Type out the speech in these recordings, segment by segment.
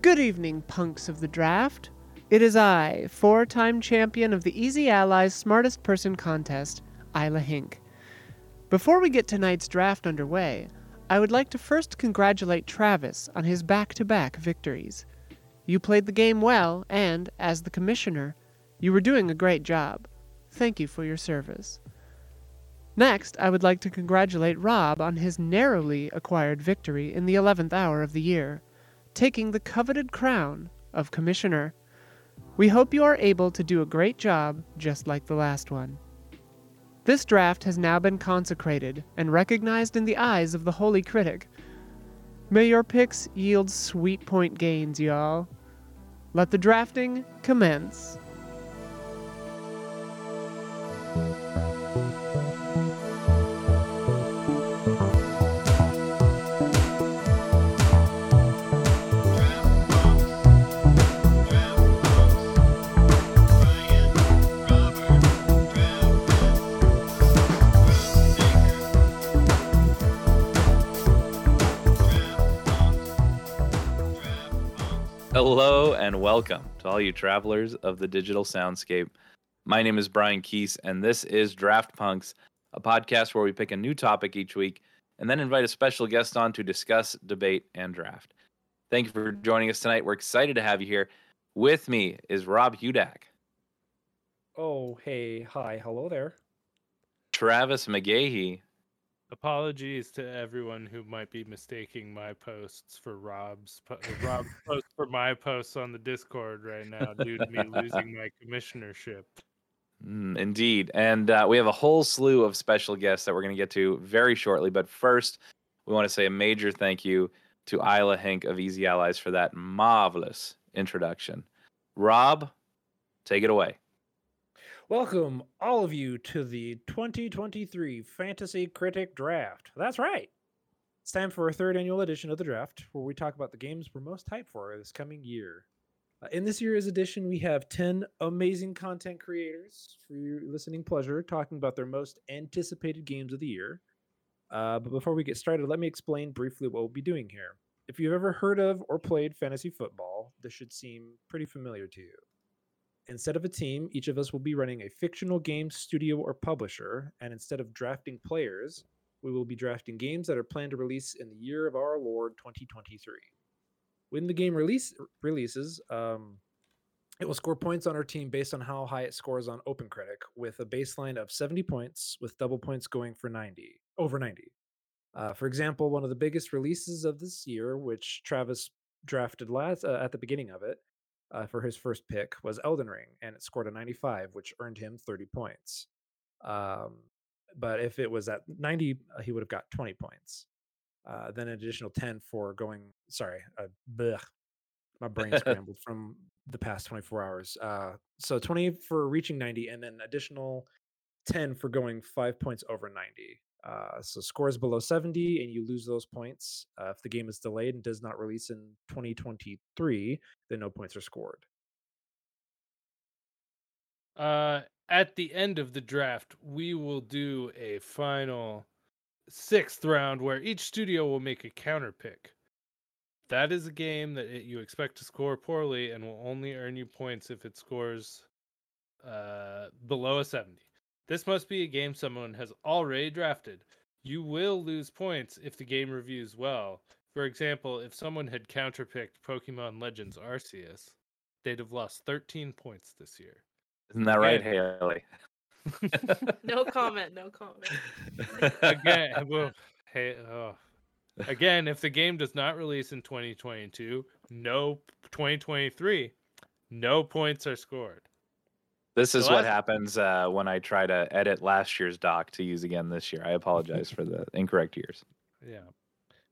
Good evening, punks of the draft. It is I, four time champion of the Easy Allies Smartest Person contest, Ian Hinck. Before we get tonight's draft underway, I would like to first congratulate Travis on his back to back victories. You played the game well, and, as the commissioner, you were doing a great job. Thank you for your service. Next, I would like to congratulate Rob on his narrowly acquired victory in the 11th hour of the year, taking the coveted crown of Commissioner. We hope you are able to do a great job just like the last one. This draft has now been consecrated and recognized in the eyes of the holy critic. May your picks yield sweet point gains, y'all. Let the drafting commence. Hello and welcome to all you travelers of the digital soundscape. My name is Brian Keese, and this is Draft Punks, a podcast where we pick a new topic each week and then invite a special guest on to discuss, debate, and draft. Thank you for joining us tonight. We're excited to have you here. With me is Rob Hudak, Oh, hey, hi, hello there. Travis McGahee, Apologies to everyone who might be mistaking my posts for Rob's po- uh, Rob's post for my posts on the Discord right now due to me losing my commissionership. Mm, indeed. And uh, we have a whole slew of special guests that we're going to get to very shortly. But first, we want to say a major thank you to Ian Hinck of Easy Allies for that marvelous introduction. Rob, take it away. Welcome, all of you, to the 2023 Fantasy Critic Draft. That's right. It's time for our third annual edition of the draft, where we talk about the games we're most hyped for this coming year. Uh, in this year's edition, we have 10 amazing content creators for your listening pleasure talking about their most anticipated games of the year. Uh, but before we get started, let me explain briefly what we'll be doing here. If you've ever heard of or played fantasy football, this should seem pretty familiar to you. Instead of a team, each of us will be running a fictional game studio or publisher, and instead of drafting players, we will be drafting games that are planned to release in the year of our Lord 2023. When the game release releases, um, it will score points on our team based on how high it scores on OpenCritic, with a baseline of 70 points, with double points going for 90, over 90. Uh, for example, one of the biggest releases of this year, which Travis drafted last uh, at the beginning of it, uh, for his first pick was Elden Ring, and it scored a 95, which earned him 30 points. Um, but if it was at 90, uh, he would have got 20 points. Uh, then an additional 10 for going. Sorry, uh, blech, my brain scrambled from the past 24 hours. Uh, so 20 for reaching 90, and then additional 10 for going five points over 90. Uh, so scores below 70 and you lose those points. Uh, if the game is delayed and does not release in 2023, then no points are scored. Uh, at the end of the draft, we will do a final sixth round where each studio will make a counter pick. That is a game that it, you expect to score poorly and will only earn you points if it scores uh, below a 70. This must be a game someone has already drafted. You will lose points if the game reviews well. For example, if someone had counterpicked Pokemon Legends Arceus, they'd have lost 13 points this year. Isn't that right, Again. Haley? No comment. No comment. Again, well, hey, oh. Again, if the game does not release in 2022, no 2023, no points are scored. This is what happens uh, when I try to edit last year's doc to use again this year. I apologize for the incorrect years. Yeah.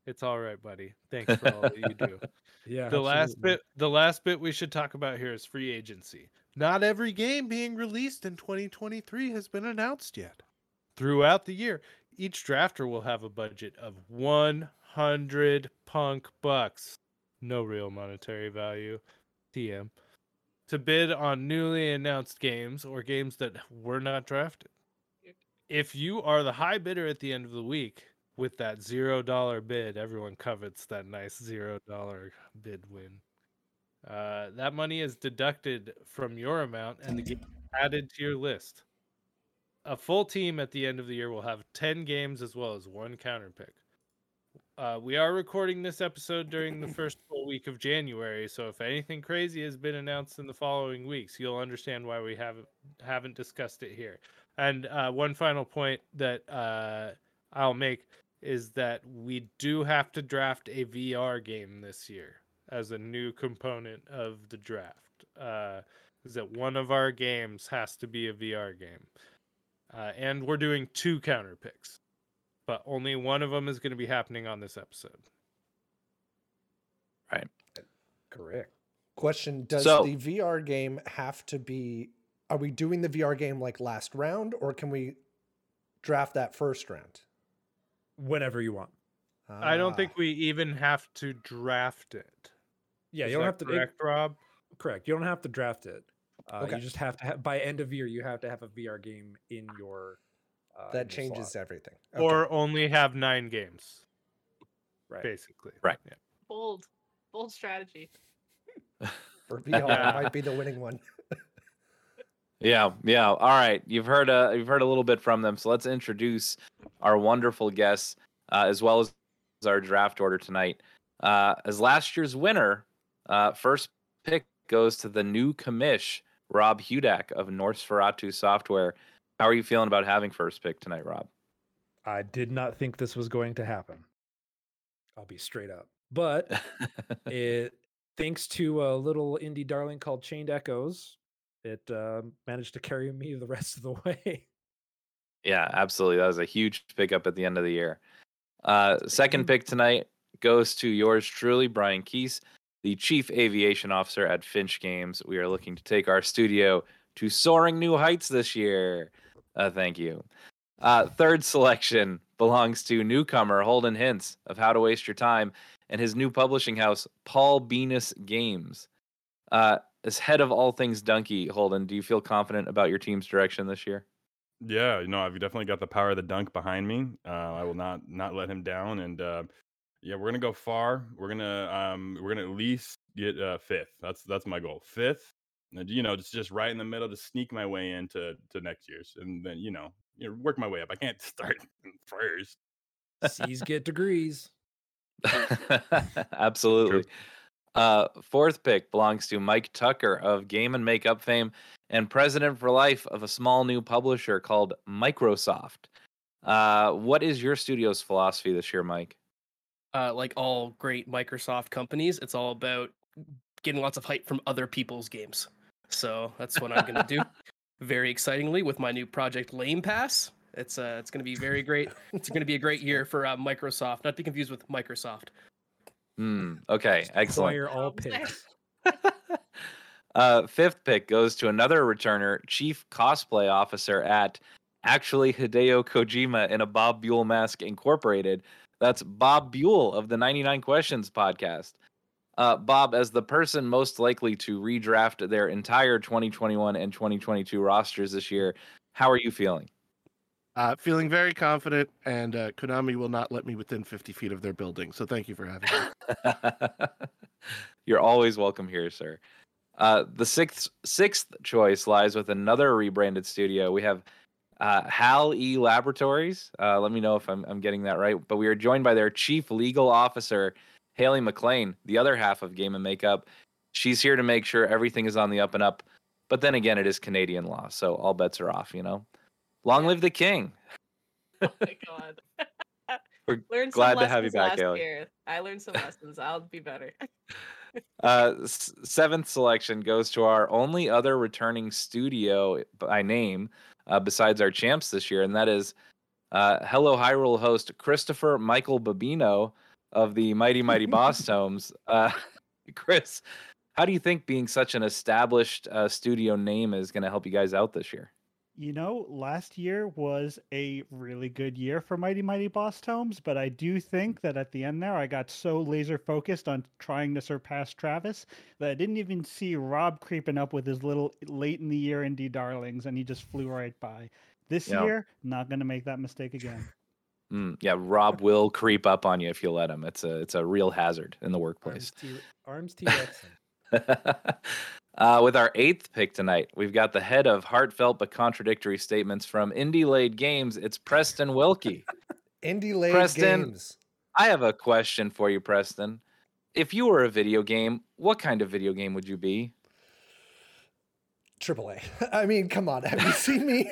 It's all right, buddy. Thanks for all that you do. Yeah. the last bit the last bit we should talk about here is free agency. Not every game being released in 2023 has been announced yet. Throughout the year, each drafter will have a budget of 100 punk bucks. No real monetary value. TM. To bid on newly announced games or games that were not drafted. If you are the high bidder at the end of the week with that zero dollar bid, everyone covets that nice zero dollar bid win. Uh, that money is deducted from your amount and the game added to your list. A full team at the end of the year will have 10 games as well as one counter pick. Uh, we are recording this episode during the first full week of January, so if anything crazy has been announced in the following weeks, you'll understand why we haven't haven't discussed it here. And uh, one final point that uh, I'll make is that we do have to draft a VR game this year as a new component of the draft. Uh, is that one of our games has to be a VR game, uh, and we're doing two counter picks, but only one of them is going to be happening on this episode. Right. Correct. Question Does So- the VR game have to be. Are we doing the VR game like last round, or can we draft that first round? Whenever you want. I don't Ah, think we even have to draft it. Yeah, Is you don't that have to. it- correct, Rob. correct. You don't have to draft it. Uh, Okay. You just have to have by end of year. You have to have a VR game in your. Uh, that changes slot. everything. Okay. Or only have nine games, right. basically. Right. Yeah. Bold, bold strategy. for VR, might be the winning one. Yeah, yeah. All right, you've heard uh, you've heard a little bit from them, so let's introduce our wonderful guests uh, as well as our draft order tonight. Uh, as last year's winner, uh, first pick goes to the new commish, Rob Hudak of Nosferatu Software. How are you feeling about having first pick tonight, Rob? I did not think this was going to happen. I'll be straight up, but it thanks to a little indie darling called Chained Echoes, it uh, managed to carry me the rest of the way. Yeah, absolutely. That was a huge pickup at the end of the year. Uh, second pick tonight goes to yours truly, Brian Keese, the Chief Aviation Officer at Finch Games. We are looking to take our studio to soaring new heights this year. Uh, thank you. Uh, third selection belongs to newcomer Holden Hints of How to Waste Your Time and his new publishing house, Paul Venus Games. Uh, as head of all things Donkey, Holden, do you feel confident about your team's direction this year? Yeah, you know, I've definitely got the power of the dunk behind me. Uh, I will not not let him down, and uh, yeah, we're gonna go far. We're gonna um, we're gonna at least get uh, fifth. That's that's my goal. Fifth, you know, just just right in the middle to sneak my way into to next year's, and then you know, you know, work my way up. I can't start first. C's get degrees. Absolutely. Uh, fourth pick belongs to Mike Tucker of Game and Makeup fame and president for life of a small new publisher called Microsoft. Uh, what is your studio's philosophy this year, Mike? uh, like all great Microsoft companies, it's all about getting lots of hype from other people's games. So that's what I'm going to do. Very excitingly with my new project Lame Pass. It's uh, it's going to be very great. It's going to be a great year for uh, Microsoft. Not to be confused with Microsoft. Hmm. Okay. Excellent. Acquire all picks. uh, fifth pick goes to another returner, chief cosplay officer at actually Hideo Kojima in a Bob Buell mask incorporated. That's Bob Buell of the 99 Questions podcast. Uh, Bob, as the person most likely to redraft their entire 2021 and 2022 rosters this year, how are you feeling? Uh, feeling very confident, and uh, Konami will not let me within 50 feet of their building. So thank you for having me. You're always welcome here, sir. Uh, the sixth sixth choice lies with another rebranded studio. We have uh, Hal E Laboratories. Uh, let me know if I'm, I'm getting that right. But we are joined by their chief legal officer, Haley McLean, the other half of Game and Makeup. She's here to make sure everything is on the up and up. But then again, it is Canadian law, so all bets are off. You know, long live the king. Oh my god. We're learned glad to have you back, Haley. year. I learned some lessons. I'll be better. Uh, s- seventh selection goes to our only other returning studio by name, uh, besides our champs this year, and that is uh, Hello Hyrule host Christopher Michael Babino of the Mighty Mighty Boss Tomes. Uh, Chris, how do you think being such an established uh, studio name is going to help you guys out this year? You know, last year was a really good year for Mighty Mighty Boss Tomes, but I do think that at the end there, I got so laser focused on trying to surpass Travis that I didn't even see Rob creeping up with his little late in the year indie darlings, and he just flew right by. This Yeah. year, not going to make that mistake again. Mm, yeah, Rob will creep up on you if you let him. It's a it's a real hazard in the workplace. Arms T uh, with our eighth pick tonight, we've got the head of heartfelt but contradictory statements from Indie Laid Games. It's Preston Wilkie. Indie Laid Preston. Games. I have a question for you, Preston. If you were a video game, what kind of video game would you be? Triple A. I mean, come on. Have you seen me?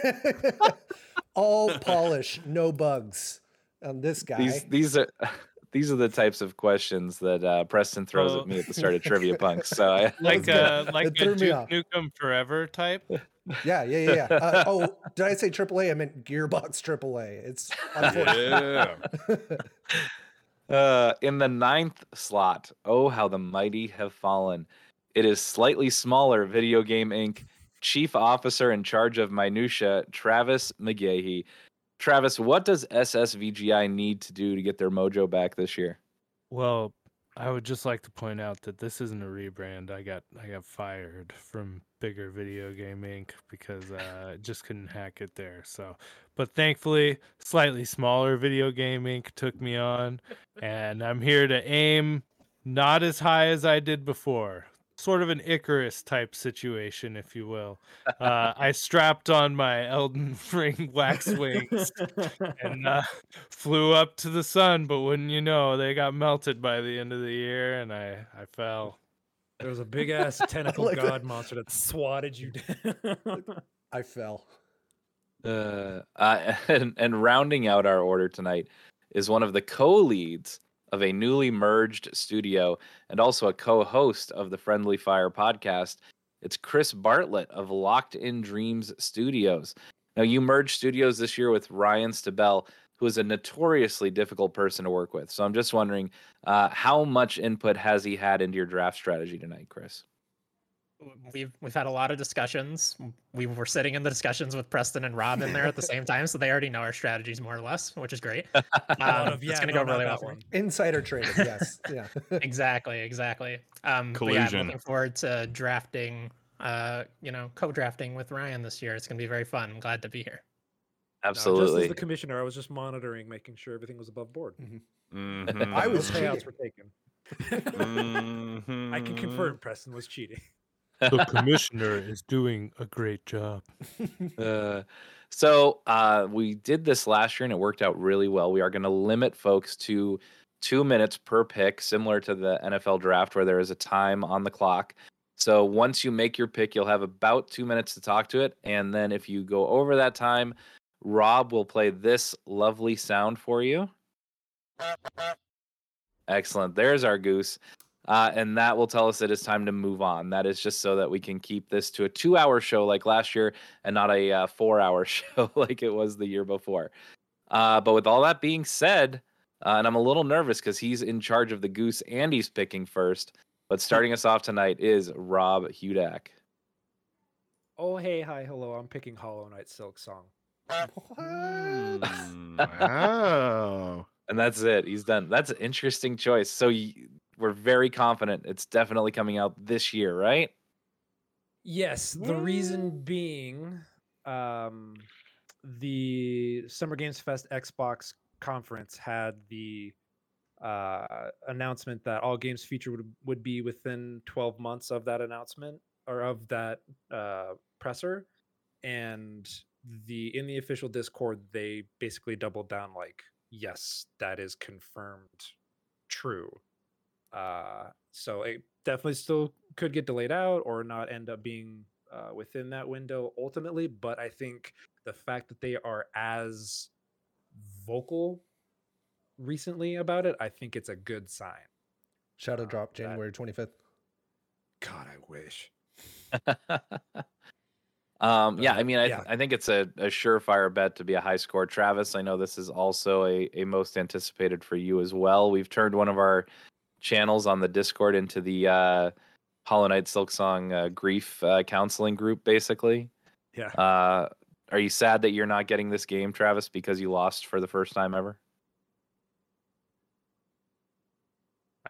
All polish, no bugs. On this guy. These these are these are the types of questions that uh, Preston throws Oh. at me at the start of Trivia Punks. So I, Like good. uh like It a Duke. Nukem Forever type. Yeah, yeah, yeah. yeah. Uh, oh, did I say AAA? I meant Gearbox AAA. It's unfortunate. Yeah. Uh, in the ninth slot, oh, how the mighty have fallen. It is slightly smaller Video Game Inc. Chief Officer in charge of minutia, Travis McGahee. Travis, what does SSVGI need to do to get their mojo back this year? Well, I would just like to point out that this isn't a rebrand. I got I got fired from Bigger Video Game Inc. because uh, I just couldn't hack it there. So, but thankfully, slightly smaller Video Game Inc. took me on, and I'm here to aim not as high as I did before. Sort of an Icarus type situation, if you will. Uh, I strapped on my Elden Ring wax wings and uh, flew up to the sun, but wouldn't you know, they got melted by the end of the year, and I I fell. There was a big ass tentacle like that. god monster that swatted you down. I fell. Uh, uh, and, and rounding out our order tonight is one of the co-leads of a newly merged studio and also a co-host of the Friendly Fire podcast. It's Chris Bartlett of Locked in Dreams Studios. Now you merged studios this year with Ryan Stabell, who is a notoriously difficult person to work with. So I'm just wondering, uh, how much input has he had into your draft strategy tonight, Chris? We've we've had a lot of discussions. We were sitting in the discussions with Preston and Rob in there at the same time, so they already know our strategies more or less, which is great. Um, of, it's gonna no, go really well for one. Insider trading. Yes. Yeah. Exactly, exactly. Um, but yeah, I'm Collusion. looking forward to drafting. Uh, you know, co-drafting with Ryan this year. It's gonna be very fun. I'm glad to be here. No, just Absolutely. as the commissioner, I was just monitoring, making sure everything was above board. Mhm. I was No payouts were taken. I can confirm Preston was cheating. The commissioner is doing a great job. Uh, so uh, we did this last year and it worked out really well. We are going to limit folks to two minutes per pick, similar to the NFL draft, where there is a time on the clock. So once you make your pick, you'll have about two minutes to talk to it. And then if you go over that time, Rob will play this lovely sound for you. Excellent. There's our goose. Uh, and that will tell us it's time to move on. That is just so that we can keep this to a two hour show like last year and not a uh, four hour show like it was the year before. Uh, but with all that being said, uh, and I'm a little nervous because he's in charge of the goose and he's picking first. But starting us off tonight is Rob Hudak. Oh, hey, hi, hello. I'm picking Hollow Knight Silksong. Mm. Wow. And that's it. He's done. That's an interesting choice. So y- we're very confident it's definitely coming out this year, right? Yes, the reason being, um, the Summer Games Fest Xbox conference had the uh, announcement that all games featured would, would be within 12 months of that announcement or of that uh, presser, and the in the official Discord they basically doubled down like, yes, that is confirmed, true. Uh, so it definitely still could get delayed out or not end up being uh, within that window ultimately. But I think the fact that they are as vocal recently about it, I think it's a good sign. Shadow Uh, drop that- January 25th. God, I wish. um, yeah, I mean, I, yeah. I think it's a, a surefire bet to be a high score. Travis, I know this is also a, a most anticipated for you as well. We've turned one of our channels on the Discord into the uh, Hollow Knight Silksong uh, grief uh, counseling group, basically. Yeah. Uh, are you sad that you're not getting this game, Travis, because you lost for the first time ever?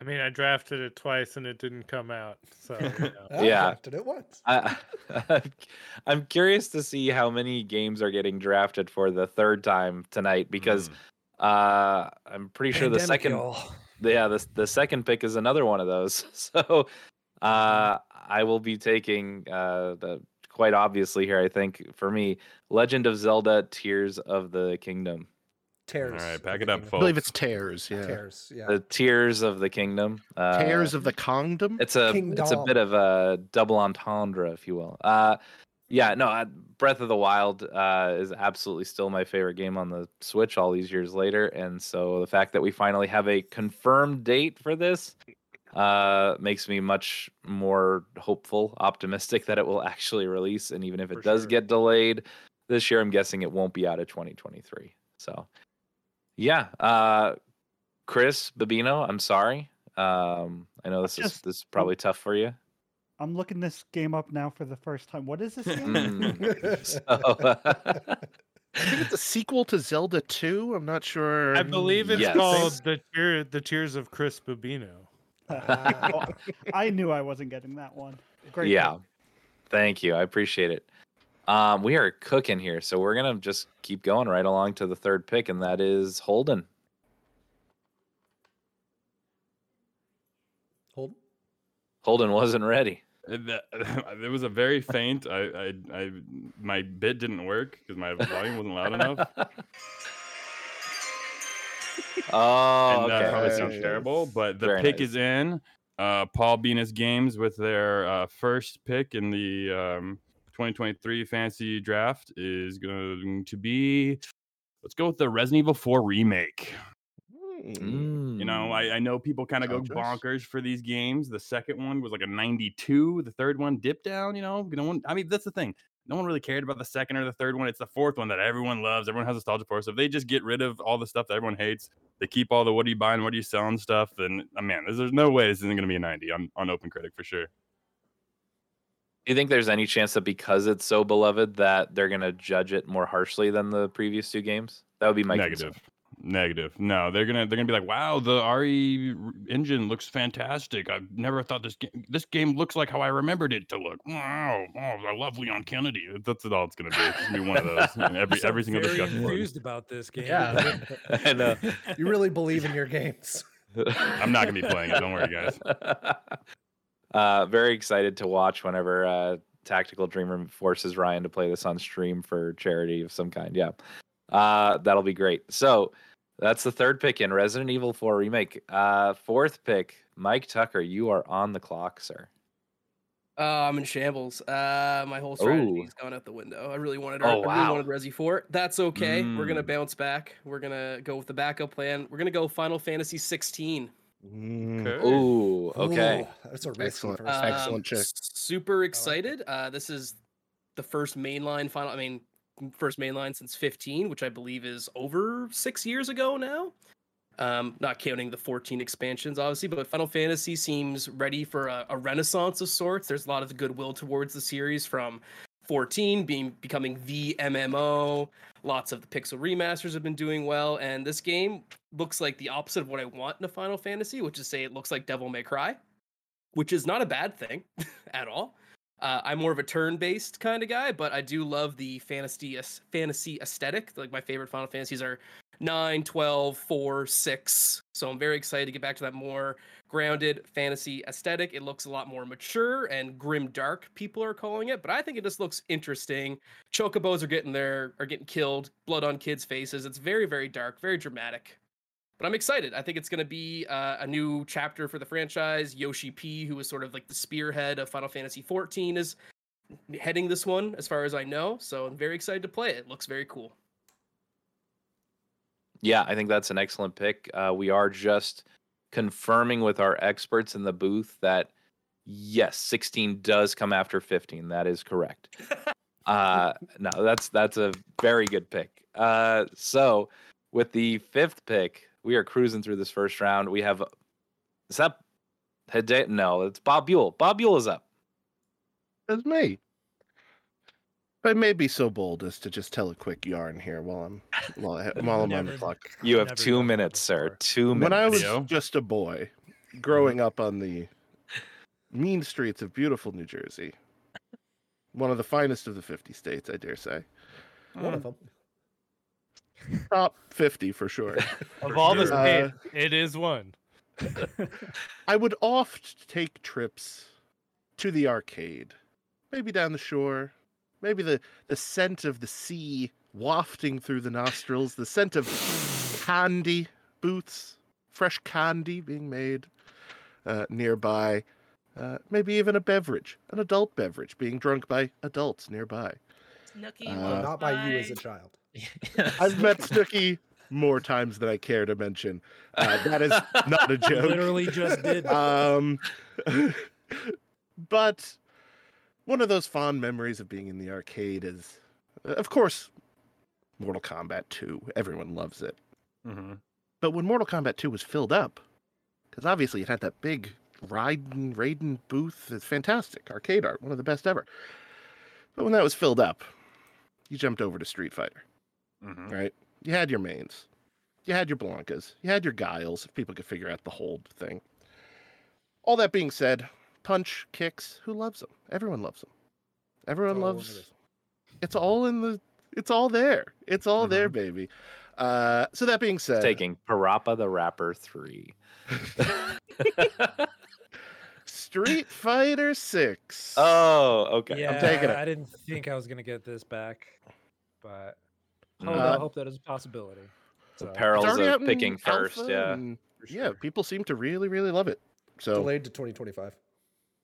I mean, I drafted it twice and it didn't come out. So you know. I Yeah. drafted it once. I, I'm curious to see how many games are getting drafted for the third time tonight because Mm. uh, I'm pretty sure the second y'all. Yeah the the second pick is another one of those. So Uh, I will be taking uh, the quite obviously here. I think for me, Legend of Zelda: Tears of the Kingdom. Tears. All right, pack it up, kingdom. I believe it's tears. Yeah. Tears. Yeah. The Tears of the Kingdom. Uh, Tears of the Kingdom. It's a it's a bit of a double entendre, if you will. Uh, yeah, no, uh, Breath of the Wild uh, is absolutely still my favorite game on the Switch all these years later, and so the fact that we finally have a confirmed date for this uh, makes me much more hopeful, optimistic that it will actually release. And even if it For does sure. get delayed this year, I'm guessing it won't be out of 2023. So, yeah, uh, Chris Babino, I'm sorry. Um, I know this is this is probably tough for you. I'm looking this game up now for the first time. What is this game? Mm. so, I think it's a sequel to Zelda 2. I'm not sure. I believe it's Yes. called the tear, the Tears of Chris Babino. Oh, I knew I wasn't getting that one. Great. yeah, pick. thank you. I appreciate it. Um, we are cooking here, so we're gonna just keep going right along to the third pick, and that is Holden. Holden wasn't ready. Uh, It was a very faint. I, I, I, my bit didn't work because my volume wasn't loud enough. oh, and that probably sounds Yes. terrible, but the Very pick nice. is in. Uh, Paul Venus Games with their uh, first pick in the um, 2023 fantasy draft is going to be. Let's go with the Resident Evil 4 remake. Hmm. You know, I, I know people kind of go bonkers for these games. The second one was like a 92. The third one dipped down. You know, no one. I mean, that's the thing. No one really cared about the second or the third one. It's the fourth one that everyone loves. Everyone has nostalgia for. So if they just get rid of all the stuff that everyone hates, they keep all the what are you buying, what are you selling stuff, then uh, man, there's, there's no way this isn't going to be a 90 on, on Open Critic for sure. Do you think there's any chance that because it's so beloved that they're gonna judge it more harshly than the previous two games? That would be my concern. Negative. Negative. No, they're gonna they're gonna be like, wow, the RE engine looks fantastic. I've never thought this game this game looks like how I remembered it to look. Wow, oh, I love Leon Kennedy. That's all it's gonna be. It's gonna be one of those. in every You every single very discussion. board. enthused about this game. Yeah. I know. You really believe in your games. I'm not gonna be playing it. Don't worry, guys. uh, very excited to watch whenever uh, Tactical Dreamer forces Ryan to play this on stream for charity of some kind. Yeah, uh, that'll be great. So that's the third pick in Resident Evil 4 remake. Uh, fourth pick, Mike Tucker. You are on the clock, sir. Uh, I'm in shambles. Uh, my whole strategy Ooh. is gone out the window. I really wanted. Oh, I really wow. wanted Resi 4. That's okay. We're gonna Mm. bounce back. We're gonna go with the backup plan. We're gonna go Final Fantasy 16. Mm, Okay. Ooh, okay. Ooh, that's a risky Excellent. first. Uh, Um, Excellent check. Super excited. Uh, this is the first mainline final. I mean, m- first mainline since 15, which I believe is over six years ago now. Um, not counting the 14 expansions, obviously, but Final Fantasy seems ready for a, a renaissance of sorts. There's a lot of goodwill towards the series from 14 being becoming the MMO. Lots of the pixel remasters have been doing well, and this game looks like the opposite of what I want in a Final Fantasy, which is say it looks like Devil May Cry which is not a bad thing at all. Uh, I'm more of a turn-based kind of guy, but I do love the fantasy fantasy aesthetic. Like my favorite Final Fantasies are 9, 12, 4, 6. So I'm very excited to get back to that more grounded fantasy aesthetic. It looks a lot more mature and grim dark, people are calling it, but I think it just looks interesting. Chocobos are getting there, are getting killed, blood on kids' faces. It's very, very dark, very dramatic. But I'm excited. I think it's going to be uh, a new chapter for the franchise. Yoshi P, who is sort of like the spearhead of Final Fantasy 14, is heading this one, as far as I know. So I'm very excited to play it. It looks very cool. Yeah, I think that's an excellent pick. Uh, we are just confirming with our experts in the booth that yes, 16 does come after 15. That is correct. Uh, no, that's that's a very good pick. Uh, so with the fifth pick, we are cruising through this first round. We have is that Hide- No, it's Bob Buell. Bob Buell is up. That's me. I may be so bold as to just tell a quick yarn here while I'm while, I, while I'm on the clock. You have two minutes, sir. before. Two minutes. When I was Yo. just a boy, growing up on the mean streets of beautiful New Jersey, one of the finest of the 50 states, I dare say. One of them. Top 50 for sure. Of all the sure. Uh, states, it is one. I would oft take trips to the arcade, maybe down the shore, maybe the, the scent of the sea wafting through the nostrils, the scent of candy booths, fresh candy being made uh, nearby, uh, maybe even a beverage, an adult beverage being drunk by adults nearby. Snooki. Uh, Well, not by you as a child. I've met Snooki more times than I care to mention. Uh, that is not a joke. Literally just did. Um, but one of those fond memories of being in the arcade is, of course, Mortal Kombat 2. Everyone loves it. Mhm. But when Mortal Kombat 2 was filled up, because obviously it had that big Raiden, Raiden booth, it's fantastic. Arcade art, one of the best ever. But when that was filled up, you jumped over to Street Fighter, Mhm. right? You had your mains, you had your Blankas, you had your Guiles, if people could figure out the hold thing. All that being said, punch, kicks, who loves them? Everyone loves them. Everyone all loves. list. It's all in the. It's all there. It's all there, Mhm. baby. Uh, so that being said, Taking Parappa the Rapper 3. Street Fighter Six. oh, okay. Yeah, taking it. I didn't think I was gonna get this back, but Mm. Uh, I hope that is a possibility. The So, perils of picking first, yeah. and- for yeah. People seem to really, really love it. So Delayed to 2025.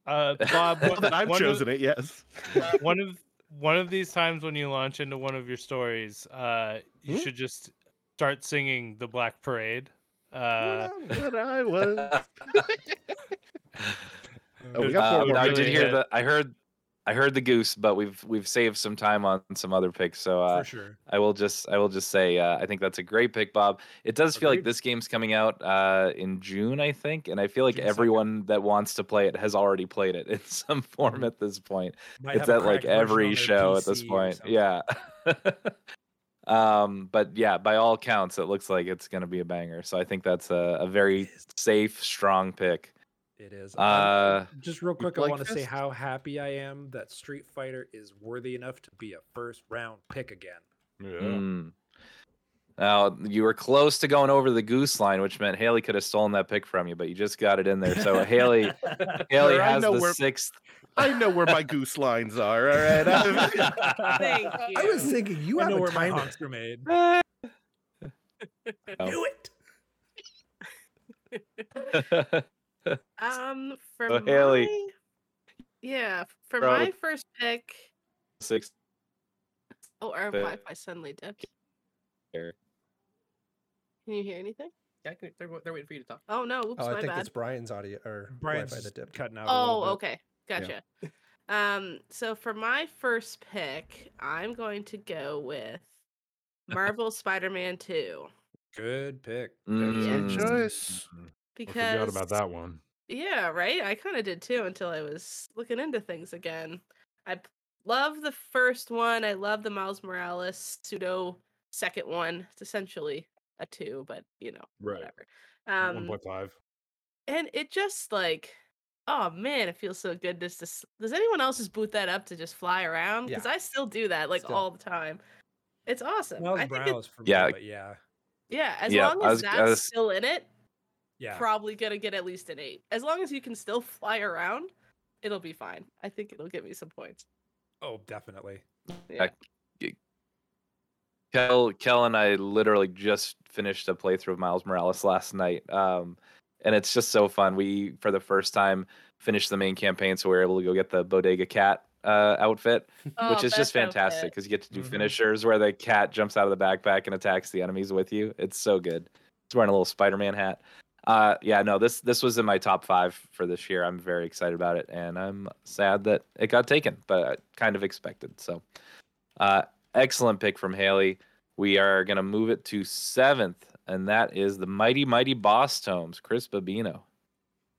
Uh, Bob, now one, that I've chosen of, it, yes. one of one of these times when you launch into one of your stories, uh, you Hmm? should just start singing the Black Parade. Uh, what I was. Oh, we got Uh, four more I did hear hit. the. I heard. I heard the goose, but we've we've saved some time on some other picks. So uh, for sure. I will just I will just say uh, I think that's a great pick, Bob. It does feel like this game's coming out uh, in June, I think, and I feel like June 2nd. everyone that wants to play it has already played it in some form Mhm. at this point. Might it's at like cracked version on every their show at this point. Yeah. um, but yeah, by all counts, it looks like it's going to be a banger. So I think that's a, a very safe, strong pick. It is. Uh, I'm- just real quick, I like want to say how happy I am that Street Fighter is worthy enough to be a first round pick again. Yeah. Mm. Now you were close to going over the goose line, which meant Haley could have stolen that pick from you, but you just got it in there. So Haley, Haley Sure, I has know the where- sixth. I know where my goose lines are. All right. I'm- Thank you. I was thinking you I have know a where my timer. honks are made. Oh. Do it. Um, for So, my Haley. yeah, for Bro. my first pick. Six. Oh, our But- Wi-Fi suddenly dipped. Here. Can you hear anything? Yeah, I can- they're, they're waiting for you to talk. Oh no! Oops, Oh, I my think bad. it's Brian's audio or Brian's Wi-Fi that dipped. cutting out. Oh, okay, gotcha. Um, so for my first pick, I'm going to go with Marvel Spider-Man 2 Good pick. Mm. Good choice. Mhm. I forgot about that one. Yeah, right. I kind of did too until I was looking into things again. I love the first one. I love the Miles Morales pseudo second one. It's essentially a two, but you know, Right. whatever. One Um, point five. and it just like, oh man, it feels so good. Just to, s- does anyone else just boot that up to just fly around? Because Yeah. I still do that like Still. all the time. It's awesome. Miles I think it, Morales for Yeah. me, but yeah, yeah, as Yeah, long as was- that's was- still in it, yeah. probably gonna get at least an eight. As long as you can still fly around, it'll be fine. I think it'll give me some points. Oh, definitely. Yeah. Kel, Kel and I literally just finished a playthrough of Miles Morales last night. Um, and it's just so fun. We, for the first time, finished the main campaign, so we were able to go get the Bodega Cat uh, outfit, Oh, which is just fantastic because you get to do Mhm. finishers where the cat jumps out of the backpack and attacks the enemies with you. It's so good. It's wearing a little Spider-Man hat. Uh, yeah, no, this this was in my top five for this year. I'm very excited about it, and I'm sad that it got taken, but I kind of expected. So, uh, excellent pick from Haley. We are gonna move it to seventh, and that is the mighty mighty Boss Tomes, Chris Babino.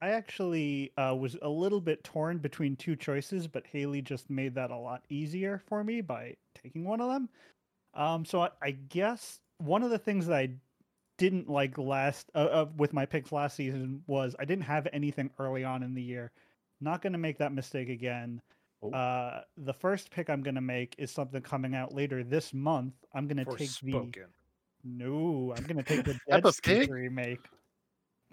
I actually uh, was a little bit torn between two choices, but Haley just made that a lot easier for me by taking one of them. Um, so I, I guess one of the things that I didn't like last uh, uh, with my picks last season was I didn't have anything early on in the year. Not going to make that mistake again. Oh. Uh, the first pick I'm going to make is something coming out later this month. I'm going to take the Forspoken. no, I'm gonna take the Dead Space remake.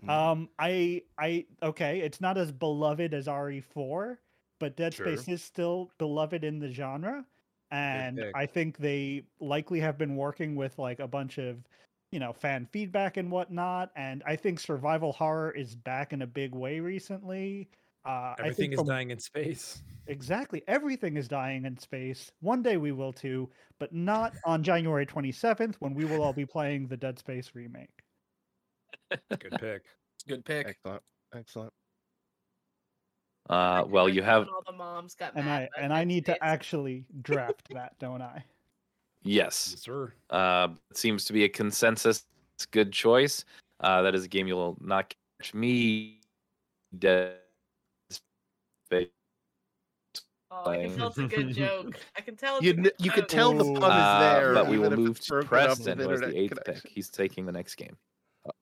Mm. Um, I, I, okay, it's not as beloved as RE4, but Dead Sure. Space is still beloved in the genre, and. I think they likely have been working with like a bunch of you know fan feedback and whatnot. And I think survival horror is back in a big way recently. Uh, I Everything think is from- dying in space. Exactly. Everything is dying in space. One day we will too, but not on January 27th when we will all be playing the Dead Space remake. Good pick. Good pick. Excellent. Excellent. Uh, well, you have all the moms got And I and I Dead need to actually draft that, don't I? Yes. Yes, sir. Uh, it seems to be a consensus. Good choice. Uh, that is a game you'll not catch me dead space. Oh, I can tell it's a good joke. I can tell. It's You a kn- good you can tell the Ooh. pun is Uh, there. but we will move to Preston, with who has the internet eighth pick. He's taking the next game.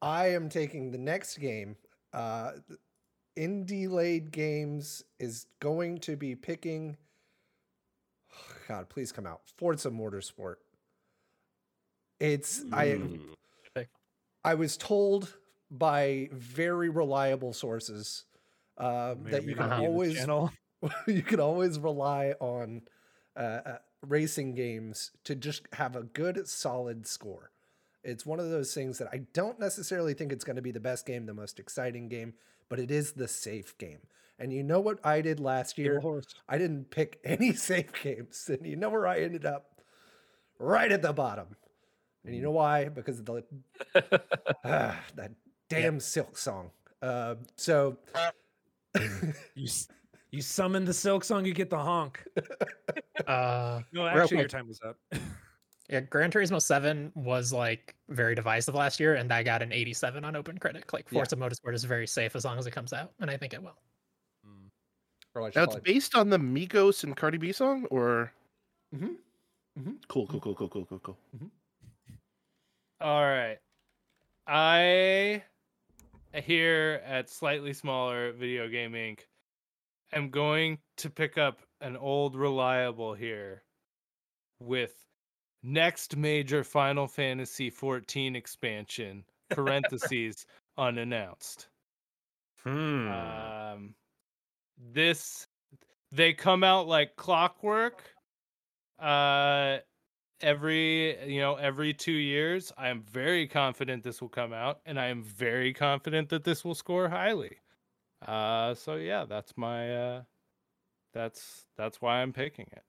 I am taking the next game. Uh, Indie Laid Games is going to be picking. God, please come out. Forza Motorsport. It's I. Ooh. I was told by very reliable sources uh, that you can be in the always you can always rely on uh, uh, racing games to just have a good solid score. It's one of those things that I don't necessarily think it's going to be the best game, the most exciting game, but it is the safe game. And you know what I did last year? horse. I didn't pick any safe games, and you know where I ended up? Right at the bottom. And you know why? Because of the ah, that damn Silksong. Uh, so You you summon the Silksong, you get the honk. Uh, No, Real actually, your time was up. yeah, Gran Turismo 7 was like very divisive last year, and I got an 87 on Open Critic. Like Yeah. Forza Motorsport is very safe as long as it comes out, and I think it will. Now it's probably- based on the Migos and Cardi B song, or Mhm. Mhm. cool, cool, cool, cool, cool, cool, cool. All right. I here at Slightly Smaller Video Game Inc. am going to pick up an old reliable here with next major Final Fantasy 14 expansion parentheses unannounced. Hmm. Um, this they come out like clockwork. Uh, every you know every two years. I am very confident this will come out, and I am very confident that this will score highly. Uh, so yeah, that's my uh, that's that's why I'm picking it.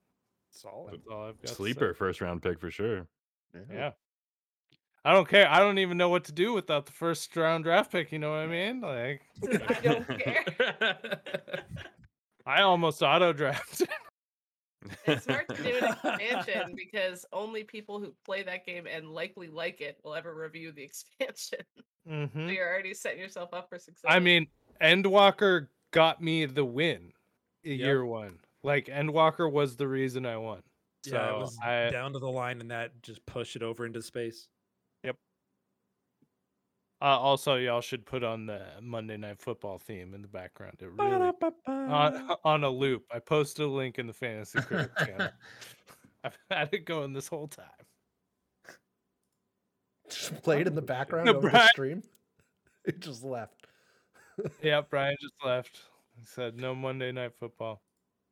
Solid. That's all I've got. Sleeper first round pick for sure. Yeah. I don't care. I don't even know what to do without the first round draft pick. You know what I mean? Like, I don't care. I almost auto drafted. It's hard to do an expansion because only people who play that game and likely like it will ever review the expansion. hmm So you're already setting yourself up for success. I mean, Endwalker got me the win Yep. year one. Like Endwalker was the reason I won. So yeah, it was I down to the line, and that just pushed it over into space. Uh, also y'all should put on the Monday Night Football theme in the background. It really on, on a loop. I posted a link in the Fantasy Critic channel. I've had it going this whole time. just played in the background No, over the stream. It just left. Yeah, Brian just left. He said no Monday Night Football.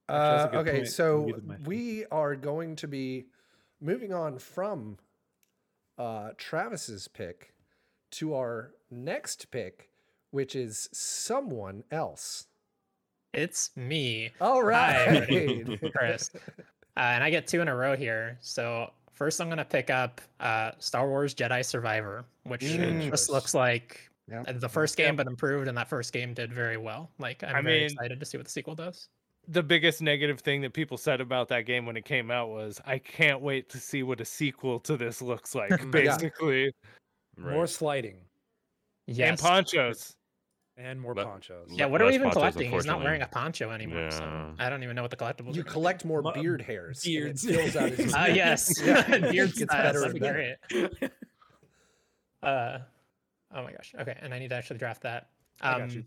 Uh, Actually, that's a good okay, point. so Muted my thing. we are going to be moving on from uh, Travis's pick to our next pick, which is someone else. It's me, All right, Hi. Chris. Uh, and I get two in a row here. So first, I'm gonna pick up uh, Star Wars Jedi Survivor, which Mm. just looks like Yep. the first game, but improved. And that first game did very well. Like I'm I very mean- excited to see what the sequel does. The biggest negative thing that people said about that game when it came out was, I can't wait to see what a sequel to this looks like. Yeah. Basically, More Right. sliding and ponchos. and more But- ponchos. Yeah, what are we even ponchos, collecting? He's not wearing a poncho anymore, so I don't even know what the collectibles. you are collect more Mu- beard hairs. and it beards. fills out his Ah, yes, Yeah, it beard gets styles, better that'd and better. great. Uh, oh my gosh. Okay, and I need to actually draft that. I got you. Um,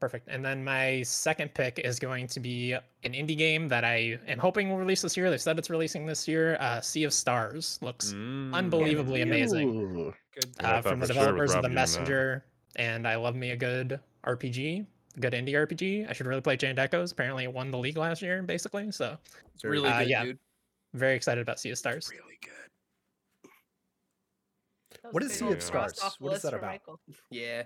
perfect. And then my second pick is going to be an indie game that I am hoping will release this year. They said it's releasing this year. Uh, sea of Stars looks Mm. unbelievably amazing. Good. Uh, from the for sure developers of the. Messenger, and I love me a good RPG. good indie RPG. I should really play Chained Echoes. Apparently, it won the league last year, basically. So It's really Uh, good, yeah. dude. very excited about Sea of Stars. Really good. That What was is good. Sea of Stars? What is that about? Michael. Yeah.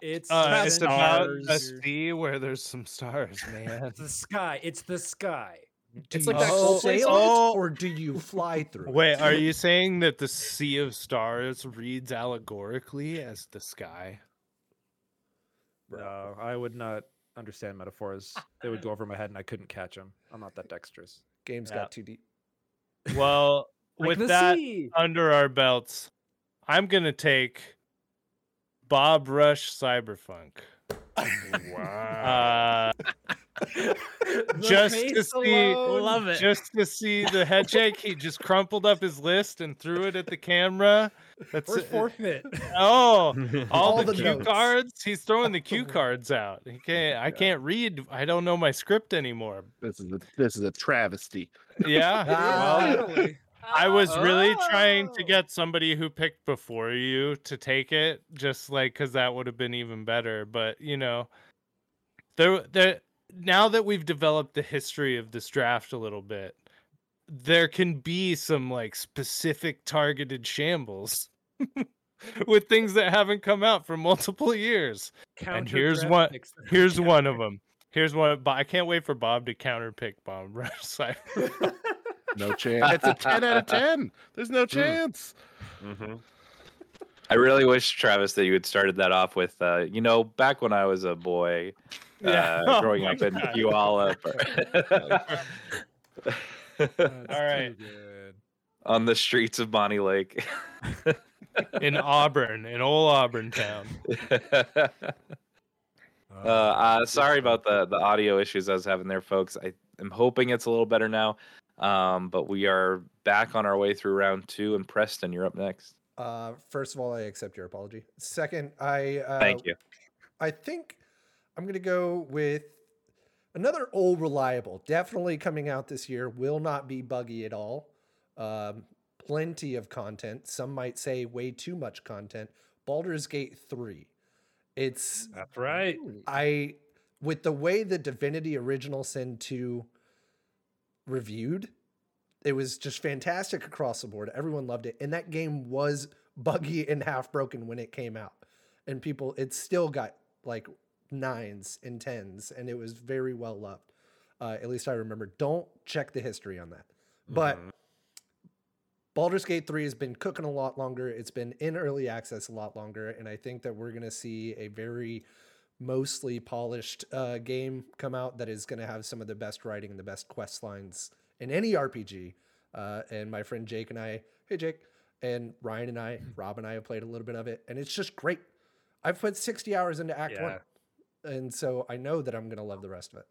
It's Uh, it's about a sea where there's some stars, man. It's the sky. It's the sky. Do It's like that Oh, sail it, oh. or do you fly through? it? Wait, are you saying that the Sea of Stars reads allegorically as the sky? No, I would not understand metaphors. They would go over my head and I couldn't catch them. I'm not that dexterous. Games Yeah. got too deep. Well, Like with that sea. under our belts, I'm gonna take Bomb Rush Cyberpunk. Wow. Uh, just to see, alone. Love it. just to see the head shake, he just crumpled up his list and threw it at the camera. That's We're it. forfeit. Oh, all, All the, the cue notes. cards. He's throwing the cue cards out. He can't. I can't read. I don't know my script anymore. This is a, this is a travesty. Yeah. well, Literally. I was really trying to Oh. get somebody who picked before you to take it, just like because that would have been even better. But you know, there, there. Now that we've developed the history of this draft a little bit, there can be some like specific targeted shambles with things that haven't come out for multiple years. Counter here's draft what- picks. Here's one of them. Here's one. But I can't wait for Bob to counterpick Bomb Rush. Cyber. No chance. It's a 10 out of 10. There's no chance. Mhm. I really wish Travis that you had started that off with, uh, you know, back when I was a boy, Yeah. uh, Oh growing my up in God. Puyallup. That's All right. on the streets of Bonney Lake. in Auburn, in old Auburn town. uh, Oh, uh, sorry about the the audio issues I was having there, folks. I am hoping it's a little better now. Um, but we are back on our way through round two, and Preston, you're up next. Uh, first of all, I accept your apology. Second, I uh, Thank you. I think I'm gonna go with another old reliable. Definitely coming out this year. Will not be buggy at all. Um, plenty of content. Some might say way too much content. Baldur's Gate three. It's That's right. I with the way the Divinity Original Sin 2 reviewed, it was just fantastic across the board. Everyone loved it. And that game was buggy and half broken when it came out. And people it still got like nines and tens and it was very well loved. Uh, at least I remember. Don't check the history on that. But Mhm. Baldur's Gate 3 has been cooking a lot longer. It's been in early access a lot longer. And I think that we're going to see a very mostly polished uh, game come out that is going to have some of the best writing and the best quest lines in any RPG. Uh, and my friend Jake and I, hey, Jake, and Ryan and I, Rob and I have played a little bit of it. And it's just great. I've put 60 hours into Act Yeah. 1. And so I know that I'm going to love the rest of it.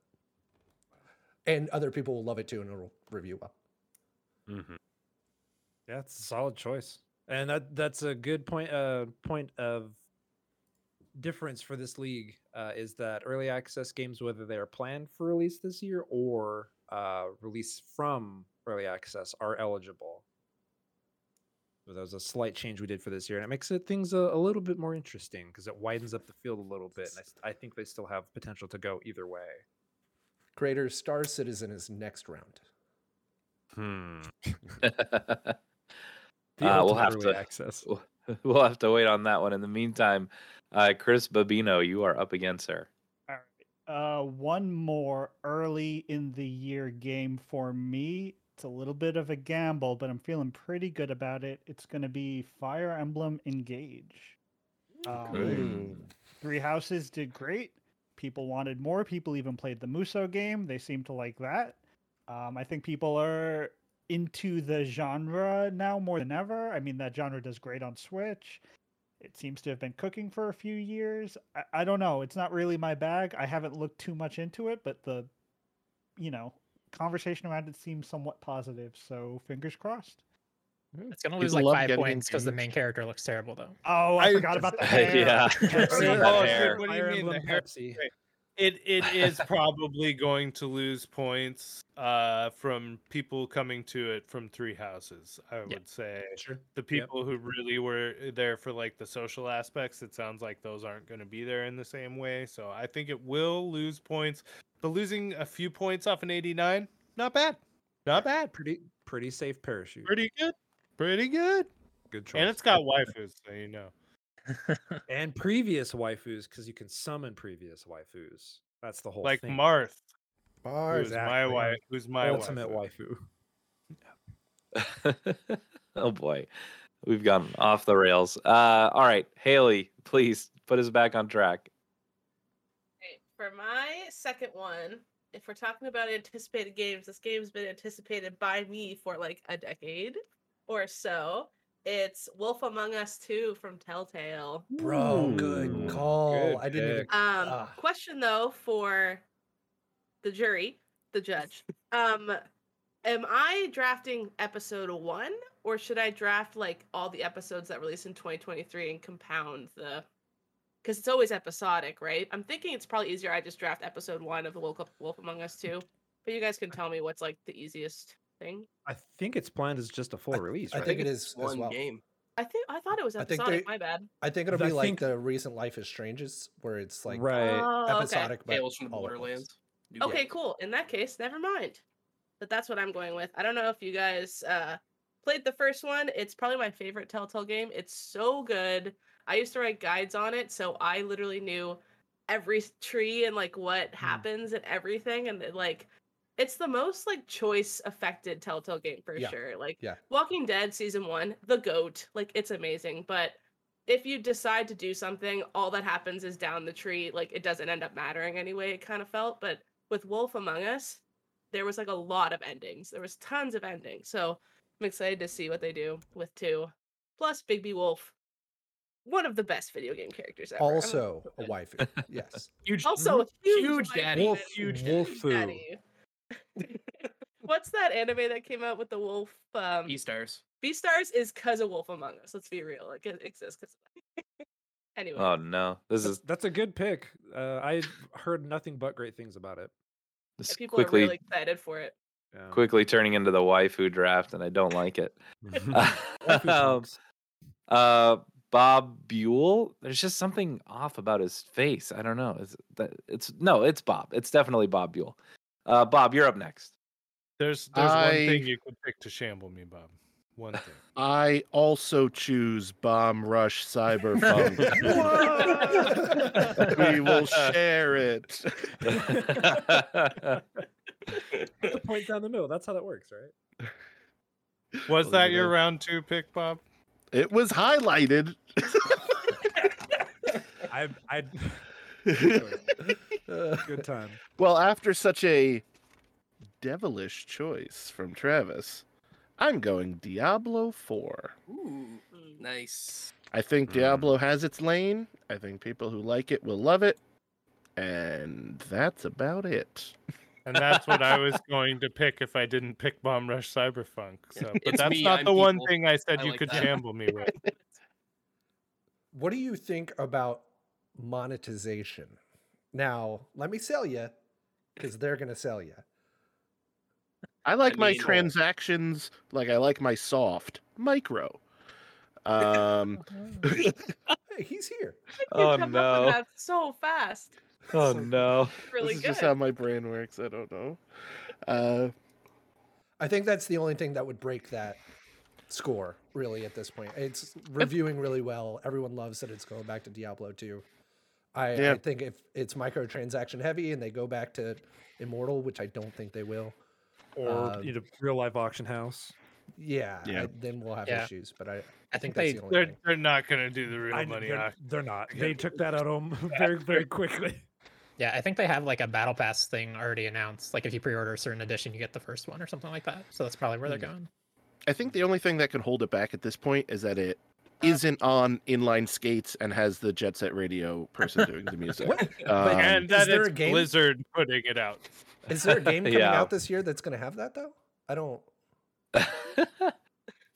And other people will love it too and it'll review well. Mm-hmm. Yeah, it's a solid choice, and that that's a good point. Uh, point of difference for this league uh, is that early access games, whether they are planned for release this year or uh, release from early access, are eligible. So that was a slight change we did for this year, and it makes it things a, a little bit more interesting because it widens up the field a little bit. And I s- I, think they still have potential to go either way. Creator Star Citizen is next round. Hmm. Uh, we'll have to- access. we'll have to wait on that one. In the meantime, uh, Chris Babino, you are up again, sir. All right. Uh, one more early in the year game for me. It's a little bit of a gamble, but I'm feeling pretty good about it. It's going to be Fire Emblem Engage. Um, Three Houses did great. People wanted more. People even played the Musou game. They seem to like that. Um, I think people are into the genre now more than ever. I mean, that genre does great on Switch. It seems to have been cooking for a few years. I, I don't know. It's not really my bag. I haven't looked too much into it, but the, you know, conversation around it seems somewhat positive. So fingers crossed. Hmm. It's gonna People lose like five points because the main character looks terrible though. Oh, I, I forgot just- about the hair. yeah. Pepsi. Oh, hair. what do you Fire mean? The hair- Pepsi. It it is probably going to lose points uh from people coming to it from three houses i would say. Sure. the people who really were there for like the social aspects it sounds like those aren't going to be there in the same way so i think it will lose points but losing a few points off an 89 not bad not bad. Pretty pretty safe parachute. pretty good pretty good. Good choice. and it's got waifus so you know and previous waifus because you can summon previous waifus. That's the whole thing. like thing. marth Mars. who's my exactly. wife who's my ultimate waifu. waifu. oh boy, we've gone off the rails. Uh, all right, Haley, please put us back on track. For my second one, if we're talking about anticipated games, this game's been anticipated by me for like a decade or so. It's Wolf Among Us 2 from Telltale. Bro, good call. good I didn't even. Um, Ah. question though for the jury, the judge. Um, am I drafting episode one, or should I draft like all the episodes that release in 2023 and compound the? Because it's always episodic, right? I'm thinking it's probably easier. I just draft episode one of the Wolf, Wolf Among Us 2. But you guys can tell me what's like the easiest thing. I think it's planned as just a full release. I right? think it is as One well. game. I think I thought it was I think episodic. they- My bad. I think it'll I be like think- the recent Life is Strange's, where it's like right. Oh, okay. episodic, but Tales from the all. Borderlands. Okay, game. cool. In that case, never mind. But that's what I'm going with. I don't know if you guys uh played the first one. It's probably my favorite Telltale game. It's so good. I used to write guides on it, so I literally knew every tree and like what happens and everything and it, like it's the most like choice affected Telltale game for Yeah, sure. Like yeah. Walking Dead season 1, the goat, like it's amazing, but if you decide to do something, all that happens is down the tree. Like it doesn't end up mattering anyway, it kind of felt. But with Wolf Among Us, there was like a lot of endings. There was tons of endings. So I'm excited to see what they do with two. Plus Bigby Wolf, one of the best video game characters ever. Also a waifu. Yes. Huge, also a huge, huge daddy. Wolf- huge Wolfu. daddy. What's that anime that came out with the wolf? Um, E stars. Beastars is cause of Wolf Among Us. Let's be real. Like it exists because anyway. Oh no, this is that's a good pick. Uh, I heard nothing but great things about it. this people quickly are really excited for it. Yeah. quickly turning into the waifu draft, and I don't like it. Um, uh, Bob Buell. There's just something off about his face. I don't know. Is that it's no, it's Bob. It's definitely Bob Buell. Uh, Bob, you're up next. There's there's one thing you could pick to shamble me, Bob. One thing. I also choose Bomb Rush Cyberpunk. we will share it. The point down the middle. That's how that works, right? Was that your round two pick, Bob? It was highlighted. I I good time. Well, after such a devilish choice from Travis, I'm going Diablo 4. Ooh, nice. I think Mm. Diablo has its lane. I think people who like it will love it. And that's about it. And that's what I was going to pick if I didn't pick Bomb Rush Cyberpunk. So, but It's that's me, not I'm the one thing I said I you like could that. shamble me with. what do you think about monetization? Now, let me sell you, because they're gonna sell you. I like my mean- transactions like I like my soft micro. Um, Hey, he's here. Oh, come up with no. that so fast. Oh no. Really this is good. just how my brain works. I don't know. Uh, I think that's the only thing that would break that score, really, at this point. It's reviewing really well. Everyone loves that it's going back to Diablo 2. I, Yeah. I think if it's microtransaction heavy and they go back to Immortal, which I don't think they will, Or Um, you know, real life auction house. yeah, Yeah. I- then we'll have Yeah. issues. But I, I think that's they the only They're thing. they're not gonna do the real I, money. they're, they're not. They took that out on very very quickly. Yeah, I think they have like a battle pass thing already announced. Like if you pre-order a certain edition, you get the first one or something like that. So that's probably where they're Hmm. going. I think the only thing that can hold it back at this point is that it isn't on inline skates and has the jet set radio person doing the music. Um, and is that it's a game? Blizzard putting it out. Is there a game coming Yeah. out this year that's going to have that, though? I don't.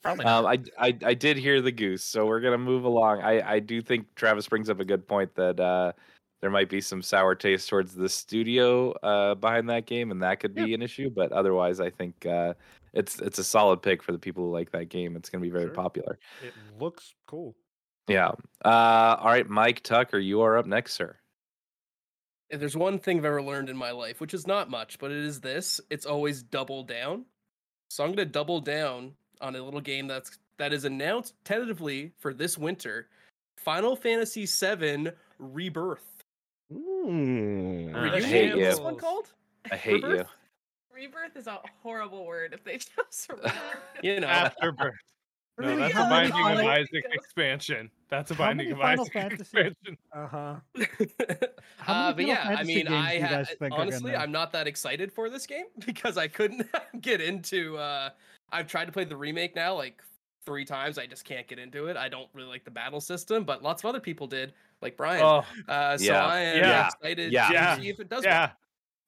Probably um. I, I I did hear the goose, so we're gonna move along. I I do think Travis brings up a good point that uh, there might be some sour taste towards the studio uh, behind that game, and that could be an issue. But otherwise, I think uh, it's it's a solid pick for the people who like that game. It's going to be very Sure. popular. It looks cool. Yeah. Uh, all right, Mike Tucker, you are up next, sir. If there's one thing I've ever learned in my life, which is not much, but it is this: it's always double down. So I'm gonna double down on a little game that's that is announced tentatively for this winter. Final Fantasy VII Rebirth. Mm. I hate you. this one called? I hate you. Rebirth? Rebirth is a horrible word if they chose Rebirth. You know, Afterbirth. No, Really? that's How a many Binding of Final- Isaac expansion. That's a How Binding of Final Isaac Fantasy- expansion. Uh huh. Uh, but Final yeah, I mean, I ha- guys think are honestly, I'm not that excited for this game because I couldn't get into. uh I've tried to play the remake now like three times. I just can't get into it. I don't really like the battle system, but lots of other people did, like Brian. Oh, uh, so Yeah. I am Yeah. excited Yeah. to see if it does. yeah.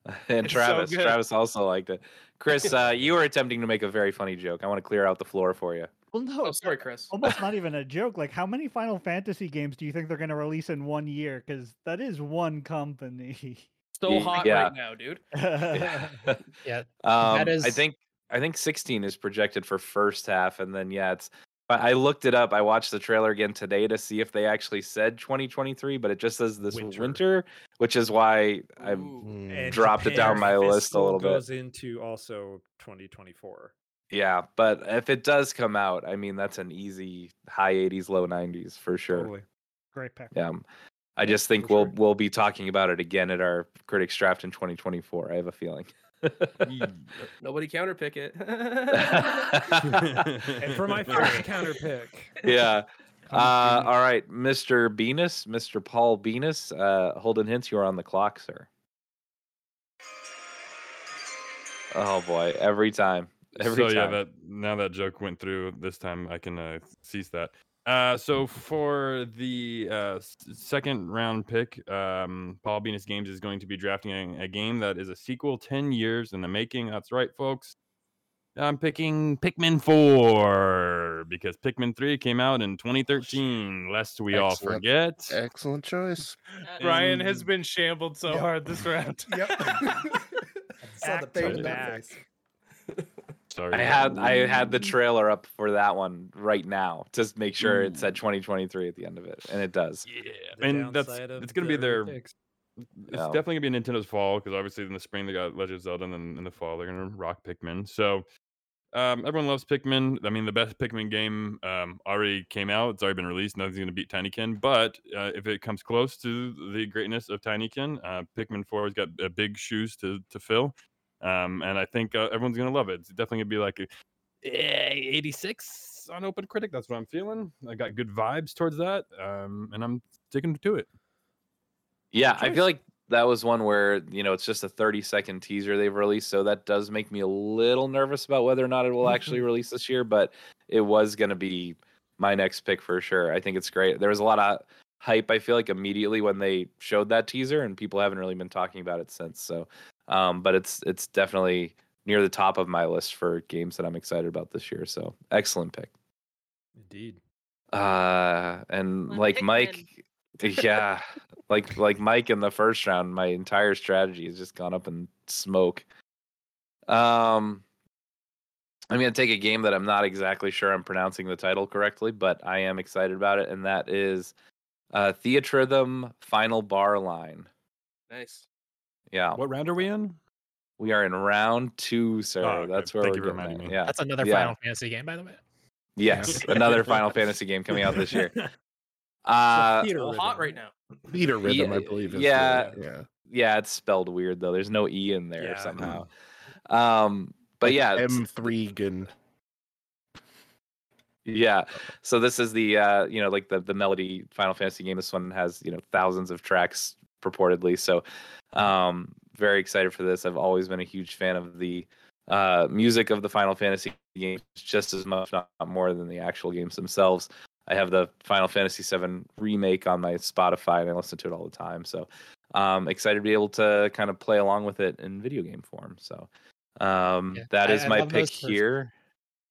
And It's Travis, good. Travis also liked it. Chris, uh, you were attempting to make a very funny joke. I want to clear out the floor for you. Well, no, Oh, sorry, Chris. almost not even a joke. Like, how many Final Fantasy games do you think they're going to release in one year? Because that is one company. So hot yeah. right now, dude. Yeah. Yeah, Um, I think I think 16 is projected for first half, and then yeah, it's. But I looked it up. I watched the trailer again today to see if they actually said 2023, but it just says this winter, Winter. which is why I'm. Ooh. Mm. Dropped it down my list a fiscal little bit. It goes into also 2024. Yeah, but if it does come out, I mean that's an easy high 80s, low 90s for sure. Totally. Great pick. Yeah. I just think for we'll sure. we'll be talking about it again at our critics draft in 2024. I have a feeling. Nobody counterpick it. And for my first counter pick, yeah. Uh, all right, Mr. Venus, Mr. Paul Venus, uh, Holden Hints, you are on the clock, sir. Oh boy, every time, every so time. yeah, that now that joke went through. This time I can uh, cease that. Uh, so for the uh, second round pick, um, Paul Venus Games is going to be drafting a, a game that is a sequel, ten years in the making. That's right, folks. I'm picking Pikmin 4 because Pikmin 3 came out in 2013, lest we all forget. Excellent choice. Brian has been shambled so Yep. hard this round. Yep. Saw the Back pain to in that back. face. Sorry. I had I had the trailer up for that one right now to make sure it said 2023 at the end of it, and it does. Yeah, The and that's downside of it's gonna be the their picks. It's Yeah. definitely gonna be Nintendo's fall because obviously in the spring they got Legend of Zelda, and then in the fall they're gonna rock Pikmin. So um, everyone loves Pikmin. I mean, the best Pikmin game um, already came out. It's already been released. Nothing's gonna beat Tinykin. But uh, if it comes close to the greatness of Tinykin, uh, Pikmin Four has got uh, big shoes to to fill. Um, and I think uh, everyone's gonna love it. It's definitely gonna be like a eh, 86 on Open Critic. That's what I'm feeling. I got good vibes towards that, um, and I'm sticking to it. Yeah, I feel like that was one where you know it's just a 30 second teaser they've released, so that does make me a little nervous about whether or not it will actually release this year. But it was going to be my next pick for sure. I think it's great. There was a lot of hype. I feel like immediately when they showed that teaser, and people haven't really been talking about it since. So, um, but it's it's definitely near the top of my list for games that I'm excited about this year. So, excellent pick. Indeed. Uh, and One like Pikmin. Mike, yeah, like like Mike in the first round, my entire strategy has just gone up in smoke. Um, I'm gonna take a game that I'm not exactly sure I'm pronouncing the title correctly, but I am excited about it, and that is uh, Theatrhythm Final Bar Line. Nice. Yeah, What round are we in? we are in round two, sir. Oh, okay. That's where Thank we're you for getting reminding me. Yeah, That's another Yeah. Final Fantasy game, by the way. yes, another Final Fantasy game coming out this year. Uh, Theater So hot right now. Peter rhythm, I Yeah, believe. Is the- yeah. yeah. yeah, it's spelled weird though. There's no e in there Yeah. somehow. Um, but Like yeah, M3 gun. yeah. So this is the uh, you know, like the the melody Final Fantasy game. This one has you know thousands of tracks purportedly. So, um, very excited for this. I've always been a huge fan of the uh music of the Final Fantasy games, just as much, not more than the actual games themselves. I have the Final Fantasy VII remake on my Spotify, and I listen to it all the time. So, um, excited to be able to kind of play along with it in video game form. So, um, Yeah, that I- is I my pick here.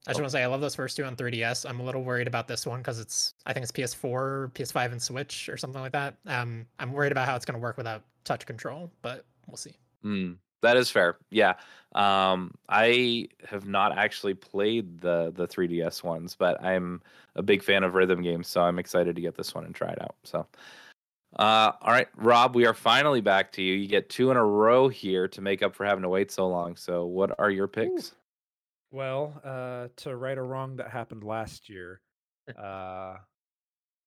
I just want to say I love those first two on 3DS. I'm a little worried about this one because it's I think it's PS4, PS5, and Switch or something like that. Um, I'm worried about how it's going to work without touch control, but we'll see. Mm, that is fair. Yeah. Um, I have not actually played the the 3DS ones, but I'm a big fan of rhythm games, so I'm excited to get this one and try it out. So, uh, all right, Rob, we are finally back to you. You get two in a row here to make up for having to wait so long. So, what are your picks? Well, uh, to right a wrong that happened last year, uh,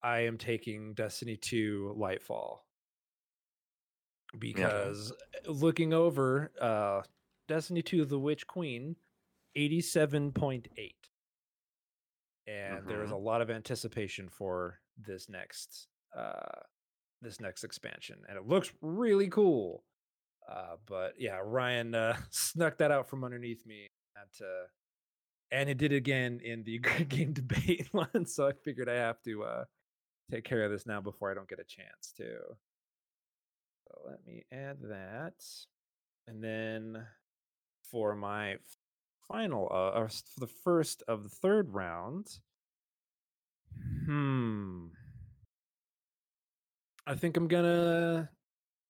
I am taking Destiny 2 Lightfall because uh, looking over uh, Destiny 2 The Witch Queen, 87.8. And there is Mhm. a lot of anticipation for this next uh, this next expansion, and it looks really cool. Uh, but yeah, Ryan uh, snuck that out from underneath me. Uh, and it did again in the game debate one. So I figured I have to uh, take care of this now before I don't get a chance to. So let me add that, and then for my final, uh, or for the first of the third round. Hmm. I think I'm gonna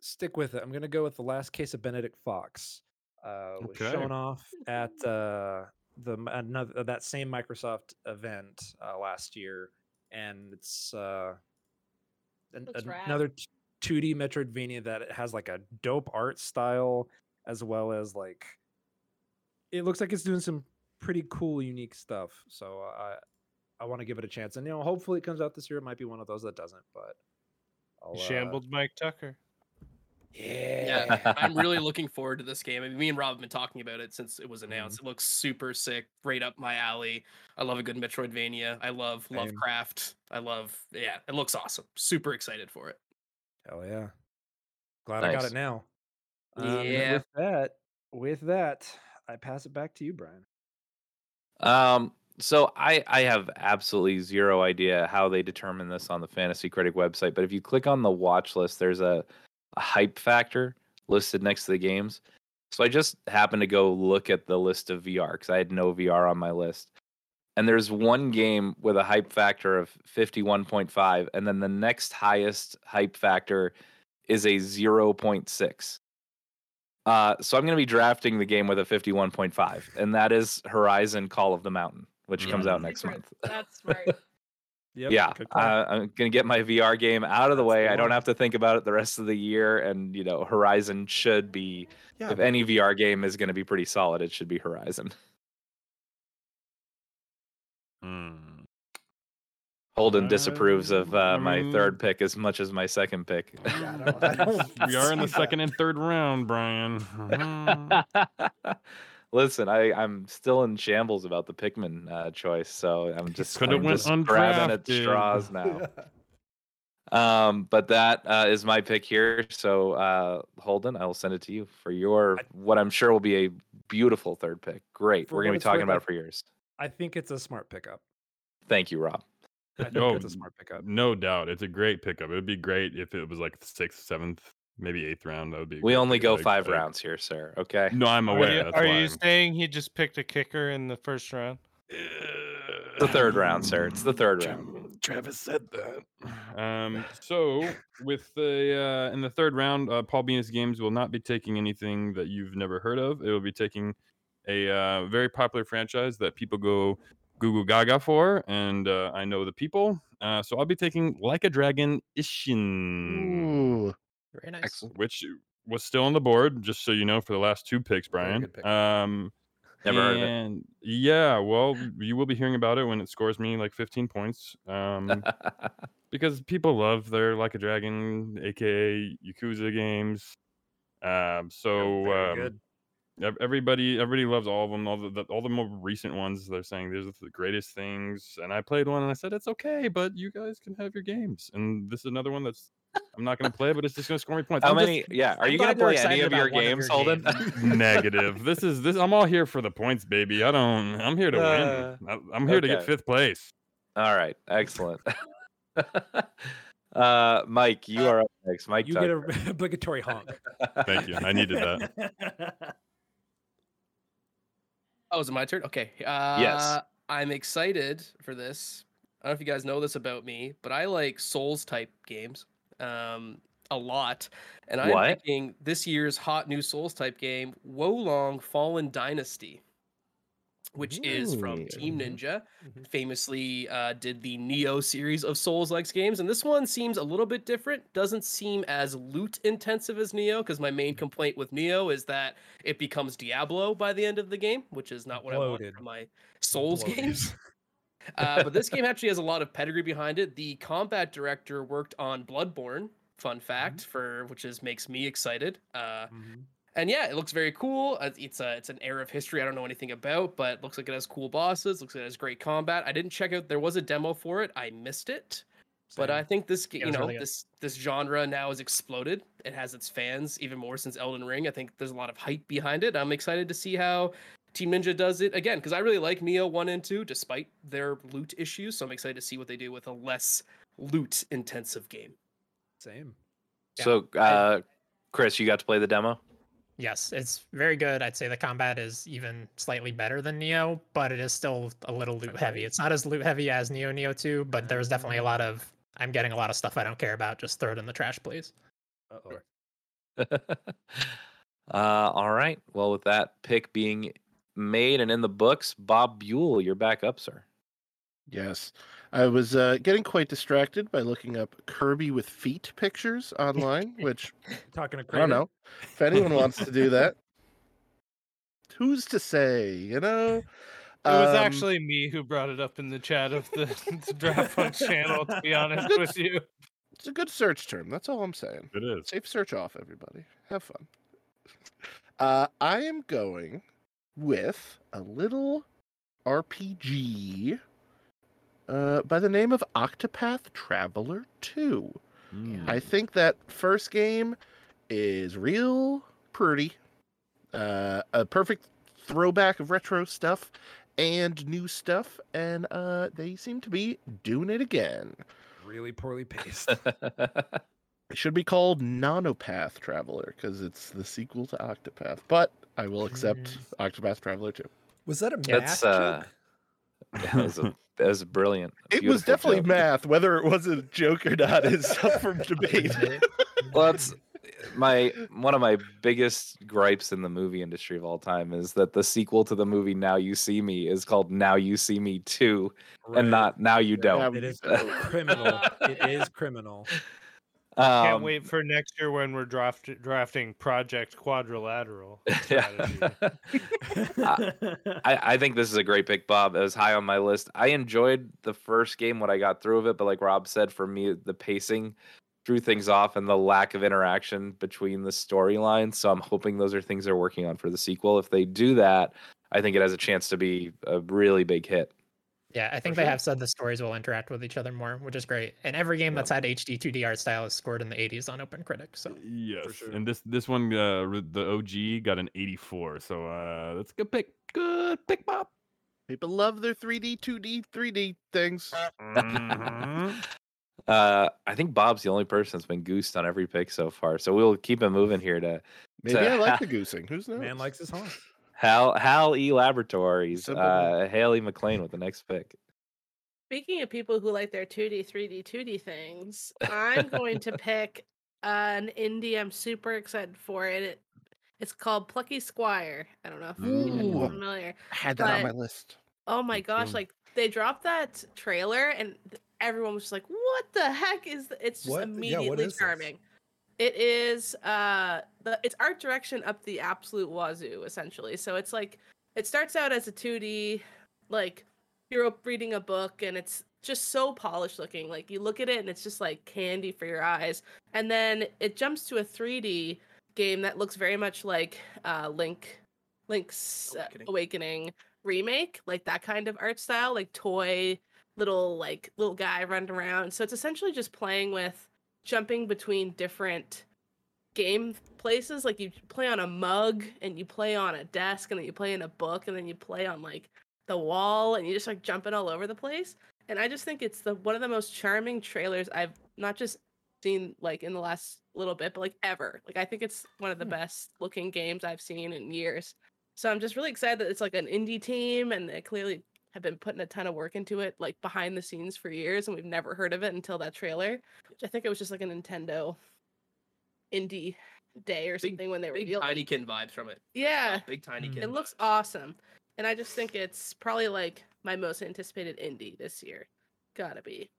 stick with it. I'm gonna go with the last case of Benedict Fox. Uh, was Okay. shown off at uh, the another uh, that same Microsoft event uh, last year, and it's uh, an, rad. another t- 2D Metroidvania that has like a dope art style as well as like it looks like it's doing some pretty cool, unique stuff. So I I want to give it a chance, and you know, hopefully it comes out this year. It might be one of those that doesn't, but I'll, uh, Shambled Mike Tucker. Yeah, Yeah, I'm really looking forward to this game. I mean, me and Rob have been talking about it since it Mm-hmm. was announced. It looks super sick, right up my alley. I love a good Metroidvania. I love Same. Lovecraft. I love, yeah, it looks awesome. Super excited for it. Hell yeah! Glad I got it now. Um, Yeah. With that, with that, I pass it back to you, Brian. Um, so I I have absolutely zero idea how they determine this on the Fantasy Critic website, but if you click on the watch list, there's a, a hype factor listed next to the games. So I just happened to go look at the list of VR because I had no VR on my list. And there's one game with a hype factor of 51.5, and then the next highest hype factor is a 0.6. Uh, so I'm going to be drafting the game with a 51.5, and that is Horizon Call of the Mountain, which comes out Mm. next Secret. month. That's smart. Yep, yeah, uh, I'm going to get my VR game out of the That's way. the I don't have to think about it the rest of the year. And, you know, Horizon should be, Yeah, if any VR game is going to be pretty solid, it should be Horizon. Hmm. Holden disapproves of uh, I my third pick as much as my second pick. Yeah, I don't- I don't we are in the second and third round, Brian. Listen, I, I'm still in shambles about the Pikmin uh, choice, so I'm just, Coulda I'm went just grabbing at straws now. Um, but that uh, is my pick here. So uh, Holden, I will send it to you for your I- what I'm sure will be a beautiful third pick. Great, For we're gonna be talking about it for years. I think it's a smart pickup. Thank you, Rob. I think Oh, it's a smart pickup. no doubt, it's a great pickup. It would be great if it was like sixth, seventh, maybe eighth round. That would be. We only go like- five like- rounds here, sir. Okay. No, I'm Are aware. you, that's are you saying he just picked a kicker in the first round? The third round, sir. It's the third round. Travis said that. Um, so with the uh, in the third round, uh, Paul Venus Games will not be taking anything that you've never heard of. It will be taking a uh, very popular franchise that people go Google Gaga for, and uh, I know the people. Uh, so I'll be taking Like a Dragon Ishin, Ooh. Very nice. Excellent. which was still on the board, just so you know, for the last two picks, Very Brian. good pick. Um, Never heard of it. yeah, well, you will be hearing about it when it scores me like 15 points. Um, because people love their Like a Dragon, aka Yakuza games. Um, so um, everybody, everybody loves all of them. All the, the all the more recent ones, they're saying these are the greatest things. And I played one, and I said it's okay, but you guys can have your games. And this is another one that's I'm not going to play, but it's just going to score me points. How I'm just- many? yeah. Are I'm you gonna glad you're play any of your about one of games, your Holden? games. negative. This is this. I'm all here for the points, baby. I don't. I'm here to Uh, win. I- I'm here to get fifth place. All right. Excellent. uh, Mike, you are up next. Mike, You Tucker. get a obligatory honk. Thank you. I needed that. Oh, is it my turn? Okay. Uh, I'm excited for this. I don't know if you guys know this about me, but I like Souls type games um, a lot. And I'm What? thinking this year's hot new Souls type game, Wolong Fallen Dynasty, which is from Team Ninja. Mhm. Famously uh, did the Nioh series of Souls likes games. And this one seems a little bit different. Doesn't seem as loot intensive as Nioh, because my main complaint with Nioh is that it becomes Diablo by the end of the game, which is not what I Bloated. want from my Souls Bloated. games. Uh, but this game actually has a lot of pedigree behind it. The combat director worked on Bloodborne. Fun fact for which is makes me excited. Uh, and yeah, it looks very cool. Uh, It's a it's an era of history I don't know anything about, but looks like it has cool bosses. Looks like it has great combat. I didn't check out. There was a demo for it. I missed it. But I think this, ga- Yeah, it you know, really this this genre now has exploded. It has its fans even more since Elden Ring. I think there's a lot of hype behind it. I'm excited to see how Team Ninja does it again because I really like Nioh one and two, despite their loot issues. So I'm excited to see what they do with a less loot intensive game. Same. Yeah, So, uh, Chris, you got to play the demo. Yes, it's very good. I'd say the combat is even slightly better than Nioh, but it is still a little loot heavy. It's not as loot heavy as Nioh Nioh 2, but there's definitely a lot of I'm getting a lot of stuff I don't care about. Just throw it in the trash, please. Uh-oh. uh, all right. Well, with that pick being made and in the books, Bob Buell, you're back up, sir. Yes. I was uh, getting quite distracted by looking up Kirby with feet pictures online, which Talking to I don't know if anyone wants to do that. Who's to say? You know. It was Um, actually me who brought it up in the chat of the, the Draft Punch channel, to be honest with you. It's a good search term. That's all I'm saying. It is. Safe search off, everybody. Have fun. Uh, I am going with a little RPG uh, by the name of Octopath Traveler 2. Mm. I think that first game is real pretty. Uh, a perfect throwback of retro stuff and new stuff, and uh, they seem to be doing it again. really poorly paced. It should be called Nonopath Traveler because it's the sequel to Octopath, but I will accept Octopath Traveler 2. Was that a That's math uh, joke? that was, a, that was brilliant. It was definitely joke. math. Whether it was a joke or not is up for debate. Well, that's my one of my biggest gripes in the movie industry of all time is that the sequel to the movie Now You See Me is called Now You See Me 2 Right. and not Now You Don't. It is criminal. It is criminal. Can't Um, wait for next year when we're draft, drafting Project Quadrilateral. yeah. I, I think this is a great pick, Bob. It was high on my list. I enjoyed the first game when I got through of it, but like Rob said, for me, the pacing threw things off and the lack of interaction between the storylines. So I'm hoping those are things they're working on for the sequel. If they do that, I think it has a chance to be a really big hit. Yeah, I think they have said the stories will interact with each other more, which is great. And every game that's had HD 2D art style is scored in the 80s on OpenCritic. So Yes, sure. and this this one, uh, the OG got an 84. So uh, that's a good pick. Good pick, Bob. People love their 3D, 2D, 3D things. Uh, I think Bob's the only person that's been goosed on every pick so far. So we'll keep him moving here to Maybe to I like the goosing. Who's knows? Man likes his horse. Hal Hal E Laboratories. Simple Uh, Haley McLean with the next pick. Speaking of people who like their 2D, 3D, 2D things, I'm going to pick an indie I'm super excited for. It, it it's called Plucky Squire. I don't know if Ooh. you're familiar. I had that on my list. Oh my gosh, too. like they dropped that trailer and everyone was just like, "What the heck is th-? it's just What- yeah, what immediately is this? Charming." It is uh the it's art direction up the absolute wazoo essentially. So it's like it starts out as a 2D like you're reading a book and it's just so polished looking. Like you look at it and it's just like candy for your eyes. And then it jumps to a 3D game that looks very much like uh Link Link's uh, Awakening. Awakening remake, like that kind of art style, like toy little like little guy running around. So it's essentially just playing with jumping between different game places. Like you play on a mug and you play on a desk and then you play in a book and then you play on like the wall and you just like jumping all over the place. And I just think it's the one of the most charming trailers I've not just seen like in the last little bit, but like ever. Like I think it's one of the hmm. best looking games I've seen in years. So I'm just really excited that it's like an indie team and they clearly have been putting a ton of work into it, like behind the scenes for years, and we've never heard of it until that trailer. Which I think it was just like a Nintendo indie day or Big- something when they were Big revealed. it. Tinykin vibes from it. Yeah, Big Tinykin. Mm. it looks awesome, and I just think it's probably like my most anticipated indie this year. Gotta be.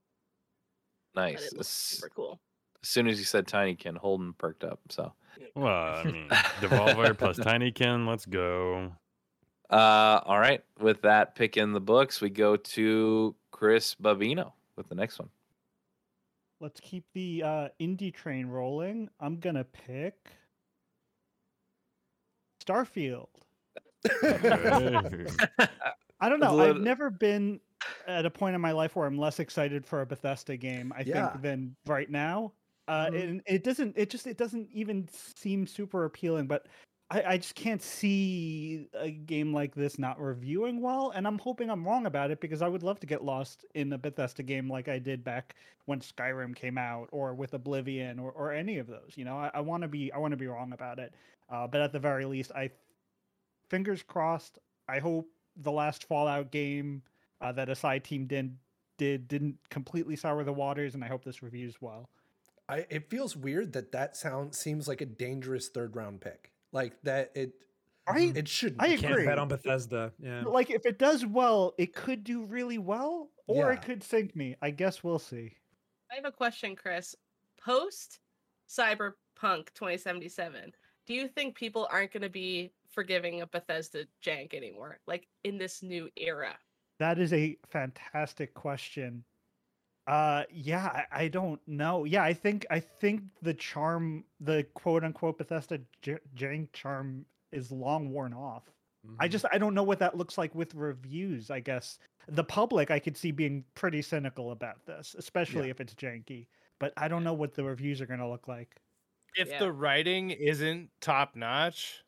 Nice. it looks super cool. as soon as you said Tinykin, Holden perked up. So, well, I mean, Devolver plus Tinykin. Let's go. Uh, all right. With that pick in the books, we go to Chris Babino with the next one. Let's keep the uh, indie train rolling. I'm gonna pick Starfield. I don't know. I've never been at a point in my life where I'm less excited for a Bethesda game. I Yeah. think than right now. Uh, Mhm. and it doesn't. It just. It doesn't even seem super appealing. But I, I just can't see a game like this not reviewing well. And I'm hoping I'm wrong about it because I would love to get lost in a Bethesda game like I did back when Skyrim came out, or with Oblivion, or, or any of those. You know, I, I want to be. I want to be wrong about it. Uh, but at the very least, I fingers crossed. I hope the last Fallout game uh, that a side team did did didn't completely sour the waters, and I hope this reviews well. I, it feels weird that that sound seems like a dangerous third round pick. Like that it Right? Mm, it shouldn't. I be. Can't agree. bet on Bethesda. Yeah. Like if it does well, it could do really well, or Yeah. it could sink me. I guess we'll see. I have a question, Chris. Post Cyberpunk 2077, do you think people aren't going to be forgiving of Bethesda jank anymore? Like in this new era? That is a fantastic question. Uh yeah, I, I don't know. Yeah, I think I think the charm, the quote unquote Bethesda j- jank charm is long worn off. I Mhm. just I don't know what that looks like with reviews, I guess. The public I could see being pretty cynical about this, especially if it's janky. But I don't know what the reviews are gonna look like. If Yeah. the writing isn't top notch,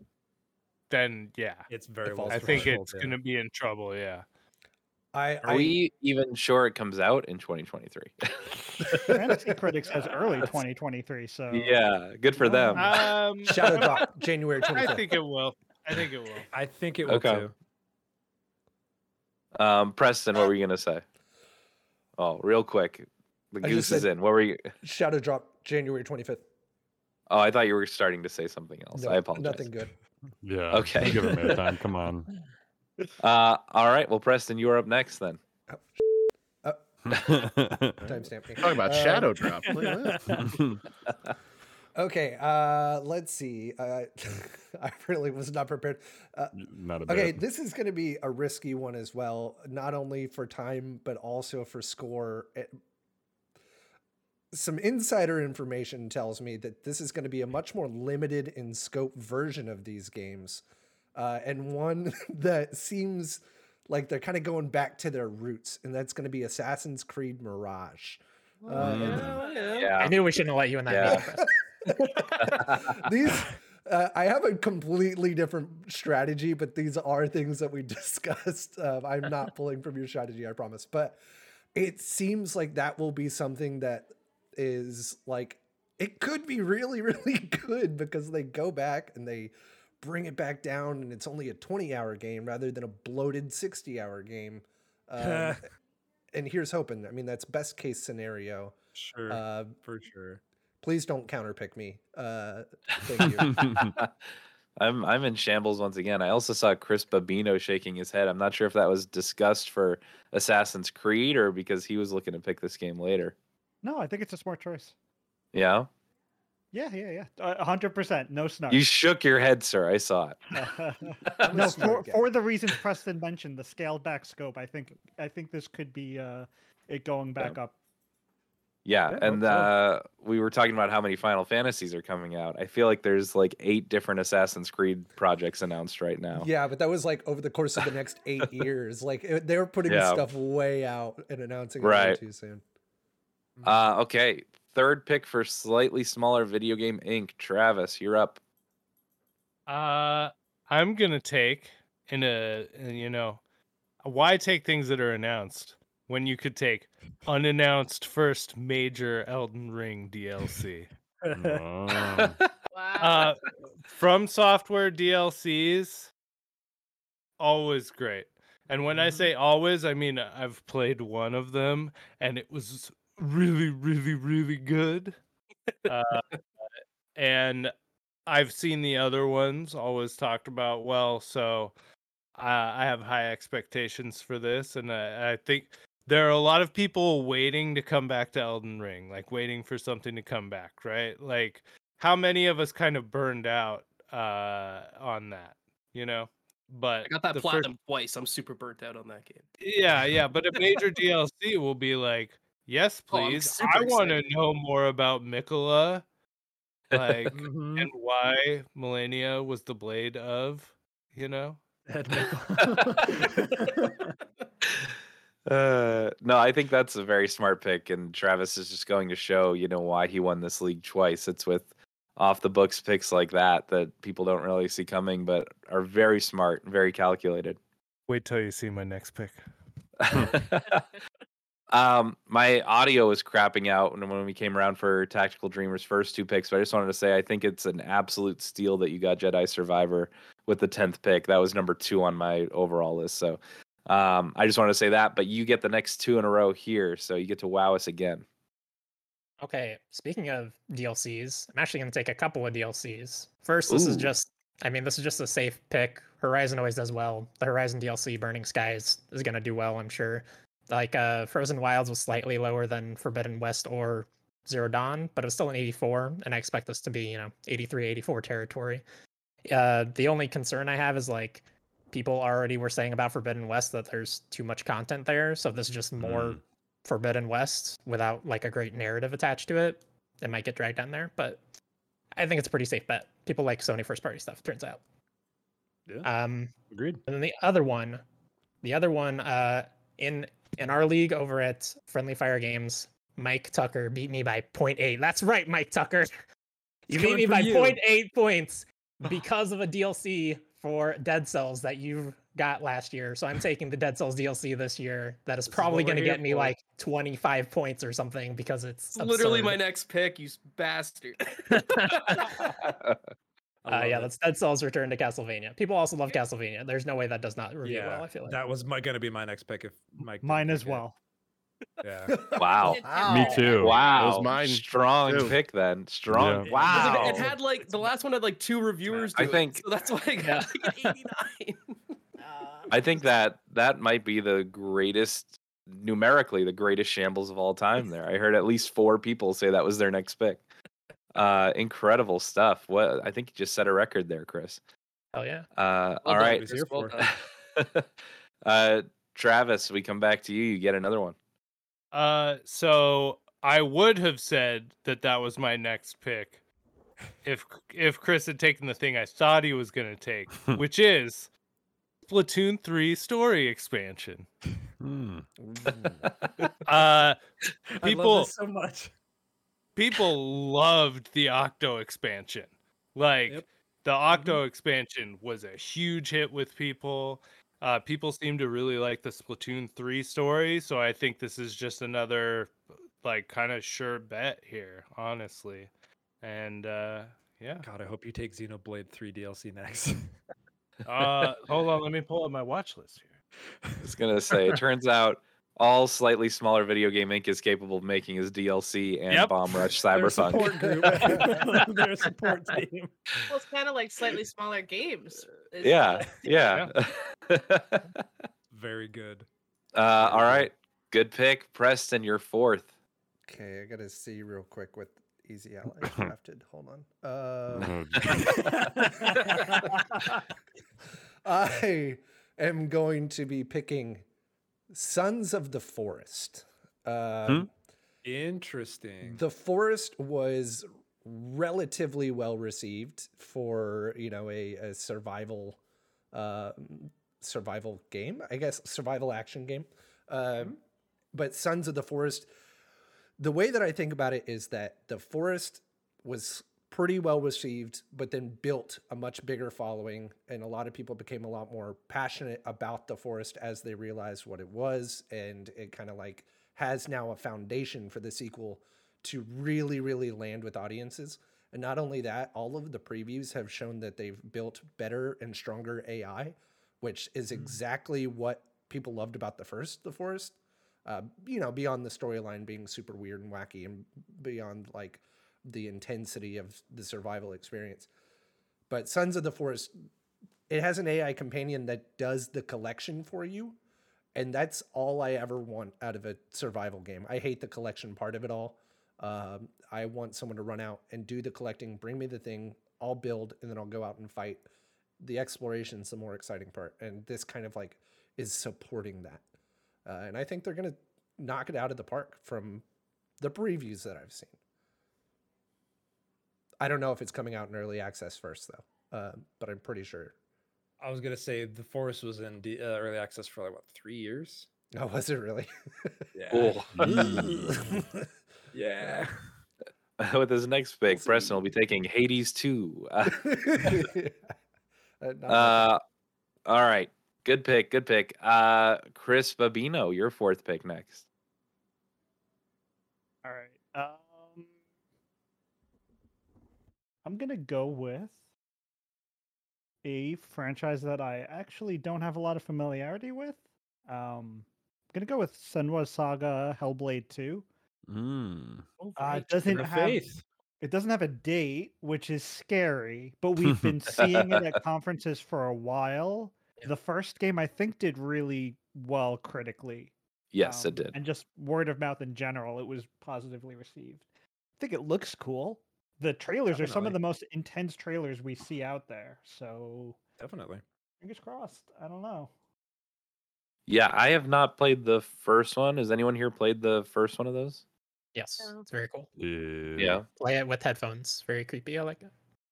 then yeah, it's very It well. I think it's yeah. gonna be in trouble. Yeah. I, Are I we even sure it comes out in 2023? Fantasy Critics says early 2023, so yeah, good for them. Um, shadow drop January I think it will. I think it will. I think it will Okay. too. Um, Preston, what were you gonna say? Oh, real quick, the I goose is in. What were you? Shadow drop January 25th. Oh, I thought you were starting to say something else. No, I apologize. Nothing good. Yeah. Okay. Give him time. Come on. Uh, all right. Well, Preston, you are up next then. Timestamp. Talking about Uh, shadow drop. Look at that. Okay, uh, let's see. Uh, I really was not prepared. Uh, Not a okay, bit. this is going to be a risky one as well, not only for time but also for score. It- some insider information tells me that this is going to be a much more limited in scope version of these games, uh, and one that seems like they're kind of going back to their roots, and that's going to be Assassin's Creed Mirage. Uh, and- Oh, yeah. Yeah. I knew we shouldn't have let you in that Yeah. these uh, i have a completely different strategy but these are things that we discussed uh, i'm not pulling from your strategy i promise but it seems like that will be something that is like it could be really really good because they go back and they bring it back down and it's only a 20 hour game rather than a bloated 60 hour game um, and here's hoping i mean that's best case scenario Sure. uh, for sure. please don't counterpick me uh, thank you I'm I'm in shambles once again. I also saw Chris Babino shaking his head. I'm not sure if that was disgust for Assassin's Creed or because he was looking to pick this game later. no, I think it's a smart choice. Yeah. Yeah, yeah, yeah. A hundred percent. No snark. You shook your head, sir. I saw it. No, for, for the reasons Preston mentioned, the scaled back scope, I think I think this could be uh it going back up. Yeah, Yeah, and hope so. uh, we were talking about how many Final Fantasies are coming out. I feel like there's like eight different Assassin's Creed projects announced right now. Yeah, but that was like over the course of the next eight years. Like it- they were putting Yeah. stuff way out and announcing it Right. too soon. Uh, okay, third pick for slightly smaller video game Inc. Travis, you're up. Uh, I'm gonna take in a you know, why take things that are announced when you could take unannounced first major Elden Ring DLC. Wow. uh, from software DLCs, always great. And when I Mhm. say always, I mean I've played one of them and it was really, really, really good. Uh, and I've seen the other ones always talked about well, so uh, I have high expectations for this, and I, I think there are a lot of people waiting to come back to Elden Ring, like waiting for something to come back, right? Like how many of us kind of burned out uh, on that, you know? But I got that the first- platinum twice. I'm super burnt out on that game. yeah, yeah, but a major DLC will be like, yes, Oh, please. super I want to know more about Mikola, like, Mhm. and why Melania was the blade of, you know. Ed Uh, no, I think that's a very smart pick, and Travis is just going to show, you know, why he won this league twice. It's with off the books picks like that that people don't really see coming, but are very smart, very calculated. Wait till you see my next pick. um, my audio was crapping out when, when we came around for Tactical Dreamers' first two picks, but I just wanted to say I think it's an absolute steal that you got Jedi Survivor with the tenth pick. That was number two on my overall list. So um, I just wanted to say that, but you get the next two in a row here, so you get to wow us again. Okay, speaking of DLCs, I'm actually going to take a couple of DLCs. First, this is just, I mean, this is just a safe pick. Horizon always does well. The Horizon DLC, Burning Skies, is going to do well, I'm sure. Like, uh, Frozen Wilds was slightly lower than Forbidden West or Zero Dawn, but it was still an 84, and I expect this to be, you know, 83, 84 territory. Uh, the only concern I have is like, people already were saying about Forbidden West that there's too much content there, so this is just more Mm. Forbidden West without like a great narrative attached to it. It might get dragged down there, but I think it's a pretty safe bet. People like Sony first party stuff, turns out. Yeah. Um, Agreed. and then the other one, the other one, uh, in in our league over at Friendly Fire Games, Mike Tucker beat me by 0.8. That's right, Mike Tucker. You beat me by you. 0.8 points because of a DLC for Dead Cells that you got last year. So I'm taking the Dead Cells DLC this year. That is This probably what going to get me for. like 25 points or something because it's It's literally my next pick, you bastard. Uh, yeah, that's Dead Cells Return to Castlevania. People also love Castlevania. There's no way that does not review yeah. well. I feel like. that was gonna be my next pick if Mike. Mine pick as it. well. Yeah. Wow. Me too. Wow. mine Strong too. pick then. Strong. Yeah. Wow. It, it had like the last one had like two reviewers. I do it, think- so that's why I got like an 89. I think that that might be the greatest numerically the greatest shambles of all time there. I heard at least four people say that was their next pick. Uh incredible stuff. What I think you just set a record there, Chris. Hell yeah. Uh Well all done, right. Chris, Chris, here well for. uh Travis, we come back to you. You get another one. Uh, so I would have said that that was my next pick, if if Chris had taken the thing I thought he was gonna take, which is Splatoon three story expansion. Hmm. Uh, I People- love this so much. People loved the Octo expansion. Like Yep. the Octo expansion was a huge hit with people. Uh, people seem to really like the Splatoon 3 story, so I think this is just another like kind of sure bet here, honestly. And uh yeah. God, I hope you take Xenoblade 3 DLC next. Uh hold on, let me pull up my watch list here. I was gonna say, it turns out all slightly smaller video game Inc. is capable of making is DLC and Yep. Bomb Rush Their Cyberpunk. support group. Their support team. Well, it's kind of like slightly smaller games. is, yeah, uh, yeah. uh, Very good. all right, good pick, Preston. You're fourth. Okay, I gotta see real quick what Easy Allies drafted. Hold on. Uh, I am going to be picking Sons of the Forest. Um, Interesting. The Forest was relatively well received for you know a, a survival uh, survival game, I guess survival action game. Um, But Sons of the Forest, the way that I think about it is that the Forest was pretty well received, but then built a much bigger following, and a lot of people became a lot more passionate about the Forest as they realized what it was, and it kind of like has now a foundation for the sequel to really, really land with audiences. And not only that, all of the previews have shown that they've built better and stronger AI, which is exactly what people loved about the first The Forest. Uh, you know, beyond the storyline being super weird and wacky, and beyond like the intensity of the survival experience. But Sons of the Forest, it has an AI companion that does the collection for you. And that's all I ever want out of a survival game. I hate the collection part of it all. Um, I want someone to run out and do the collecting, bring me the thing, I'll build, and then I'll go out and fight. The exploration's the more exciting part. And this kind of like is supporting that. Uh, and I think they're going to knock it out of the park from the previews that I've seen. I don't know if it's coming out in early access first though, uh, but I'm pretty sure. I was gonna say the forest was in D- uh, early access for like what three years. Oh, was it really? Yeah. Yeah. With his next pick, Preston will be taking Hades 2. Uh, Uh, uh, all right. Good pick. Good pick. Uh, Chris Babino, your fourth pick next. All right. Um, I'm gonna go with a franchise that I actually don't have a lot of familiarity with. Um, I'm gonna go with Senua Saga Hellblade 2. Mm. Uh, it doesn't have faith. it doesn't have a date, which is scary, but we've been seeing it at conferences for a while. The first game I think did really well critically. Yes, it um, did. And just word of mouth in general, it was positively received. I think it looks cool. The trailers are some of the most intense trailers we see out there. So Definitely. fingers crossed. I don't know. Yeah, I have not played the first one. Has anyone here played the first one of those? Yes, it's very cool. Yeah. Yeah. Play it with headphones. Very creepy. I like it.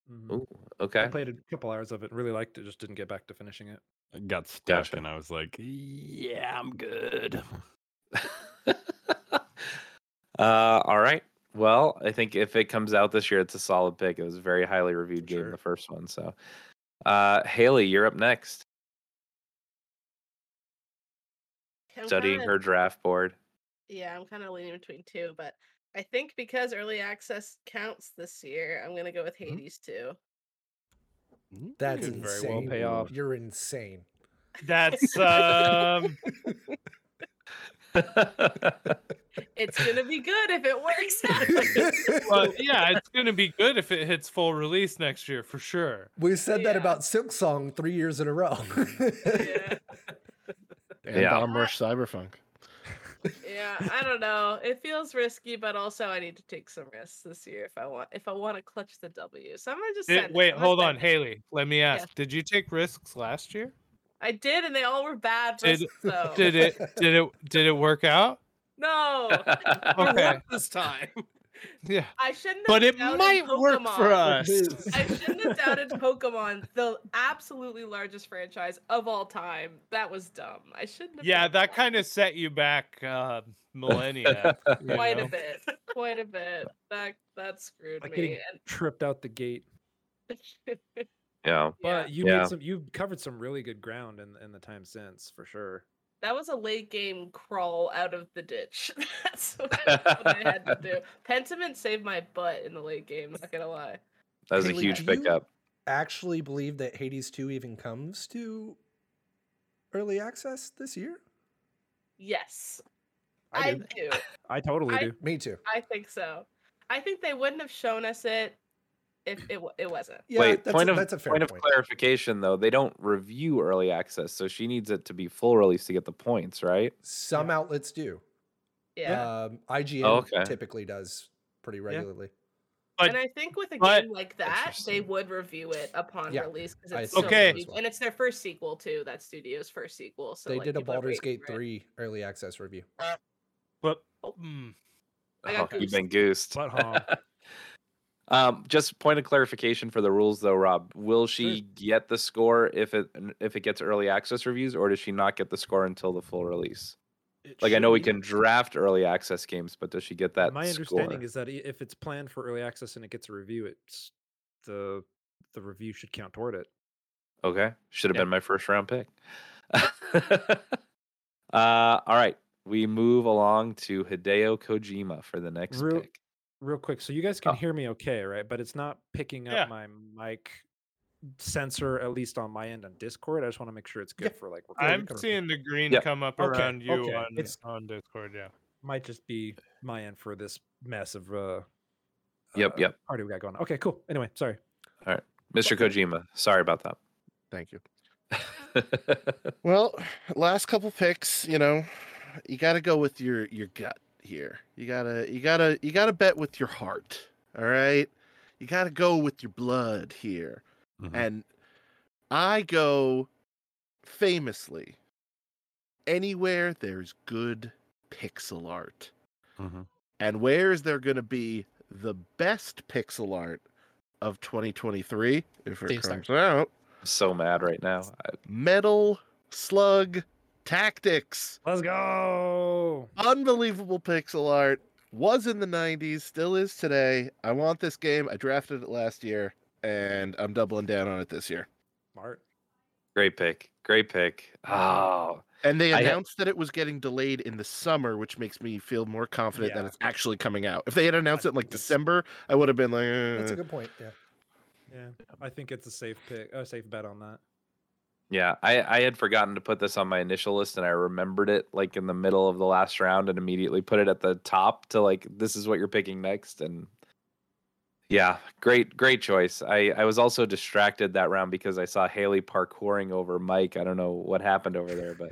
Mhm. Ooh, I okay. played a couple hours of it. Really liked it. Just didn't get back to finishing it. I got stuck Gotcha. and I was like, yeah, I'm good. uh, all right. Well, I think if it comes out this year, it's a solid pick. It was a very highly reviewed game, the first one. So, uh, Haley, you're up next. I'm Studying kinda- her draft board. Yeah, I'm kind of leaning between two, but I think because early access counts this year, I'm gonna go with Mm-hmm. Hades too. That's Could very insane. well pay off. You're insane. That's um It's gonna be good if it works out. well, yeah, it's gonna be good if it hits full release next year for sure. We said that Yeah. about Silksong three years in a row. yeah. And Yeah. Bomb Rush Cyberpunk. yeah, I don't know. It feels risky, but also I need to take some risks this year if I want if I want to clutch the W. So I'm gonna just Did- send it. wait, I'm hold on, it. Haley. Let me ask. Did you take risks last year? I did, and they all were bad Did- risks. though. Did it did it did it work out? No, Okay. this time. Yeah. I shouldn't. But have it doubted might work for Pokemon. us. I shouldn't have doubted Pokemon, the absolutely largest franchise of all time. That was dumb. I shouldn't have. Yeah, that kind of set you back uh millennia. you quite know? a bit, quite a bit. That that screwed Like me. getting tripped out the gate. And yeah. But you Yeah. made some. You covered some really good ground in in the time since, for sure. that was a late game crawl out of the ditch. That's what, what I had to do. Pentiment saved my butt in the late game. Not gonna lie. That was a huge do you- pickup. Actually, believe that Hades 2 even comes to early access this year? Yes, I I, do. do. I totally I- do. Me too. I think so. I think they wouldn't have shown us it if it it wasn't. Yeah, Wait, that's, point a, of that's a fair point point. of clarification though, they don't review early access, so she needs it to be full release to get the points, right? Some outlets do. Yeah. Um, IGN Oh, okay. typically does pretty regularly. But and I think with a but- game like that, they would review it upon Yeah, release because it's think so Okay. big, and it's their first sequel too. That studio's first sequel. So they like, did a people Baldur's Gate for it. 3 early access review. but mm, I Oh, you've been goosed. Butt honk. um, just point of clarification for the rules though, Rob. Will she get the score if it if it gets early access reviews, or does she not get the score until the full release? It Like I know we be- can draft early access games, but does she get that? My understanding is that if it's planned for early access and it gets a review, it's the the review should count toward it. Okay. Should have Yeah. been my first round pick. uh, all right. We move along to Hideo Kojima for the next Real- pick. Real quick, so you guys can Oh. hear me okay, right? But it's not picking up Yeah. my mic sensor, at least on my end on Discord. I just want to make sure it's good Yeah. for like. recording I'm seeing the green Yep. come up Okay, around you okay, on it's- on Discord. Yeah. might just be my end for this mess of uh. Yep, uh, yep. Party we got going. on. Okay, cool. Anyway, sorry. All right. Mr. Kojima, sorry about that. Thank you. Well, last couple picks, you know, you got to go with your your gut here. You gotta you gotta you gotta bet with your heart. All right, you gotta go with your blood here. Mhm. And I go famously anywhere there's good pixel art. Mhm. And where is there going to be the best pixel art of 2023 if it Steve Star. comes out? I'm so mad right now. I- Metal Slug Tactics. Let's go. Unbelievable pixel art. Was in the 90s, still is today. I want this game. I drafted it last year, and I'm doubling down on it this year. Smart. Great pick. Great pick. Oh, And they I ha- announced that it was getting delayed in the summer, which makes me feel more confident that it's actually coming out. If they had announced it in like it's- December, I would have been like, That's a "Eh." good point. Yeah. Yeah, I think it's a safe pick, a safe bet on that. Yeah. I, I had forgotten to put this on my initial list and I remembered it like in the middle of the last round and immediately put it at the top to like, this is what you're picking next. And yeah, great, great choice. I, I was also distracted that round because I saw Haley parkouring over Mike. I don't know what happened over there, but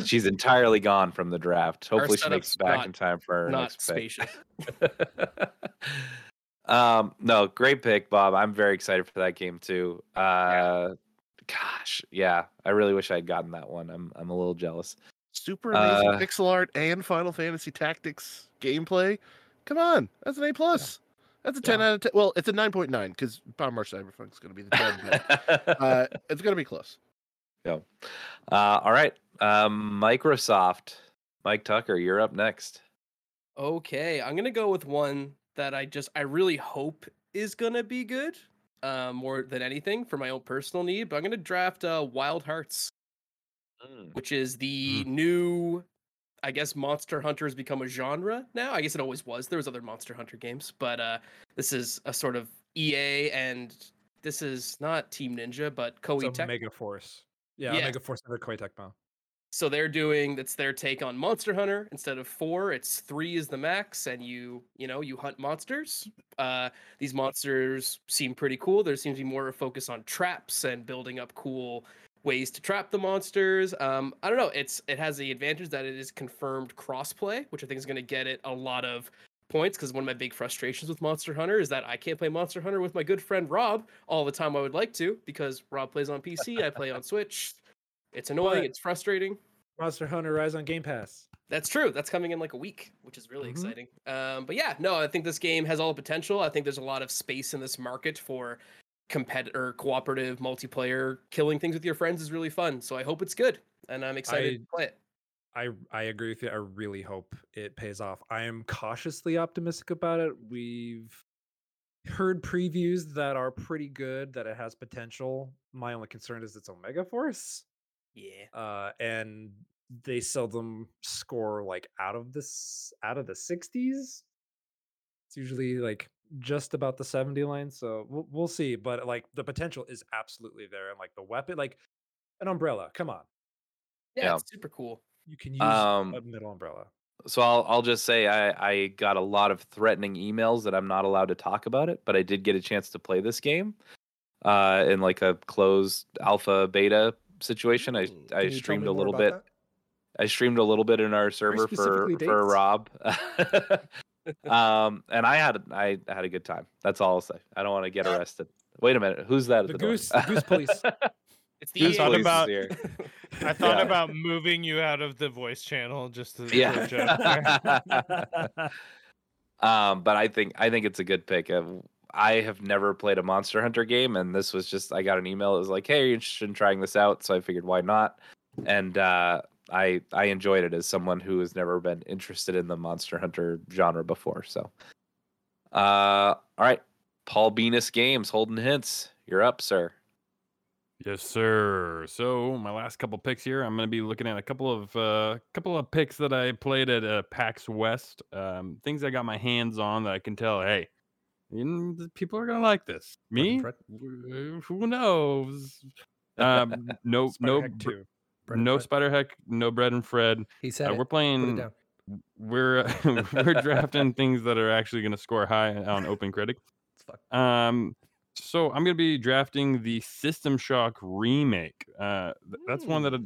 she's entirely gone from the draft. Hopefully she makes it back not- in time for her Not next pick. spacious. um, no, great pick, Bob. I'm very excited for that game too. Uh, gosh, yeah, I really wish I'd gotten that one. I'm I'm a little jealous. super amazing Uh, pixel art and Final Fantasy Tactics gameplay. Come on, that's an A plus. That's a ten out of ten. Well, it's a nine point nine because Bomb Rush Cyberpunk's going to be the ten. but, uh, it's going to be close. yeah. Uh, all right, um, Microsoft. Mike Tucker, you're up next. Okay, I'm gonna go with one that I just I really hope is gonna be good, uh, more than anything for my own personal need. But I'm gonna draft uh, Wild Hearts, which is the new, I guess Monster Hunter has become a genre now. I guess it always was. There was other Monster Hunter games, but uh, this is a sort of EA, and this is not Team Ninja, but Koei Tecmo. Omega Force. Yeah, Yeah. Omega Force under Koei Tecmo. So they're doing that's their take on Monster Hunter. Instead of four, it's three is the max, and you you know you hunt monsters. Uh, these monsters seem pretty cool. There seems to be more of a focus on traps and building up cool ways to trap the monsters. Um, I don't know. It's it has the advantage that it is confirmed crossplay, which I think is going to get it a lot of points. Because one of my big frustrations with Monster Hunter is that I can't play Monster Hunter with my good friend Rob all the time I would like to because Rob plays on PC, I play on Switch. It's annoying. But- It's frustrating. Monster Hunter Rise on Game Pass. That's true. That's coming in like a week, which is really Mhm. exciting. Um, but yeah, no, I think this game has all the potential. I think there's a lot of space in this market for competitor, cooperative, multiplayer. Killing things with your friends is really fun. So I hope it's good, and I'm excited I- to play it. I I agree with you. I really hope it pays off. I am cautiously optimistic about it. We've heard previews that are pretty good, that it has potential. My only concern is it's Omega Force. Yeah. Uh and they seldom score like out of this out of the 60s. It's usually like just about the 70 line, so we'll, we'll see, but like the potential is absolutely there and like the weapon like an umbrella. Come on. Yeah, Yeah. it's super cool. You can use Um, a middle umbrella. So I'll I'll just say I I got a lot of threatening emails that I'm not allowed to talk about it, but I did get a chance to play this game uh in like a closed alpha beta situation. I Ooh, I can you tell streamed a little bit. that? I streamed a little bit in our server for specifically for? Rob. um and I had I had a good time. That's all I'll say. I don't want to get arrested. Wait a minute. Who's that at The the, goose- the goose police. It's the Goose police about- here. I thought Yeah. about moving you out of the voice channel just to Yeah. for a joke there. um, but I think I think it's a good pick. I have never played a Monster Hunter game, and this was just I got an email. It was like, "Hey, are you interested in trying this out?" So I figured, why not? And uh, I I enjoyed it as someone who has never been interested in the Monster Hunter genre before. So, uh, all right, Paul Venus Games, Holden Hints, you're up, sir. Yes, sir. So my last couple picks here, I'm going to be looking at a couple of uh, couple of picks that I played at uh, PAX West. Um, things I got my hands on that I can tell. Hey, You people are gonna like this. Me? Fred? Who knows? Um, no, no, Spider-Heck br- 2. Bread no Spider Heck, no bread and Fred. He Uh, said we're. Put it playing. We're we're drafting things that are actually going to score high on Open Critic. Um, so I'm going to be drafting the System Shock remake. Uh, th- that's one that I,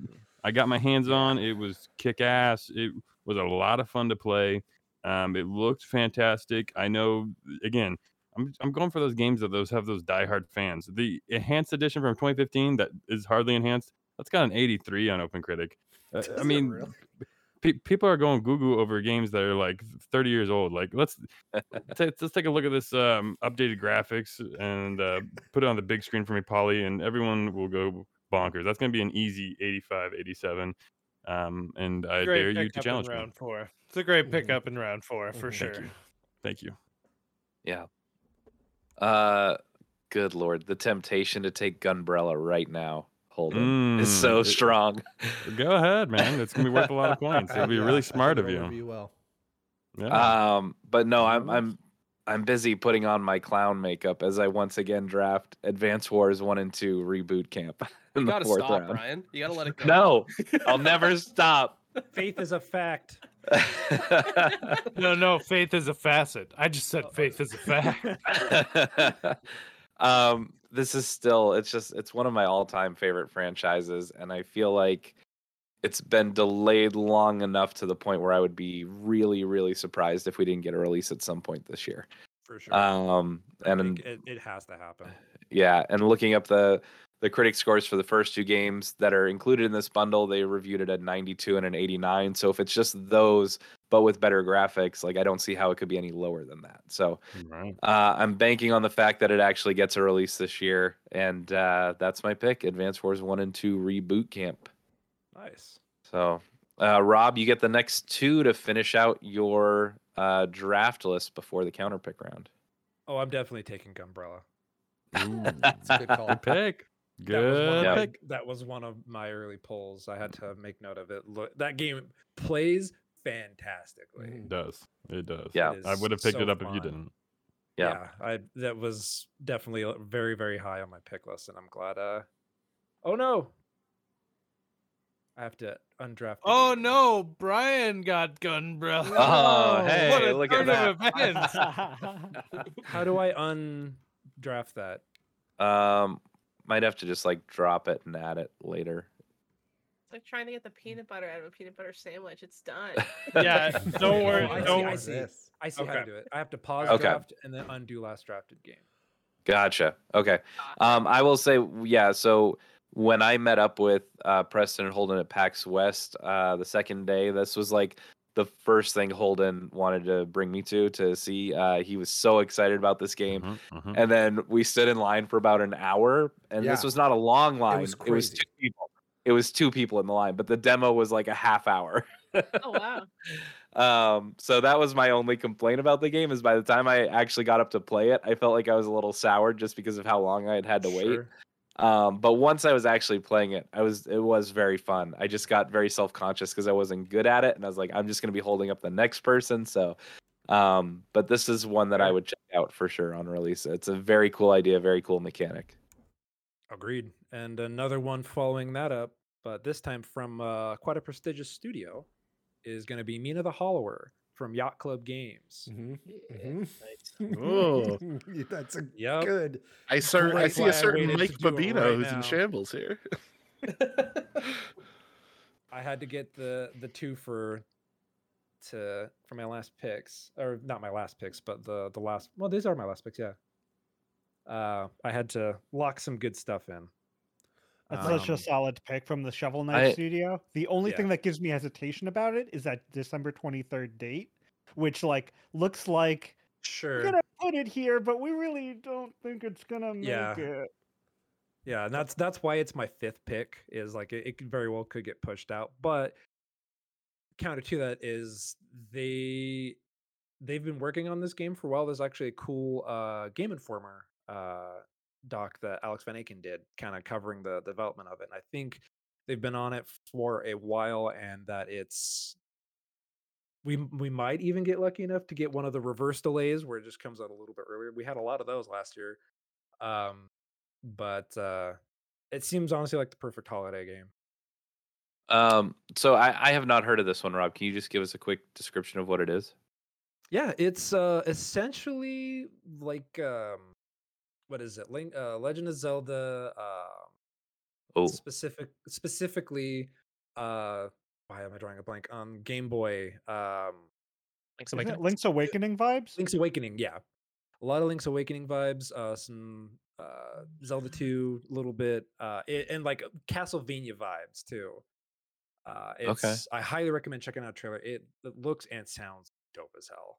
I got my hands on. It was kick ass. It was a lot of fun to play. Um, it looked fantastic. I know. Again, I'm I'm going for those games that those have those diehard fans. The enhanced edition from 2015 that is hardly enhanced. That's got an 83 on Open Critic. Uh, I mean, really? pe- people are going goo goo over games that are like 30 years old. Like let's ta- let's take a look at this um, updated graphics and uh, put it on the big screen for me, Polly, and everyone will go bonkers. That's going to be an easy 85, 87. Um, and I Great dare you to pickup in challenge me. round four. It's a great Mhm. pickup in round four for Mhm. sure. Thank you. Thank you. Yeah. Uh, good lord, the temptation to take Gunbrella right now, Holden, is Mm, so it- strong. Go ahead, man. It's gonna be worth a lot of points. It'll be Yeah, really smart of you. Be well. Yeah. Um, but no, I'm I'm I'm busy putting on my clown makeup as I once again draft Advance Wars one and two reboot camp in You gotta fourth stop, round. Brian. You gotta let it go. No, I'll never stop. Faith is a fact. No, no, faith is a facet. I just said faith is a fact. um, this is still it's just it's one of my all-time favorite franchises, and I feel like it's been delayed long enough to the point where I would be really, really surprised if we didn't get a release at some point this year. For sure. Um, and it, it has to happen. yeah, and looking up the the critic scores for the first two games that are included in this bundle, they reviewed it at 92 and an 89. So if it's just those, but with better graphics, like I don't see how it could be any lower than that. So right. uh, I'm banking on the fact that it actually gets a release this year, and uh, that's my pick: Advance Wars One and Two Reboot Camp. Nice. So, uh, Rob, you get the next two to finish out your uh, draft list before the counter pick round. Oh, I'm definitely taking Gunbrella. Ooh, It's a good call. good pick. That was, one Good of my, pick. that was one of my early polls. I had to make note of it. Look, that game plays fantastically. Mhm. It does. It does. Yeah. It I would have picked so it up if you didn't. Yeah. I that was definitely uh, very very high on my pick list, and I'm glad. Uh, oh no, I have to undraft. Oh game. no, Brian got Gunbrella. Oh, hey, what a look at turn of events. How do I undraft that? Um, might have to just like drop it and add it later. It's like trying to get the peanut butter out of a peanut butter sandwich. It's done. Yeah, don't worry. Oh, I see, Don't I worry. see. This. I see how to do it. I have to pause Okay. draft and then undo last drafted game. Gotcha. Okay. Um, I will say, yeah. So when I met up with uh, Preston and Holden at PAX West uh, the second day, this was like the first thing Holden wanted to bring me to to see. Uh, he was so excited about this game, Mhm, mhm. and then we stood in line for about an hour, and this was not a long line. was It was two people. It was two people in the line, but the demo was like a half hour. oh wow. Um, so that was my only complaint about the game is by the time I actually got up to play it, I felt like I was a little soured just because of how long I had had to wait. Um, but once I was actually playing it, I was it was very fun. I just got very self conscious because I wasn't good at it, and I was like, I'm just gonna be holding up the next person. So, um, but this is one that I would check out for sure on release. It's a very cool idea, very cool mechanic. Agreed. And another one following that up, but this time from uh, quite a prestigious studio, is going to be Mina the Hollower from Yacht Club Games. Mm-hmm. Oh. That's a Yep. good. I, cer- I see a certain Mike to Babino right who's now. in shambles here. I had to get the the two for to for my last picks, or not my last picks, but the the last. Well, these are my last picks. Yeah. Uh, I had to lock some good stuff in. That's such a Um, solid pick from the Shovel Knight I- studio. The only thing that gives me hesitation about it is that December 23rd date, which like looks like Sure. we're gonna put it here, but we really don't think it's gonna make Yeah. it. Yeah, and that's that's why it's my fifth pick. Is like it, it very well could get pushed out, but counter to that is they they've been working on this game for a while. There's actually a cool uh, Game Informer uh, doc that Alex Van Aken did, kind of covering the development of it. And I think they've been on it for a while, and that it's we we might even get lucky enough to get one of the reverse delays where it just comes out a little bit earlier. We had a lot of those last year. Um, but uh, it seems honestly like the perfect holiday game. Um, so I, I have not heard of this one, Rob. Can you just give us a quick description of what it is? Yeah, it's uh essentially like um what is it? Link uh Legend of Zelda Uh, Oh, specific specifically uh why am I drawing a blank? Um Game Boy um Link's Isn't it Awakening. Link's Awakening vibes? Link's Awakening, yeah. A lot of Link's Awakening vibes, uh some uh Zelda 2 a little bit uh it, and like Castlevania vibes too. Uh it's Okay. I highly recommend checking out the trailer. It, it looks and sounds dope as hell.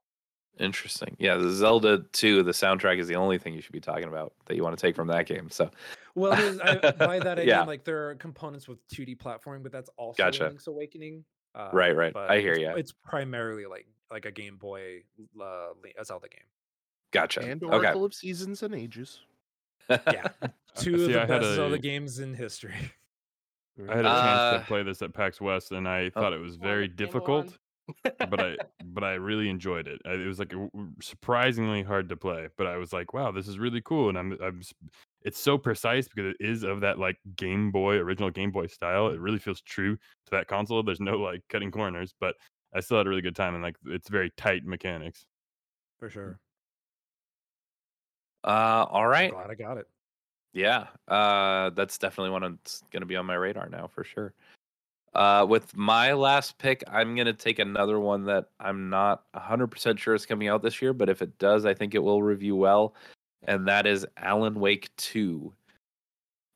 Interesting. Yeah, the Zelda 2, the soundtrack is the only thing you should be talking about that you want to take from that game. So Well, I, by that I Yeah. mean like there are components with 2D platforming, but that's also Gotcha. Link's Awakening. Uh, Right, right. but I hear you. It's primarily like like a Game Boy uh, Link- a Zelda game. gotcha. And Okay. Oracle of Seasons and Ages. Yeah, two of the I had best Zelda a- games in history. I had a chance Uh, to play this at PAX West, and I Oh. thought it was Oh, very difficult. One. but I but I really enjoyed it. I- It was like a w- w- surprisingly hard to play, but I was like, wow, this is really cool, and I'm I'm it's so precise because it is of that like Game Boy original Game Boy style. It really feels true to that console. There's no like cutting corners, but I still had a really good time and like it's very tight mechanics. For sure. Uh, all right. I'm glad I got it. Yeah, uh, that's definitely one that's going to be on my radar now for sure. Uh, with my last pick, I'm going to take another one that I'm not 100% sure is coming out this year, but if it does, I think it will review well, and that is Alan Wake 2.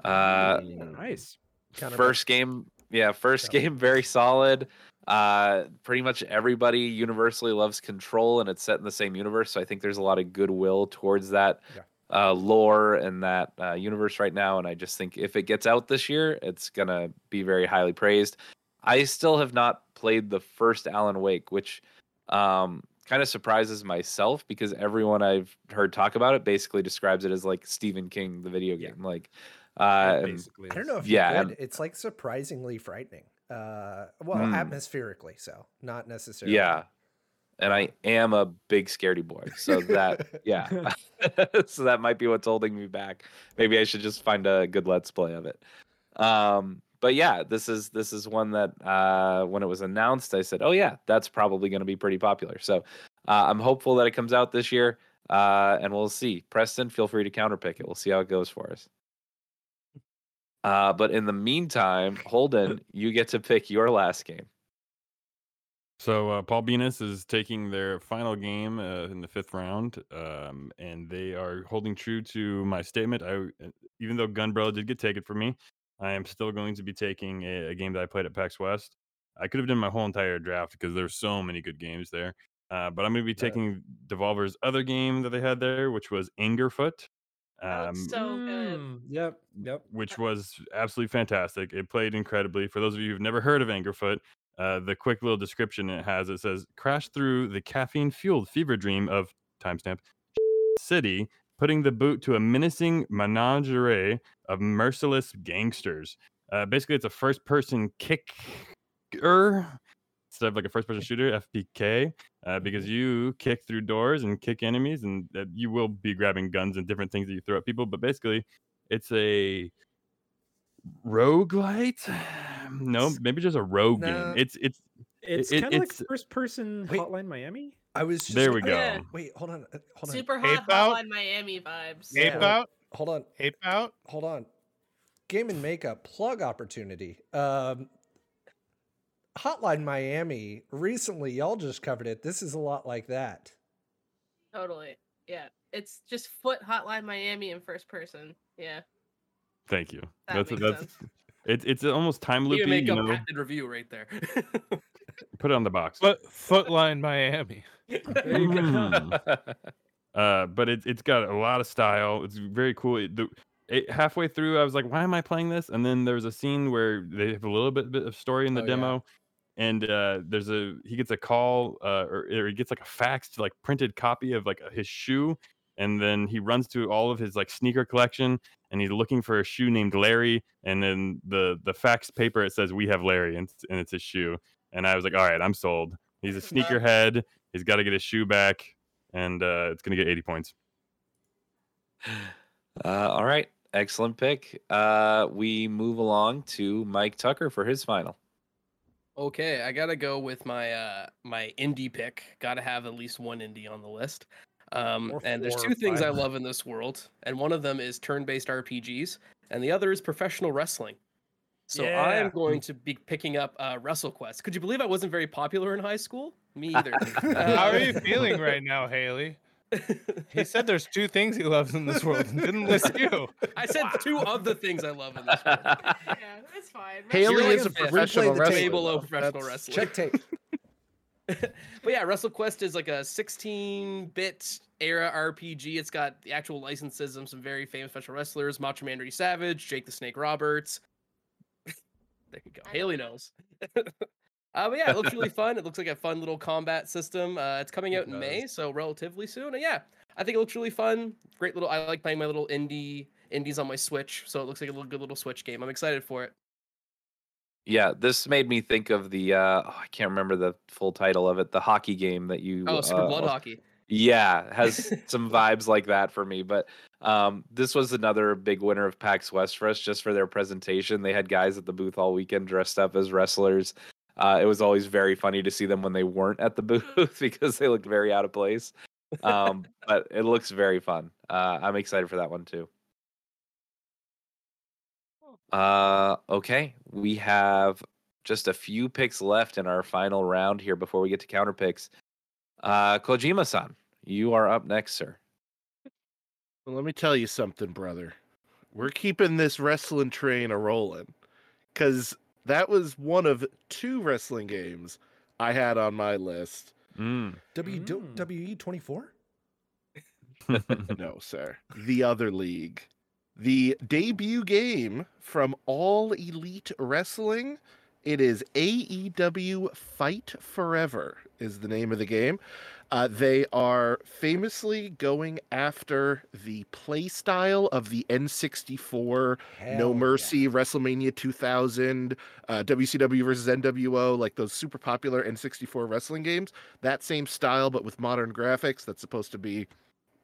Uh, Nice. Kind of first game, yeah, first Yeah. game, very solid. Uh, pretty much everybody universally loves Control, and it's set in the same universe, so I think there's a lot of goodwill towards that Yeah. Uh, lore and that uh, universe right now. And I just think if it gets out this year, it's gonna be very highly praised. I still have not played the first Alan Wake, which um, kind of surprises myself because everyone I've heard talk about it basically describes it as like Stephen King, the video Yeah. game. Like, uh, Basically, I don't know if Yeah, you and- It's like surprisingly frightening. Uh, well, Hmm. atmospherically so, not necessarily. yeah. And I am a big scaredy boy, so that yeah, so that might be what's holding me back. Maybe I should just find a good let's play of it. Um, but yeah, this is this is one that uh, when it was announced, I said, oh yeah, that's probably going to be pretty popular. So uh, I'm hopeful that it comes out this year, uh, and we'll see. Preston, feel free to counterpick it. We'll see how it goes for us. Uh, but in the meantime, Holden, you get to pick your last game. So uh, Paul Venus is taking their final game uh, in the fifth round, um, and they are holding true to my statement. I, uh, even though Gunbrella did get taken from me, I am still going to be taking a, a game that I played at PAX West. I could have done my whole entire draft because there's so many good games there. Uh, but I'm going to be Yeah. taking Devolver's other game that they had there, which was Angerfoot. That looks so good. Mm, Yep. Yep. which was absolutely fantastic. It played incredibly. For those of you who've never heard of Angerfoot, uh, the quick little description it has it says crash through the caffeine fueled fever dream of timestamp city, putting the boot to a menacing menagerie of merciless gangsters. Uh, basically, it's a first person kicker instead of like a first person shooter, FPK, uh, because you kick through doors and kick enemies, and uh, you will be grabbing guns and different things that you throw at people. But basically, it's a roguelite. No, maybe just a rogue No. game. It's it's It's it- kind of like first person Wait. Hotline Miami. I was just there we go. yeah. Wait, hold on. uh, Hold on. Super Ape hot Out? Hotline Miami vibes. Yeah. Ape out, Hold on. ape out. Hold on. Game and makeup plug opportunity. Um, Hotline Miami. Recently, y'all just covered it. This is a lot like that. Totally. Yeah. It's just foot Hotline Miami in first person. Yeah. Thank you. That that's makes that's sense. It's it's almost time loopy. You make You a know, patented review right there. put it on the box. Foot Footline Miami. There you go. Mm. uh, but it's it's got a lot of style. It's very cool. It, the, it, halfway through, I was like, "Why am I playing this?" And then there's a scene where they have a little bit, bit of story in the Oh, yeah. demo, and uh, there's a he gets a call uh, or, or he gets like a faxed like printed copy of like his shoe, and then he runs to all of his like sneaker collection, and he's looking for a shoe named Larry, and then the the fax paper it says we have Larry, and, it's- and it's his shoe, and I was like, "All right, I'm sold." He's a sneakerhead. He's got to get his shoe back, and uh, it's gonna get 80 points. Uh, all right, excellent pick. Uh, we move along to Mike Tucker for his final. Okay, I gotta go with my uh my indie pick. Gotta have at least one indie on the list. Um, Or and there's two things I love in this world, and one of them is turn-based RPGs, and the other is professional wrestling. So I am going to be picking up uh, WrestleQuest. Could you believe I wasn't very popular in high school? Me either. How are Uh, you feeling right now, Haley? He said there's two things he loves in this world and didn't list you. I said two of the things I love in this world. yeah, it's fine. Haley You're is a a professional Replay wrestler. Way below professional That's- wrestling. Check tape. But yeah, WrestleQuest is like a 16-bit era RPG. It's got the actual licenses of some very famous special wrestlers: Macho Man Randy Savage, Jake the Snake Roberts. there you go. I Haley know. knows. uh, but yeah, it looks really fun. It looks like a fun little combat system. Uh, it's coming It out in May, so relatively soon. And yeah, I think it looks really fun. Great little. I like playing my little indie indies on my Switch, so it looks like a little good little Switch game. I'm excited for it. Yeah, this made me think of the uh, oh, I can't remember the full title of it, the hockey game that you. Oh, Super uh, Blood al- Hockey. Yeah, has some vibes like that for me. But um, this was another big winner of PAX West for us, just for their presentation. They had guys at the booth all weekend dressed up as wrestlers. Uh, it was always very funny to see them when they weren't at the booth because they looked very out of place. Um, but it looks very fun. Uh, I'm excited for that one too. Uh, okay, we have just a few picks left in our final round here before we get to counter picks. Uh, Kojima-san, you are up next, sir. Well, let me tell you something, brother. We're keeping this wrestling train a rolling. Because that was one of two wrestling games I had on my list. Mm. WWE 24? no, sir. The other league. The debut game from All Elite Wrestling. It is AEW Fight Forever, is the name of the game. Uh, they are famously going after the play style of the N64 Hell No yeah. Mercy, WrestleMania 2000, uh, WCW versus NWO, like those super popular N64 wrestling games. That same style, but with modern graphics. That's supposed to be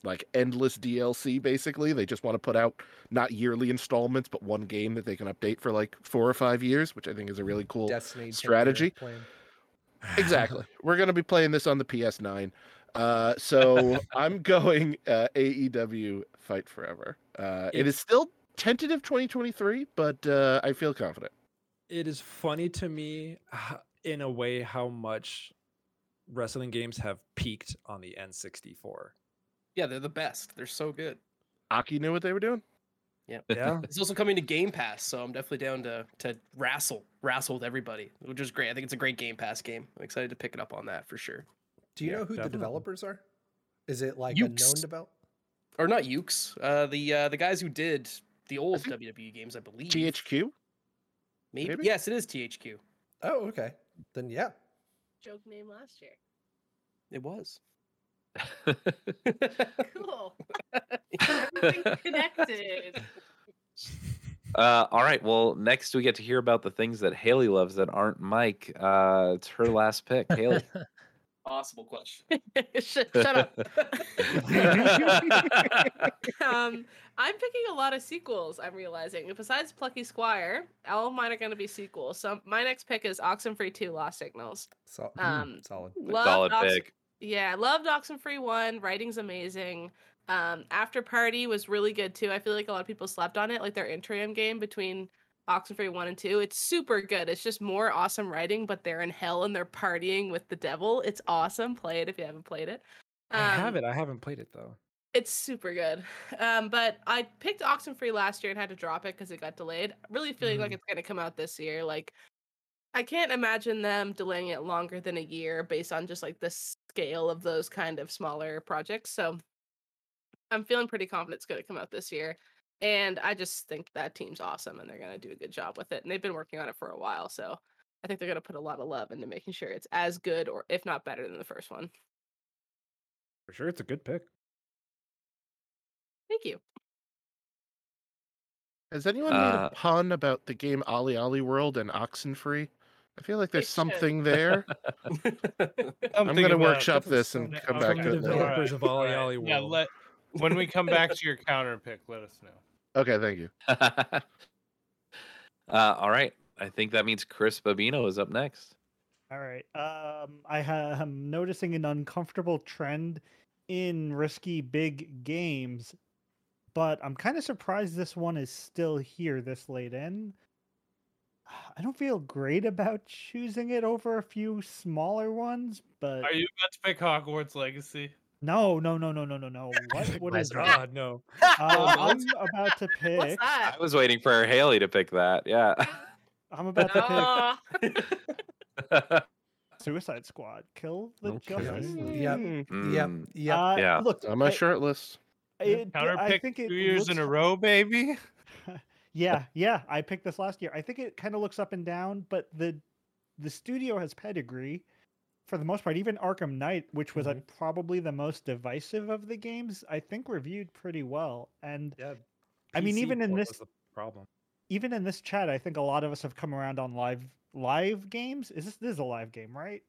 like endless DLC, basically. They just want to put out not yearly installments, but one game that they can update for like four or five years, which I think is a really cool Destiny strategy. Exactly. We're going to be playing this on the PS9. Uh, so I'm going uh, AEW Fight Forever. Uh, it is still tentative 2023, but uh, I feel confident. it is funny to me in a way how much wrestling games have peaked on the N64. Yeah, they're the best. They're so good. Aki knew what they were doing. Yeah. Yeah. It's also coming to Game Pass, so I'm definitely down to to wrestle, wrestle with everybody, which is great. I think it's a great Game Pass game. I'm excited to pick it up on that for sure. Do you Yeah, know who definitely. the developers are? Is it like a known Yuke's. develop? Or not Yuke's, uh, the uh, the guys who did the old WWE games, I believe. THQ? Maybe? maybe? Yes, it is THQ. Oh, okay. Then yeah. Joke name last year. It was. Cool. Everything connected. Uh, all right. Well, next we get to hear about the things that Haley loves that aren't Mike. Uh, it's her last pick. Haley. Possible question. shut, shut up. um, I'm picking a lot of sequels. I'm realizing. Besides Plucky Squire, all of mine are going to be sequels. So my next pick is Oxenfree 2: Lost Signals. So, Um, solid. Love Solid Ox- pick. Yeah, I loved Oxenfree one. Writing's amazing. Um, After Party was really good too. I feel like a lot of people slept on it, like their interim game between Oxenfree one and two. It's super good. It's just more awesome writing, but they're in hell and they're partying with the devil. It's awesome. Play it if you haven't played it. I have Um, it. I haven't played it though. It's super good. Um, but I picked Oxenfree last year and had to drop it because it got delayed. Really feeling like Mhm. it's gonna come out this year. Like I can't imagine them delaying it longer than a year based on just like the scale of those kind of smaller projects. So I'm feeling pretty confident it's gonna come out this year. And I just think that team's awesome and they're gonna do a good job with it. And they've been working on it for a while, so I think they're gonna put a lot of love into making sure it's as good or if not better than the first one. For sure, it's a good pick. Thank you. Has anyone made Uh, a pun about the game OlliOlli World and Oxenfree? I feel like there's something there. I'm gonna workshop this and come I'll back to to it the later. developers of Ollie Alright, Ollie Yeah, let when we come back to your counter pick, let us know. Okay, thank you. uh, all right. I think that means Chris Babino is up next. All right. Um, I ha- am noticing an uncomfortable trend in risky big games, but I'm kind of surprised this one is still here this late in. I don't feel great about choosing it over a few smaller ones, but Are you about to pick Hogwarts Legacy? no, no, no, no, no, no, no. What? What is that? God, no. Uh, I'm about to What's pick. that? I was waiting for Haley to pick that. Yeah. I'm about to pick Suicide Squad. Kill the Okay. Justice League. Yep. Yep. Mm. Yep. Uh, Yeah. Look, On my I- short list. it- Counter I pick think two it years in a row, baby. Yeah, yeah, I picked this last year. I think it kind of looks up and down, but the the studio has pedigree for the most part. Even Arkham Knight, which was uh, probably the most divisive of the games, I think reviewed pretty well. And Yeah. I mean, even in this- problem. even in this chat, I think a lot of us have come around on live live games. Is this this is a live game, right?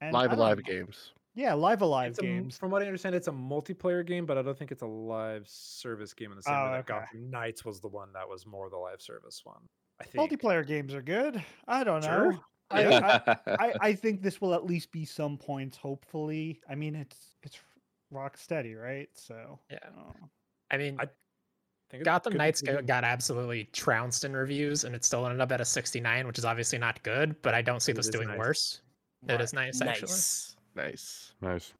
And I Live know. games. Yeah, live alive It's a m- games. from what I understand, it's a multiplayer game, but I don't think it's a live service game in the same Oh, way that okay. Gotham Knights was the one that was more the live service one. I think. Multiplayer games are good. I don't know. Sure. I, I, I, I think this will at least be some points. Hopefully, I mean it's it's Rocksteady, right? So Yeah. uh, I mean, I think Gotham could be Knights pretty got absolutely trounced in reviews, and it still ended up at a 69, which is obviously not good. But I don't see It this doing nice. worse. It is nice, actually. Nice. Nice.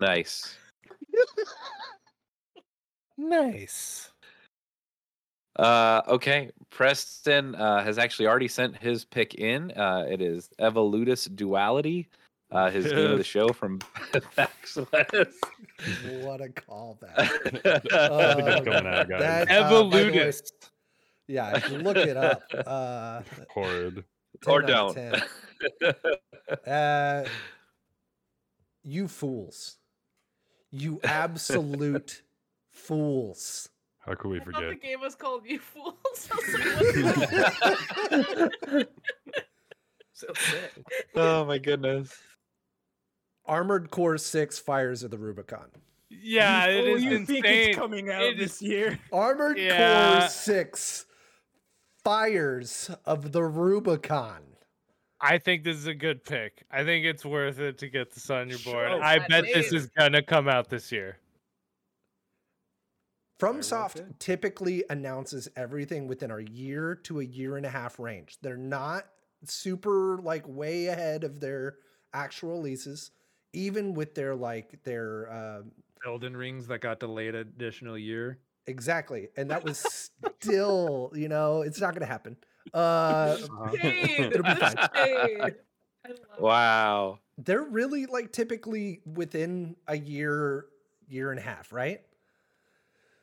Nice. nice. Nice. Uh, okay. Preston uh, has actually already sent his pick in. Uh, it is Evolutus Duality, uh, his game of the show from Backslash. What a callback. I think coming out, guys. that, uh, by the way, Evolutus. yeah, look it up. Uh, Horrid. 10 or out don't. Uh, you fools. You absolute fools. How could we I thought forget? the game was called You Fools. I was like. So sick. oh my goodness. Armored Core 6 Fires of the Rubicon. Yeah, it Oh, is you insane. think it's coming out It this is- year? Armored Yeah. Core 6 Fires of the Rubicon. I think this is a good pick. I think it's worth it to get this on your board. Sure. I That bet this is gonna come out this year. FromSoft good. typically announces everything within a year to a year and a half range. They're not super like way ahead of their actual releases, even with their like their uh, Elden Rings that got delayed an additional year. exactly, and that was still, you know, it's not gonna happen. Uh, Shade, It'll be the fine. shade. I love it. Wow. they're really like typically within a year, year and a half, right?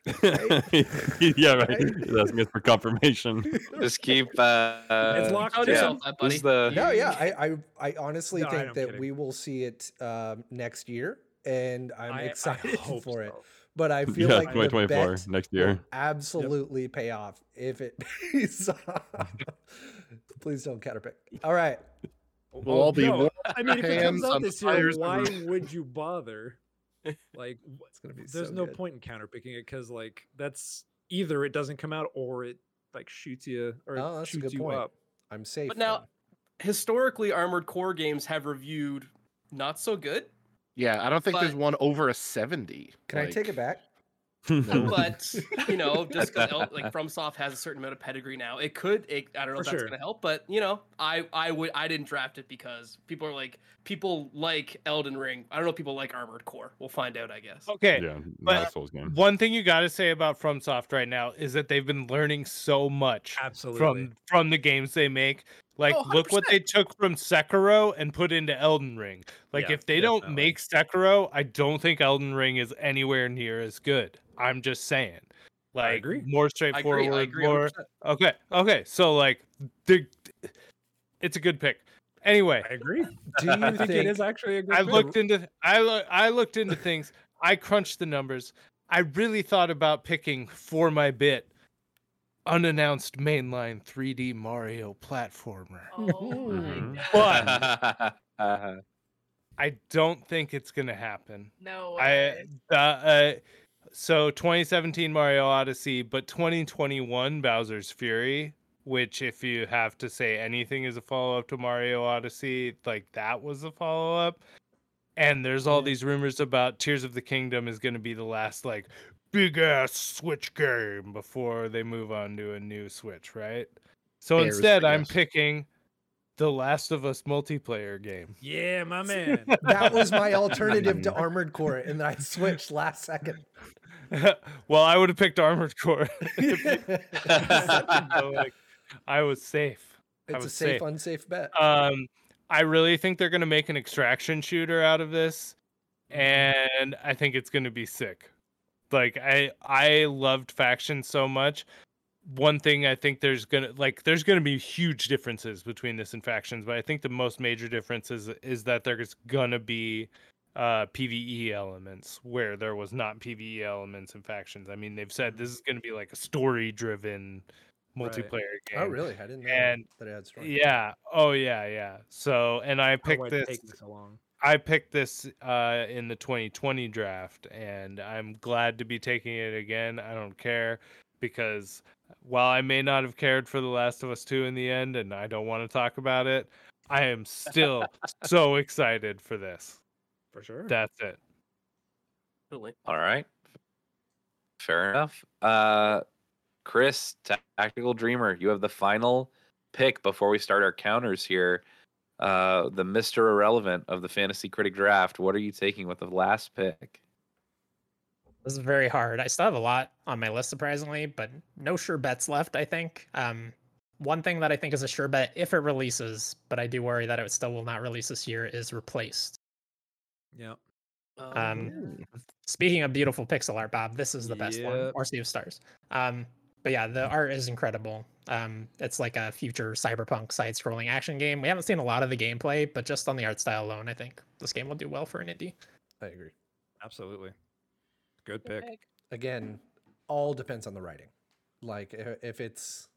yeah, right. He's asking us for confirmation. Just keep. Uh, It's locked Count in. yourself buddy. The? No, yeah, I, I, I honestly No, think am that kidding. we will see it um, next year, and I'm I- I excited hope for it. So. But I feel yeah, like the 2024 bet next will year. absolutely pay off if it pays off. Please don't counterpick. All right, We'll all be no, I mean, if it comes out this year, why would you bother? Like, wh- it's gonna be. there's so no good. point in counterpicking it because, like, that's either it doesn't come out or it like shoots you or Oh, that's a shoots good you point. up. I'm safe. But now, then. historically, Armored Core games have reviewed not so good, Yeah, I don't think there's one over a 70. can I take it like- back? but you know, just because like FromSoft has a certain amount of pedigree now, it could. It, I don't know For if that's sure. gonna help, but you know, I I would I didn't draft it because people are like people like Elden Ring. I don't know if people like Armored Core. We'll find out, I guess. Okay. yeah, but- Souls game. One thing you got to say about FromSoft right now is that they've been learning so much Absolutely. from from the games they make. Like, Oh, look what they took from Sekiro and put into Elden Ring. Like, Yeah, if they don't make Sekiro, I don't think Elden Ring is anywhere near as good. I'm just saying. Like, agree. more I straightforward, agree. I agree. more okay, okay. So like, the, it's a good pick. Anyway, I agree. Do you think think it is actually a good. I pick. looked into I loo- I looked into things. I crunched the numbers. I really thought about picking for my bit unannounced mainline 3D Mario platformer. Oh Mhm. But- Uh, I don't think it's gonna happen. no I way. uh, uh, so 2017 Mario Odyssey, but 2021 Bowser's Fury, which if you have to say anything is a follow up to Mario Odyssey, like that was a follow up. And there's all these rumors about Tears of the Kingdom is going to be the last like big ass Switch game before they move on to a new Switch, right? So Bears, instead, I I'm picking the Last of Us multiplayer game. Yeah, my man. That was my alternative to Armored Core, and then I switched last second. well, I would have picked Armored Core. so, like, I was safe. I It's a safe, safe. unsafe bet. Um, I really think they're gonna make an extraction shooter out of this, and I think it's gonna be sick. Like I, I loved faction so much. One thing I think there's gonna like there's gonna be huge differences between this and factions, but I think the most major difference is is that there's gonna be uh PVE elements where there was not PVE elements in factions. I mean, they've said this is gonna be like a story driven Right. multiplayer game. oh, really? I didn't know and- that it had story. Yeah. Oh yeah, yeah. So and I picked it this take so long? I picked this uh in the 2020 draft and I'm glad to be taking it again. I don't care because while I may not have cared for The Last of Us 2 in the end and I don't want to talk about it, I am still so excited for this. For sure. That's it. Absolutely. all right. Fair enough. Uh, Chris, Tactical Dreamer, you have the final pick before we start our counters here. Uh, the Mr. Irrelevant of the Fantasy Critic Draft. What are you taking with the last pick? This is very hard. I still have a lot on my list, surprisingly, but no sure bets left, I think. Um, one thing that I think is a sure bet if it releases, but I do worry that it still will not release this year, is replaced. yeah. Um, Speaking of beautiful pixel art, Bob, this is the best one, Yep. or Sea of Stars. Um, but yeah, the art is incredible. Um, it's like a future cyberpunk side-scrolling action game. We haven't seen a lot of the gameplay, but just on the art style alone, I think this game will do well for an indie. I agree. Absolutely. Good Good pick. pick. Again, all depends on the writing. Like if it's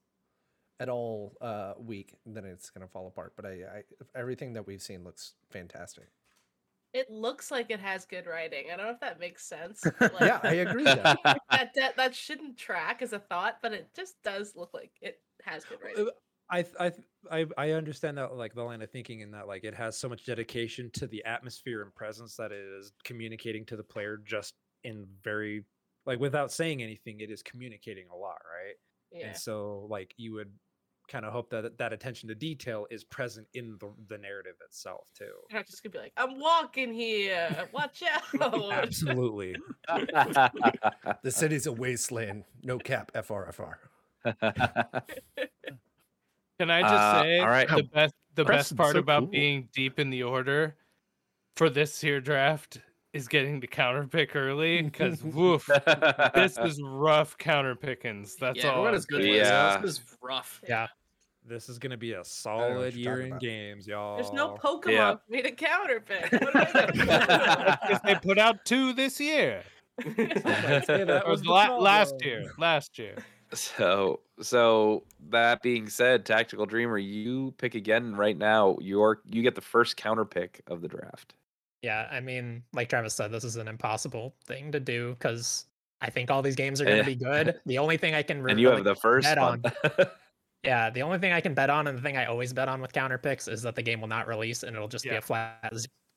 at all uh, weak, then it's gonna fall apart. But I, I, everything that we've seen looks fantastic. It looks like it has good writing. I don't know if that makes sense. like, Yeah, I agree. That. that, that shouldn't track as a thought, but it just does look like it has good writing. Uh, I, I, I I understand that like the line of thinking in that like it has so much dedication to the atmosphere and presence that it is communicating to the player just in very like without saying anything it is communicating a lot right Yeah. and so like you would kind of hope that that attention to detail is present in the, the narrative itself too You're not just gonna be like, I'm walking here. Watch out. absolutely The city's a wasteland. No cap. FRFR. Can I just Uh, say all right. the best the best part so about cool. being deep in the order for this here draft is getting to counter pick early because woof this is rough counter pickings. That's yeah, all. everyone I'm is good. Yeah. This is rough. Yeah. this is gonna be a solid year in about. games y'all There's no Pokemon Yeah. for me to counterpick. What am I gonna That's 'cause they put out two this year. do? That Or was the the la- last year. Last year. So, so that being said, Tactical Dreamer, you pick again right now. Your you get the first counter pick of the draft. Yeah, I mean, like Travis said, this is an impossible thing to do because I think all these games are going to be good. The only thing I can really and you have the first bet one. Yeah, the only thing I can bet on, and the thing I always bet on with counter picks, is that the game will not release and it'll just be a flat.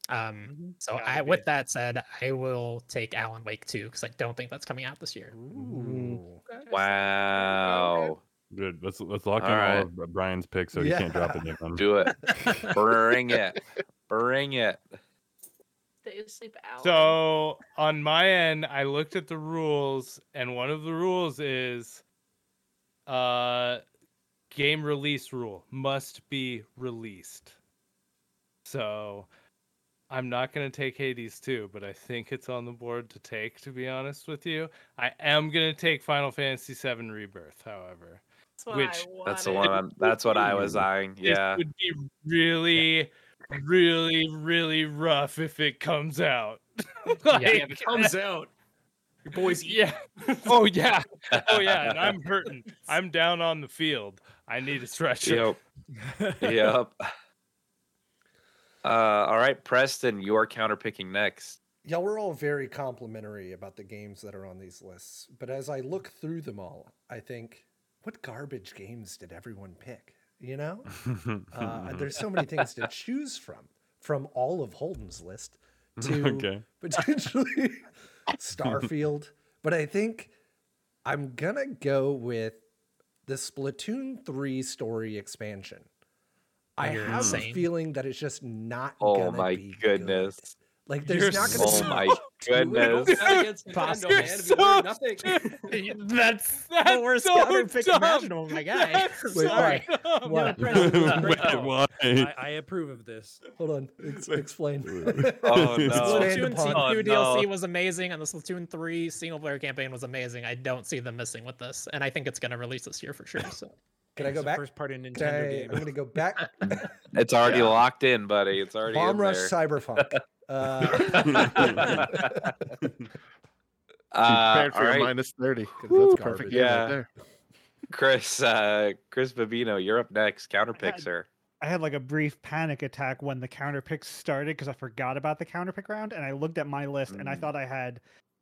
Um, Mhm. so Gotta I, with that said, I will take Alan Wake 2 because I don't think that's coming out this year. Ooh. wow. Good. Let's let's lock in All all right. of Br- Brian's picks so he can't drop Yeah. any of. Do it. Bring it. Bring it. Stay asleep, Alan. So on my end, I looked at the rules, and one of the rules is uh game release rule must be released. So I'm not gonna take Hades 2, but I think it's on the board to take, to be honest with you. I am gonna take Final Fantasy VII Rebirth, however. that's what which- I That's the one. I'm, that's what I was eyeing. This Yeah. would be really, really, really rough if it comes out. Yeah, if it comes out. Your boys eat. Yeah. Oh yeah. Oh yeah. And I'm hurting. I'm down on the field. I need a stretcher. Yep. yep. Uh, all right, Preston, you're counterpicking next. Y'all were all very complimentary about the games that are on these lists, but as I look through them all, I think, what garbage games did everyone pick? You know, uh, there's so many things to choose from, from all of Holden's list to Okay. potentially Starfield. But I think I'm gonna go with the Splatoon 3 story expansion. I You're have a feeling that it's just not Oh gonna my be good. Goodness. Like there's You're not gonna Oh be my much to it. goodness. Not Nintendo, You're man. So nothing. That's, That's the worst so counter pick dumb. imaginable, my guy. That's Wait, so why? dumb. Why? Wait, why? I, I approve of this. Hold on, ex- explain. Oh, no. Expand Splatoon upon- Oh, no. DLC was amazing, and the Splatoon 3 single player campaign was amazing. I don't see them missing with this, and I think it's going to release this year for sure. So Can I go back? First party Can Nintendo I, game. I'm gonna go back. It's already locked in, buddy. It's already Bomb Rush there. Cyberpunk. Uh, Uh, Prepared for all a right, minus 30. 'cause that's a perfect Yeah. right there. Chris. Uh, Chris Babino, you're up next. Counterpick, had- sir. I had like a brief panic attack when the counter picks started because I forgot about the counter pick round and I looked at my list and I Mm. thought I had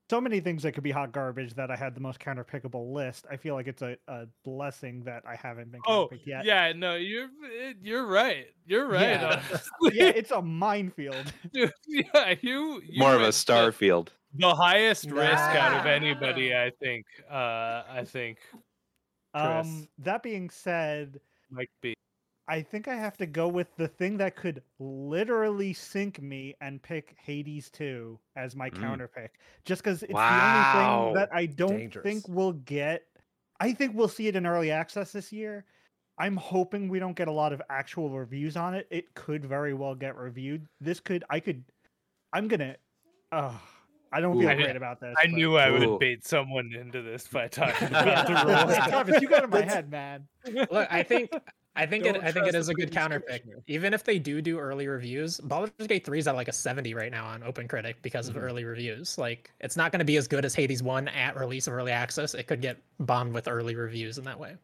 so many things that could be hot garbage that I had the most counter pickable list. I feel like it's a, a blessing that I haven't been Oh, counter yet. yeah, no, you're eh, you're right. You're right. Yeah. yeah, it's a minefield. Dude, yeah, you, you More of a went the- Starfield. The highest risk out of anybody, I think. Uh, I think Chris. Um, that being said, might be. I think I have to go with the thing that could literally sink me and pick Hades 2 as my Mm. counter pick. Just because it's the only thing that I don't Dangerous. think we'll get. I think we'll see it in early access this year. I'm hoping we don't get a lot of actual reviews on it. It could very well get reviewed. This could, I could, I'm gonna, uh, I don't Ooh. feel I kn- great about this. I but- knew I Ooh. would bait someone into this by talking about the rules. Travis, you got in my head, man. look, I think I think it Don't I think it trust is the a good previous counter pick. Even if they do do early reviews, Baldur's Gate 3 is at like a 70 right now on Open Critic because Mhm. of early reviews. Like it's not going to be as good as Hades 1 at release of early access. It could get bombed with early reviews in that way.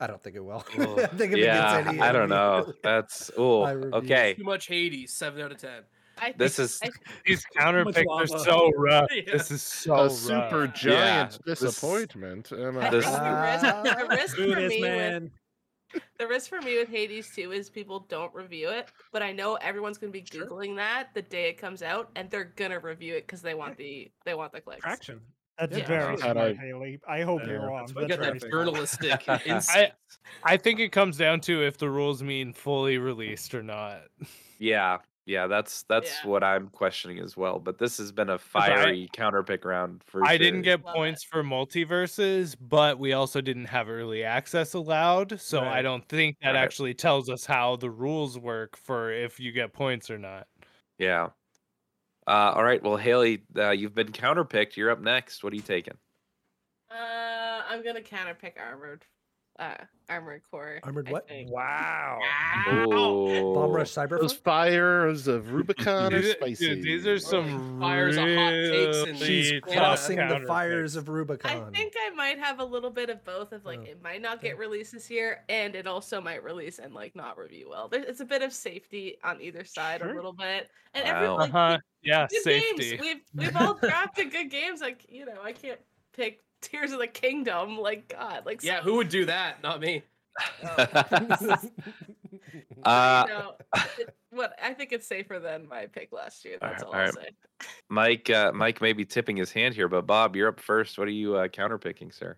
I don't think it will. Ooh, I think if yeah, it gets any, I don't know. That's oh okay. Too much Hades. Seven out of ten. I think, This is I, These counter picks are so rough. Yeah. This is so a rough. super Yeah, giant this- disappointment. am I I This- think the risk, the risk for this, me with man. the risk for me with Hades 2 is people don't review it, but I know everyone's gonna be Sure. googling that the day it comes out, and they're gonna review it because they want the they want the clicks. Traction. That's Yeah. very Had smart, I- Haley. I hope Yeah, you're wrong. that's That's We got that smart. journalistic I- I think it comes down to if the rules mean fully released or not. Yeah, yeah. That's that's Yeah. what I'm questioning as well. But this has been a fiery counterpick round for I sure. didn't get Love points for multiverses, but we also didn't have early access allowed. So I don't think that Right. actually tells us how the rules work for if you get points or not. Yeah. Uh, all right. Well, Haley, uh, you've been counterpicked. You're up next. What are you taking? Uh, I'm gonna counterpick armored, uh, armored core. Armored I what? think. Wow. Oh, Bomb Rush Cyber. Those fires of Rubicon are These, spicy. dude, these are some fires of hot takes and really She's tough crossing the counterpicks. fires of Rubicon. I Rubicon. think I might have a little bit of both. Of like, Oh, it might not okay. get released this year, and it also might release and like not review well. There, it's a bit of safety on either side, Sure. a little bit, and Wow. everyone like Uh-huh. Yeah, good safety. games. We've we've all drafted good games. Like you know, I can't pick Tears of the Kingdom. Like God, like Yeah, so- who would do that? Not me. uh, you know, it- what I think it's safer than my pick last year. That's Alright, all I'll alright. say. Mike, uh, Mike may be tipping his hand here, but Bob, you're up first. What are you uh, counterpicking, sir?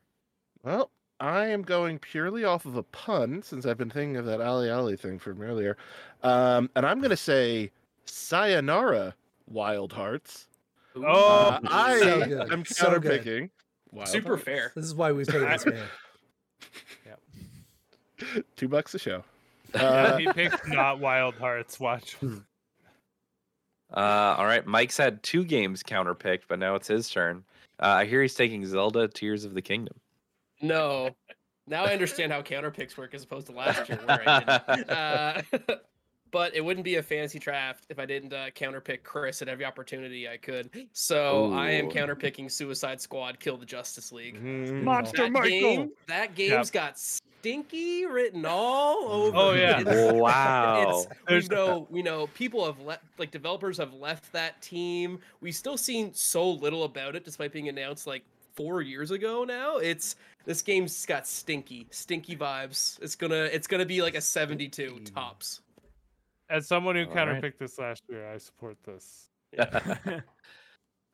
Well, I am going purely off of a pun since I've been thinking of that Ali Ali thing from earlier. Um, and I'm going to say Sayonara Wild Hearts. Oh, Uh, I So good, am so good. counterpicking. Wild Super fair. This is why we pay this man. Two bucks a show. Uh, he picked not Wild Hearts. Watch. Uh, all right. Mike's had two games counterpicked, but now it's his turn. Uh, I hear he's taking Zelda Tears of the Kingdom. No. Now I understand how counter picks work as opposed to last year where I didn't. Uh, but it wouldn't be a fantasy draft if I didn't uh, counterpick Chris at every opportunity I could. So I am Ooh. counterpicking Suicide Squad, Kill the Justice League. Monster that Michael. game, that game's got stinky written all over. Oh, it. yeah. It's- Wow. It's, There's- we know, we know people have left, like developers have left that team. We've still seen so little about it, despite being announced like four years ago. Now it's this game's got stinky, stinky vibes. It's gonna, it's gonna be like a seventy-two tops. As someone who All right. counterpicked this last year, I support this. uh,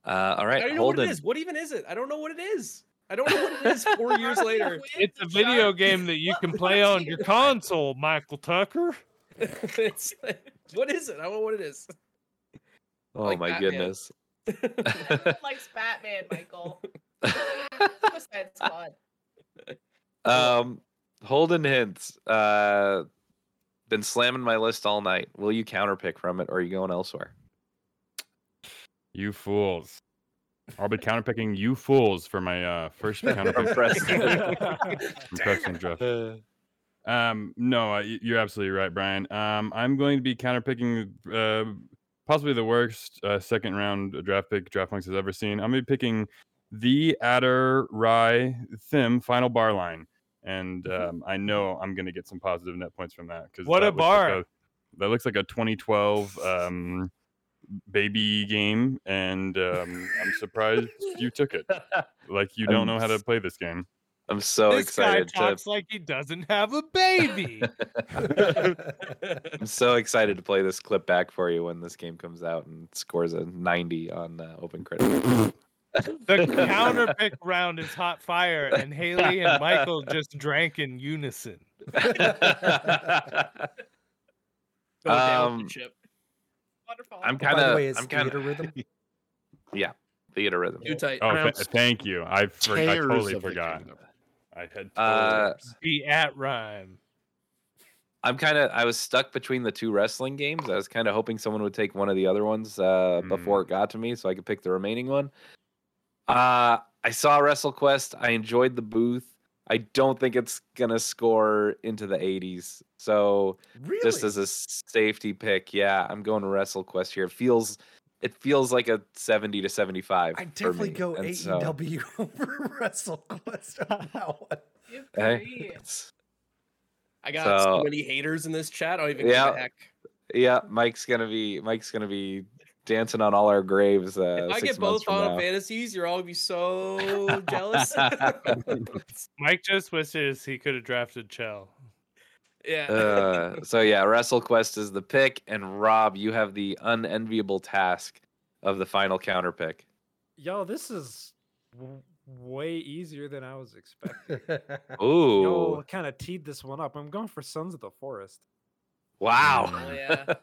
all I don't even know what it is. What even is it? I don't know what it is. I don't know what it is. Four years later, It's a video game that you can play on your console, Michael Tucker. it's what is it? I don't know what it is. Oh like my Batman. goodness. likes Batman, Michael. Suicide Squad. um, Holden Hinck. Uh, been slamming my list all night. Will you counterpick from it, or are you going elsewhere? You fools. I'll be counterpicking you fools for my uh, first counterpick Preston. from Preston draft. Um, no, uh, you're absolutely right, Brian. Um, I'm going to be counterpicking uh, possibly the worst uh, second round draft pick DraftPunks has ever seen. I'm going to be picking the Adder Rye Thim final bar line, and um, I know I'm going to get some positive net points from that because What a bar. that looks like a 2012 um, baby game, and um, I'm surprised you took it. Like you don't know how to play this game. I'm so this guy excited to. talks like he doesn't have a baby. I'm so excited to play this clip back for you when this game comes out and scores a 90 on uh, Open Critic. The counter pick round is hot fire, and Haley and Michael just drank in unison. Um. Wonderful. I'm kind of. way, I'm kind theater of. rhythm. Yeah, Theatrhythm. Too tight. Oh, th- thank you. I, for- I totally forgot. I had Uh, Be at rhyme. I'm kind of. I was stuck between the two wrestling games. I was kind of hoping someone would take one of the other ones uh, before it got to me, so I could pick the remaining one. Uh, I saw WrestleQuest. I enjoyed the booth. I don't think it's gonna score into the 80s. So Really? just as a safety pick, yeah, I'm going to WrestleQuest here. It feels it feels like a 70 to 75. I for definitely me, go and so- AEW over WrestleQuest on that one. Hey, I got so, So- many haters in this chat. I don't even Yeah. give heck. yeah, Mike's gonna be Mike's gonna be dancing on all our graves. Uh, If I get both months from Final now. Fantasies, you're all gonna be so jealous. Mike just wishes he could have drafted Chell. yeah. uh, so yeah, WrestleQuest is the pick, and Rob, you have the unenviable task of the final counter pick. Yo, this is w- way easier than I was expecting. Ooh, Yo, kind of teed this one up. I'm going for Sons of the Forest. wow! Oh, yeah.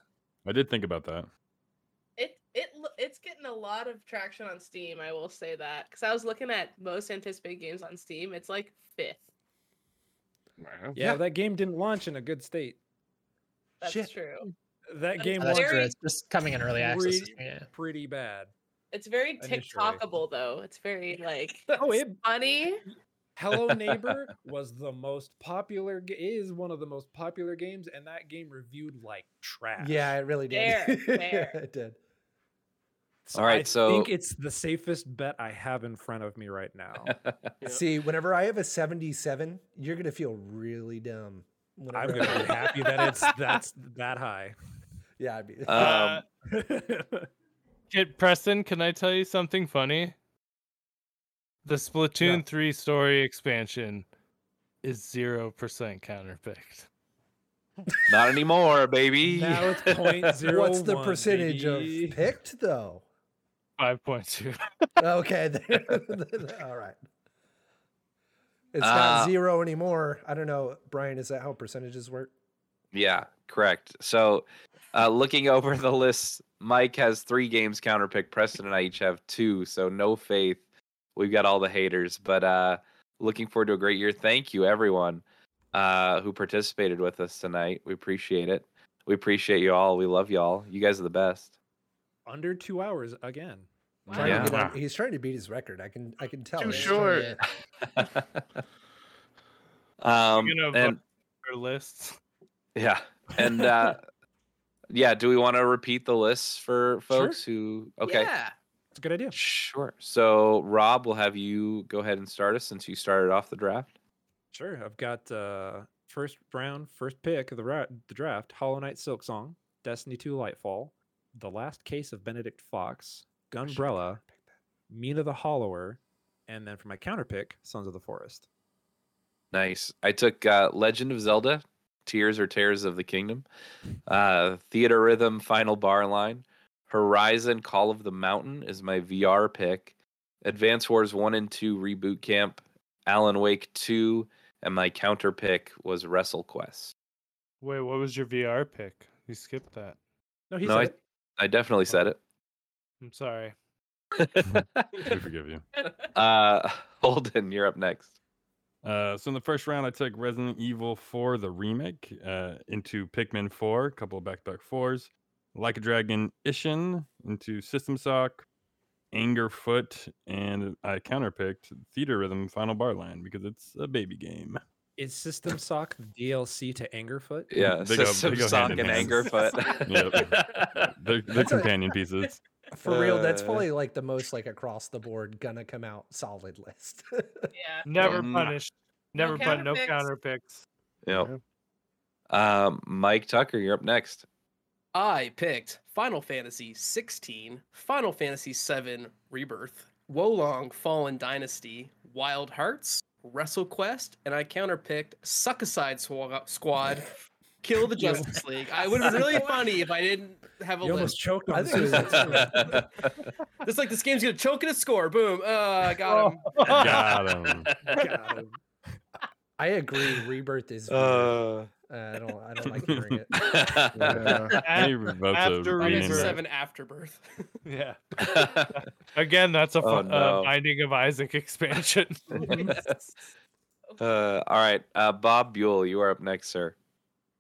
I did think about that. It it lo- it's getting a lot of traction on Steam. I will say that because I was looking at most anticipated games on Steam. It's like fifth. Yeah, Yeah. that game didn't launch in a good state. That's Shit. true. That That's game That's launched very- just coming in early access. pretty, Yeah. pretty bad. It's very Initially. TikTokable though. It's very like Oh, it funny. Hello Neighbor was the most popular ga- is one of the most popular games and that game reviewed like trash. yeah, it really did. Fair, fair. it did. So All right, I so- I think it's the safest bet I have in front of me right now. Yeah. See, whenever I have a 77, you're gonna feel really dumb. I'm gonna be happy that it's that's that high. Yeah, I'd be. Um, Uh, Kid Preston, can I tell you something funny? The Splatoon 3 story expansion is 0% counterpicked. Not anymore, baby. now it's point zero. What's the percentage baby. of picked though? 5.2. Okay, all right. It's not Uh, zero anymore. I don't know, Brian. Is that how percentages work? Yeah, correct. So, uh, looking over the list, Mike has three games counterpicked. Preston and I each have two. So no faith. We've got all the haters, but uh, looking forward to a great year. Thank you, everyone uh, who participated with us tonight. We appreciate it. We appreciate you all. We love y'all. You guys are the best. Under two hours again. Trying Yeah. to get on, he's trying to beat his record. I can I can tell. Too He's trying short. to- um, Speaking of, uh, and Our lists. yeah, and uh, Yeah. Do we want to repeat the lists for folks who? Okay. Yeah. It's a good idea. Sure. So Rob, we'll have you go ahead and start us since you started off the draft. Sure. I've got uh first round, first pick of the ra- the draft: Hollow Knight Silksong, Destiny 2 Lightfall, The Last Case of Benedict Fox, Gunbrella, Mina the Hollower, and then for my counter pick, Sons of the Forest. Nice. I took uh, Legend of Zelda, Tears or Tears of the Kingdom, uh, Theatrhythm, Final Bar Line, Horizon, Call of the Mountain is my VR pick, Advance Wars 1 and 2 Reboot Camp, Alan Wake 2, and my counter pick was WrestleQuest. Wait, what was your VR pick? You skipped that. No, he No, said I, it. I definitely said it. I'm sorry. We forgive you. Uh, Holden, you're up next. Uh, so in the first round, I took Resident Evil 4, the remake, uh, into Pikmin 4, a couple of back-to-back fours. Like a Dragon Ishin into System Shock, Angerfoot, and I counterpicked Theatrhythm Final Bar Line because it's a baby game. Is System Sock the DLC to Angerfoot? Yeah, They System they go Shock and hand. Angerfoot. Yep. They're, they're That's a- companion pieces. For real, that's Uh, probably like the most like across the board gonna come out solid list. Yeah. Never Mm. punished. Never put no counter picks. Yep. Um, Mike Tucker, you're up next. I picked Final Fantasy 16, Final Fantasy 7 Rebirth, Wo Long Fallen Dynasty, Wild Hearts, WrestleQuest, and I counterpicked Suckaside Swa- Squad, Kill the Justice League. I would have been really funny if I didn't have a You list. almost choked on think it Suicide Squad. It's like this game's gonna choke and a score. Boom. Uh, I got him. Got him. Got him. I agree. Rebirth is. Uh, Uh, I don't. I don't like hearing it. Yeah. Any Af- after Rebirth. Seven Afterbirth. Yeah. Again, that's a Oh, no. uh, Binding of Isaac expansion. uh, all right, uh, Bob Buell, you are up next, sir.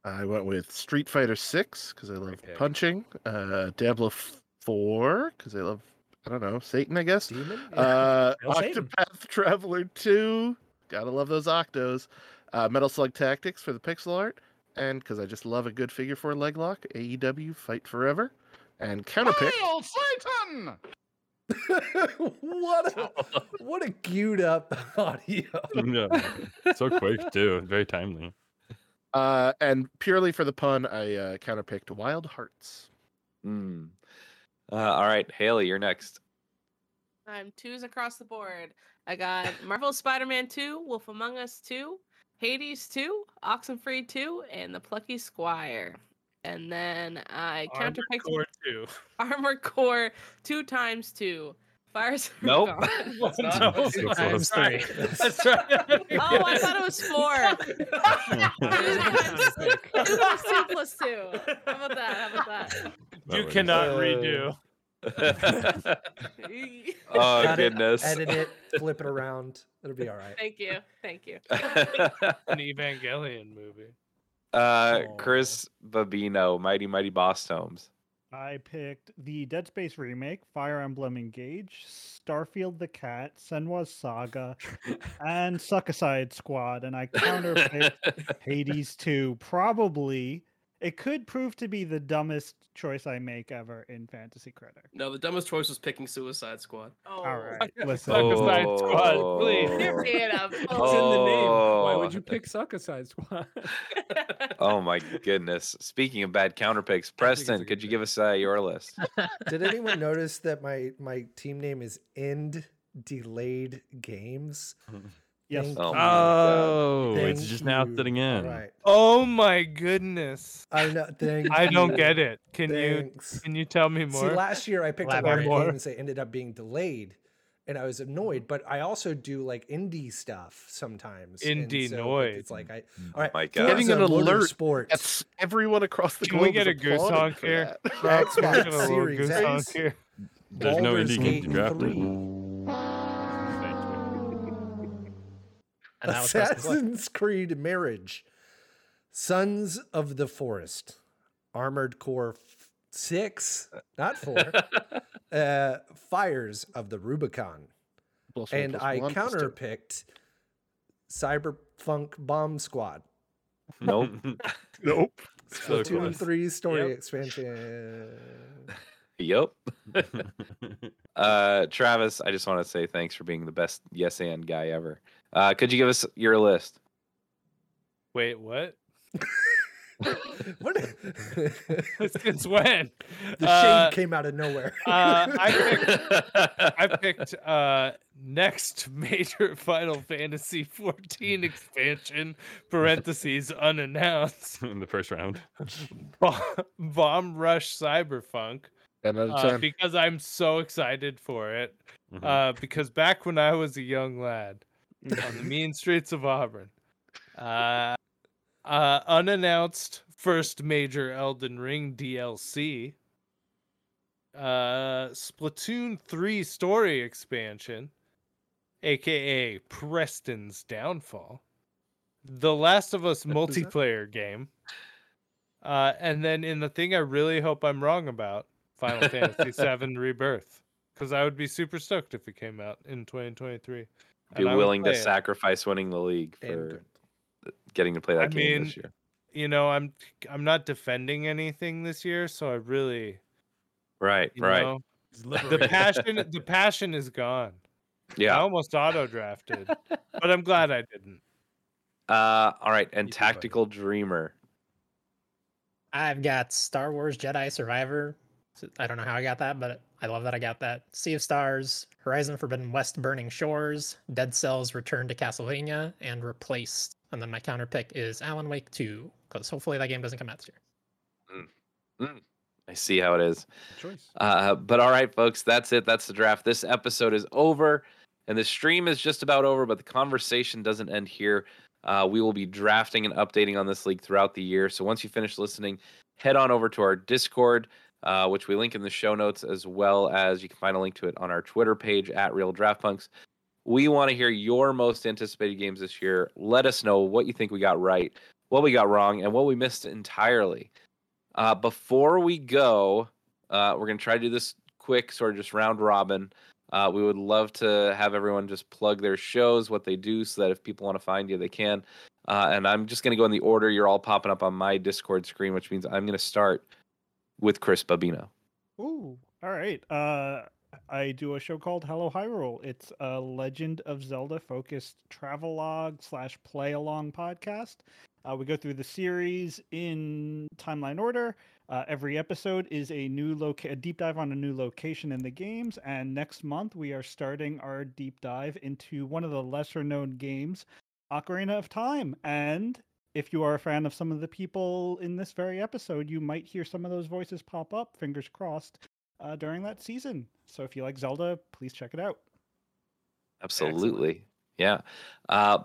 I went with Street Fighter Six because I love pick. punching. Uh, Diablo Four because I love I don't know Satan I guess. Demon. Uh, Hail Satan. Octopath Traveler Two. Gotta love those Octos. Uh, Metal Slug Tactics for the pixel art, and because I just love a good figure four leg lock. AEW Fight Forever, and counterpick. Satan! what a what a queued up audio. Yeah. So quick too. Very timely. Uh, and purely for the pun, I uh, counterpicked Wild Hearts. Hmm. Uh, all right, Haley, you're next. I'm twos across the board. I got Marvel Spider-Man 2, Wolf Among Us 2, Hades 2, Oxenfree 2, and The Plucky Squire. And then I Armored counterpicked Core two. Armor Core 2 times 2. Fires. Nope. no, That's so that's right. That's right. Oh, I thought it was 4. Two times 2 plus 2. How about that? How about that? You cannot Uh, redo. oh Cut it, goodness. Edit it, flip it around. It'll be all right. Thank you. Thank you. An Evangelion movie. uh, Aw. Chris Babino, Mighty Mighty Boss Tomes. I picked the Dead Space remake, Fire Emblem Engage, Starfield the Cat, Senua's Saga, and Suckaside Squad, and I counterpicked Hades 2. Probably, it could prove to be the dumbest choice I make ever in Fantasy Critic. No, the dumbest choice was picking Suicide Squad. Oh. All right, listen. Suicide Squad, please. You're being a It's in the name. Why would Oh. you pick Suicide Squad? Oh my goodness. Speaking of bad counter picks, Preston, could good you give us uh, your list? Did anyone notice that my my team name is End Delayed Games? Yes. Thank Oh Oh, it's Thank just now you. sitting in. All right. Oh my goodness. I know. Thank I don't you. get it. Can you can you tell me more? See, last year I picked up a lot Elaborate of more. games that ended up being delayed, and I was annoyed. But I also do like indie stuff sometimes. Indie so, like, noid. It's like I. Mm. All right. my God. Getting an alert Motorsports. That's everyone across the Can globe. we get is a goose applauding honk here? Xbox can we get a Series goose X. honk here? There's no Baldur's indie games to And that was Preston's list. Assassin's Creed Mirage, Sons of the Forest, Armored Core f- 6, not 4, uh, Fires of the Rubicon. Plus one And plus I one plus two. counterpicked Cyberpunk Bomb Squad. Nope. Nope. So Splatoon close. 3 story Yep. expansion. Yep. uh, Travis, I just want to say thanks for being the best yes and guy ever. Uh, could you give us your list? Wait, what? what? the Since when? shade Uh, came out of nowhere. uh, I picked I picked uh next major Final Fantasy 14 expansion parentheses unannounced in the first round. Bomb, Bomb Rush Cyberpunk Ten out uh, because I'm so excited for it Mhm. uh because back when I was a young lad on the mean streets of Auburn. Uh uh unannounced first major Elden Ring DLC uh Splatoon 3 story expansion aka Preston's downfall. The Last of Us multiplayer game. Uh and then in the thing I really hope I'm wrong about Final Fantasy 7 Rebirth. Cuz I would be super stoked if it came out in 2023 Be and I would willing to it. sacrifice winning the league for getting to play that I game mean, this year. you know i'm i'm not defending anything this year so i really Right, right. know the passion the passion is gone Yeah. i almost auto drafted but i'm glad i didn't Uh, all right. And You too, buddy. Tactical Dreamer. I've got Star Wars Jedi Survivor. I don't know how I got that, but I love that I got that. Sea of Stars, Horizon Forbidden West Burning Shores, Dead Cells Return to Castlevania, and Replaced. And then my counter pick is Alan Wake 2, because hopefully that game doesn't come out this year. I see how it is. Choice. Uh, but all right, folks, that's it. That's the draft. This episode is over, and the stream is just about over, but the conversation doesn't end here. Uh, we will be drafting and updating on this league throughout the year. So once you finish listening, head on over to our Discord, uh, which we link in the show notes, as well as you can find a link to it on our Twitter page at Real Draft Punks. We want to hear your most anticipated games this year. Let us know what you think we got right, what we got wrong, and what we missed entirely. Uh, before we go, uh, we're going to try to do this quick, sort of just round robin. Uh, we would love to have everyone just plug their shows, what they do, so that if people want to find you, they can. Uh, and I'm just going to go in the order you're all popping up on my Discord screen, which means I'm going to start with Chris Babino. Ooh, all right. Uh, I do a show called Hello Hyrule. It's a Legend of Zelda focused travelogue slash play along podcast. Uh, we go through the series in timeline order. Uh, every episode is a new loca- a deep dive on a new location in the games, and next month we are starting our deep dive into one of the lesser known games, Ocarina of Time. And if you are a fan of some of the people in this very episode, you might hear some of those voices pop up. Fingers crossed uh, during that season. So if you like Zelda, please check it out. Absolutely. Yeah. Uh,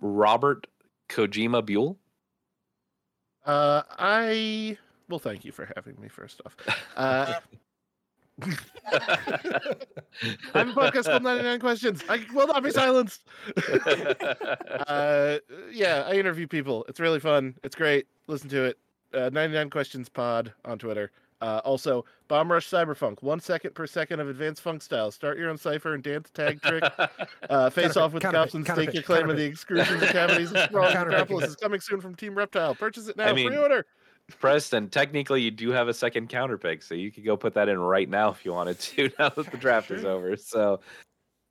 Robert Kojima Buell. Uh, I well, thank you for having me. First off, uh, I have a podcast called 99 Questions. I will not be silenced. uh, yeah, I interview people. It's really fun. It's great. Listen to it. Uh, 99 Questions Pod on Twitter. Uh, also, Bomb Rush Cyberfunk. One second per second of advanced funk style. Start your own cipher and dance tag trick. Uh, face off with counterpick, cops and stake your claim of the excursions and cavities of Sprawling Counterpick Metropolis is coming soon from Team Reptile. Purchase it now. I mean- Pre-order. Preston, technically, you do have a second counter pick, so you could go put that in right now if you wanted to. Now that the draft is over, so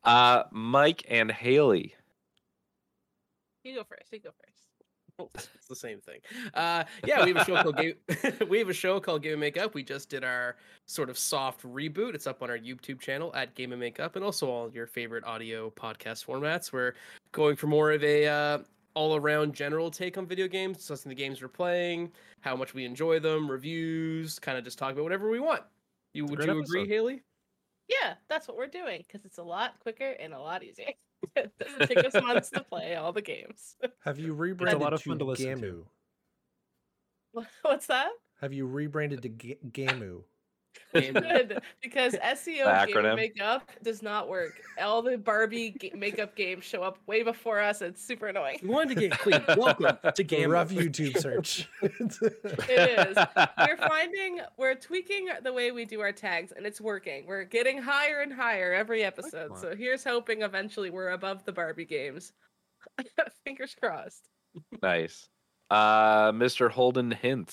uh, Mike and Haley. You go first. You go first. it's the same thing. Uh, yeah, we have a show called Game. we have a show called Game and Makeup. We just did our sort of soft reboot. It's up on our YouTube channel at Game and Makeup, and also all your favorite audio podcast formats. We're going for more of a uh, all-around general take on video games, discussing the games we're playing, how much we enjoy them, reviews, kind of just talk about whatever we want. You would great you agree, episode. Haley? Yeah, that's what we're doing because it's a lot quicker and a lot easier. it doesn't take us months to play all the games. Have you rebranded a lot of to fun to listen to. Gamu? What- What's that? Have you rebranded to Ga- Gamu? Game- Good, because SEO The game makeup does not work. All the Barbie ga- makeup games show up way before us. It's super annoying. We wanted to get clean. Welcome to The Game. rough YouTube search. It is. We're finding we're tweaking the way we do our tags, and it's working. We're getting higher and higher every episode. So here's hoping eventually we're above the Barbie games. Fingers crossed. Nice. Uh, Mr. Holden Hinck.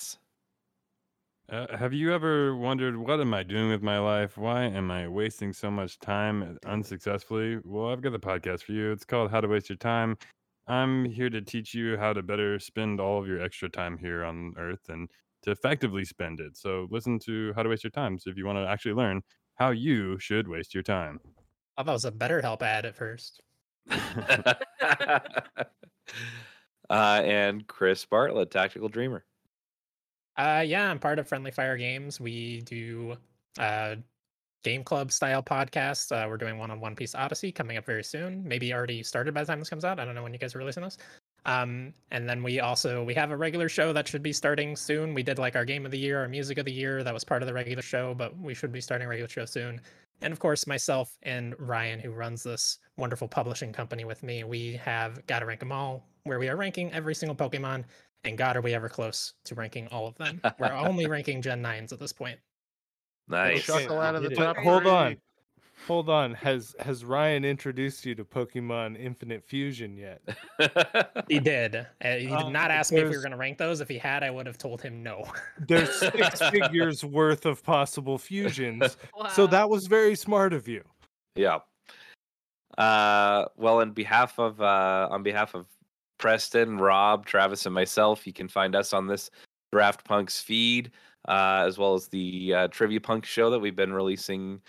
Uh, have you ever wondered what am I doing with my life? Why am I wasting so much time unsuccessfully? Well, I've got the podcast for you. It's called How to Waste Your Time. I'm here to teach you how to better spend all of your extra time here on Earth and to effectively spend it. So listen to How to Waste Your Time. So if you want to actually learn how you should waste your time. I thought that was a BetterHelp ad at first. uh, and Chris Bartlett, Tactical Dreamer. Uh, yeah, I'm part of Friendly Fire Games. We do uh, game club style podcasts. Uh, we're doing one on One Piece Odyssey coming up very soon. Maybe already started by the time this comes out. I don't know when you guys are releasing this. Um, and then we also we have a regular show that should be starting soon. We did like our game of the year, our music of the year. That was part of the regular show, but we should be starting a regular show soon. And of course, myself and Ryan, who runs this wonderful publishing company with me, we have Gotta Rank 'em All, where we are ranking every single Pokemon. And God, are we ever close to ranking all of them? We're only ranking Gen 9s at this point. Nice. Chuckle out of the top. hold on. Hold on. Has has Ryan introduced you to Pokemon Infinite Fusion yet? He did. Uh, he did Uh, not ask me if we were going to rank those. If he had, I would have told him no. There's six figures worth of possible fusions. Wow. So that was very smart of you. Yeah. Uh, well, on behalf of uh, on behalf of Preston, Rob, Travis, and myself, you can find us on this Draft Punks feed, uh, as well as the uh, Trivia Punk show that we've been releasing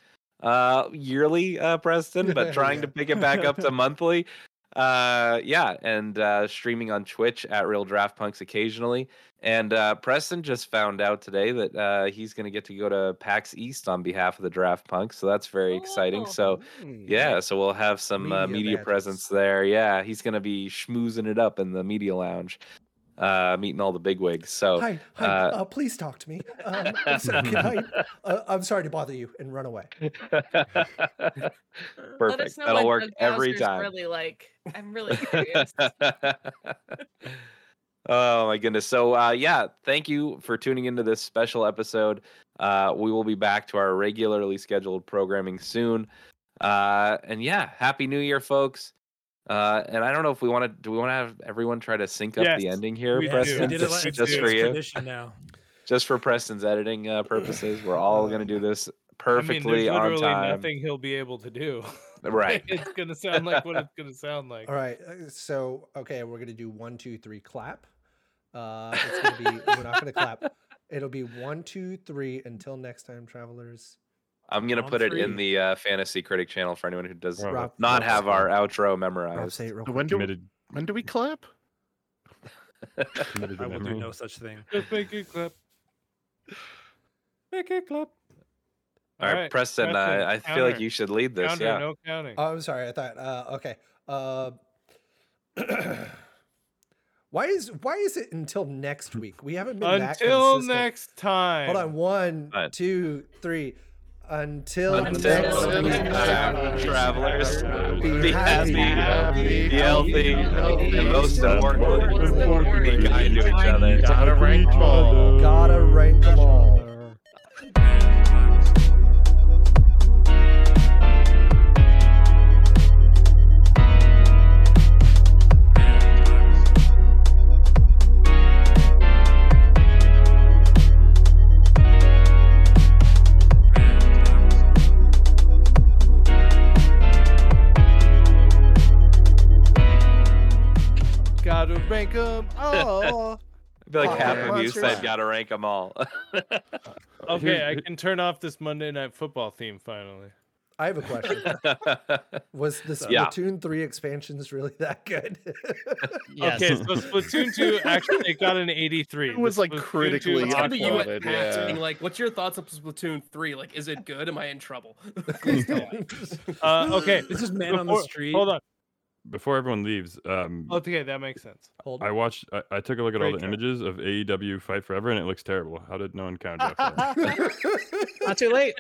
uh, yearly, uh, Preston, but trying Yeah. to pick it back up to monthly. Uh, yeah, and uh, streaming on Twitch at Real Draft Punks occasionally. And uh, Preston just found out today that uh, he's going to get to go to PAX East on behalf of the Draft Punks, so that's very exciting. Oh. So Hmm. yeah, so we'll have some uh, Media media presence there. Yeah, he's gonna be schmoozing it up in the media lounge, uh, meeting all the bigwigs. So Hi, hi. uh, Uh, please talk to me. Um, so can I? Uh, I'm sorry to bother you and run away. Let perfect. us know That'll work Doug every Bowser's time. Really like. I'm really curious. oh my goodness. So uh, yeah, thank you for tuning into this special episode. Uh, we will be back to our regularly scheduled programming soon. Uh, and yeah, happy New Year, folks. Uh, and I don't know if we want to. Do we want to have everyone try to sync up the ending here, we do. Preston? did just, like just for you, now. just for Preston's editing uh, purposes. We're all gonna do this I mean, perfectly there's on literally time. nothing he'll be able to do. Right. it's gonna sound like what it's gonna sound like. All right. uh, So okay, we're gonna do one, two, three, clap. Uh, it's gonna be. we're not gonna clap. It'll be one, two, three. Until next time, travelers. I'm gonna On put it in the uh, fantasy critic channel for anyone who does Rob, Rob, not Rob, have say- our outro Rob, memorized. say it real So quick. when do Committed, when do we clap? committed to I will do memory. no such thing. Just make it clap. Make it clap. All right, Alright, Preston, Preston, I, I feel like counter. you should lead this. Counter, yeah. no counting. Oh, I'm sorry. I thought. Uh, okay. Uh, why is why is it until next week? We haven't been that Until consistent. next time. Hold on. One, Fine. two, three. Until, Until next next week, time, travelers, Be be happy, happy, be healthy, and most Most importantly, be kind to each other. Gotta rank 'em all. Gotta rank them all. rank 'em all. I feel like Pocket half of you monsters. said gotta rank them all. okay, I can turn off this Monday Night Football theme finally. I have a question. Was the Yeah. Splatoon 3 expansions really that good? Yes. Okay, so Splatoon 2 actually it got an 83. It The was, like, Splatoon 2 critically It's gonna be you at applauded, PAX yeah. being like, "What's your thoughts on Splatoon 3? Like, is it good? Am I in trouble?" Please tell me. Uh, okay, This is man on the before- street. Hold on. Before everyone leaves, um, Okay, that makes sense. Hold I watched. I, I took a look at all the job. images of AEW Fight Forever, and it looks terrible. How did no one count that? Not too late.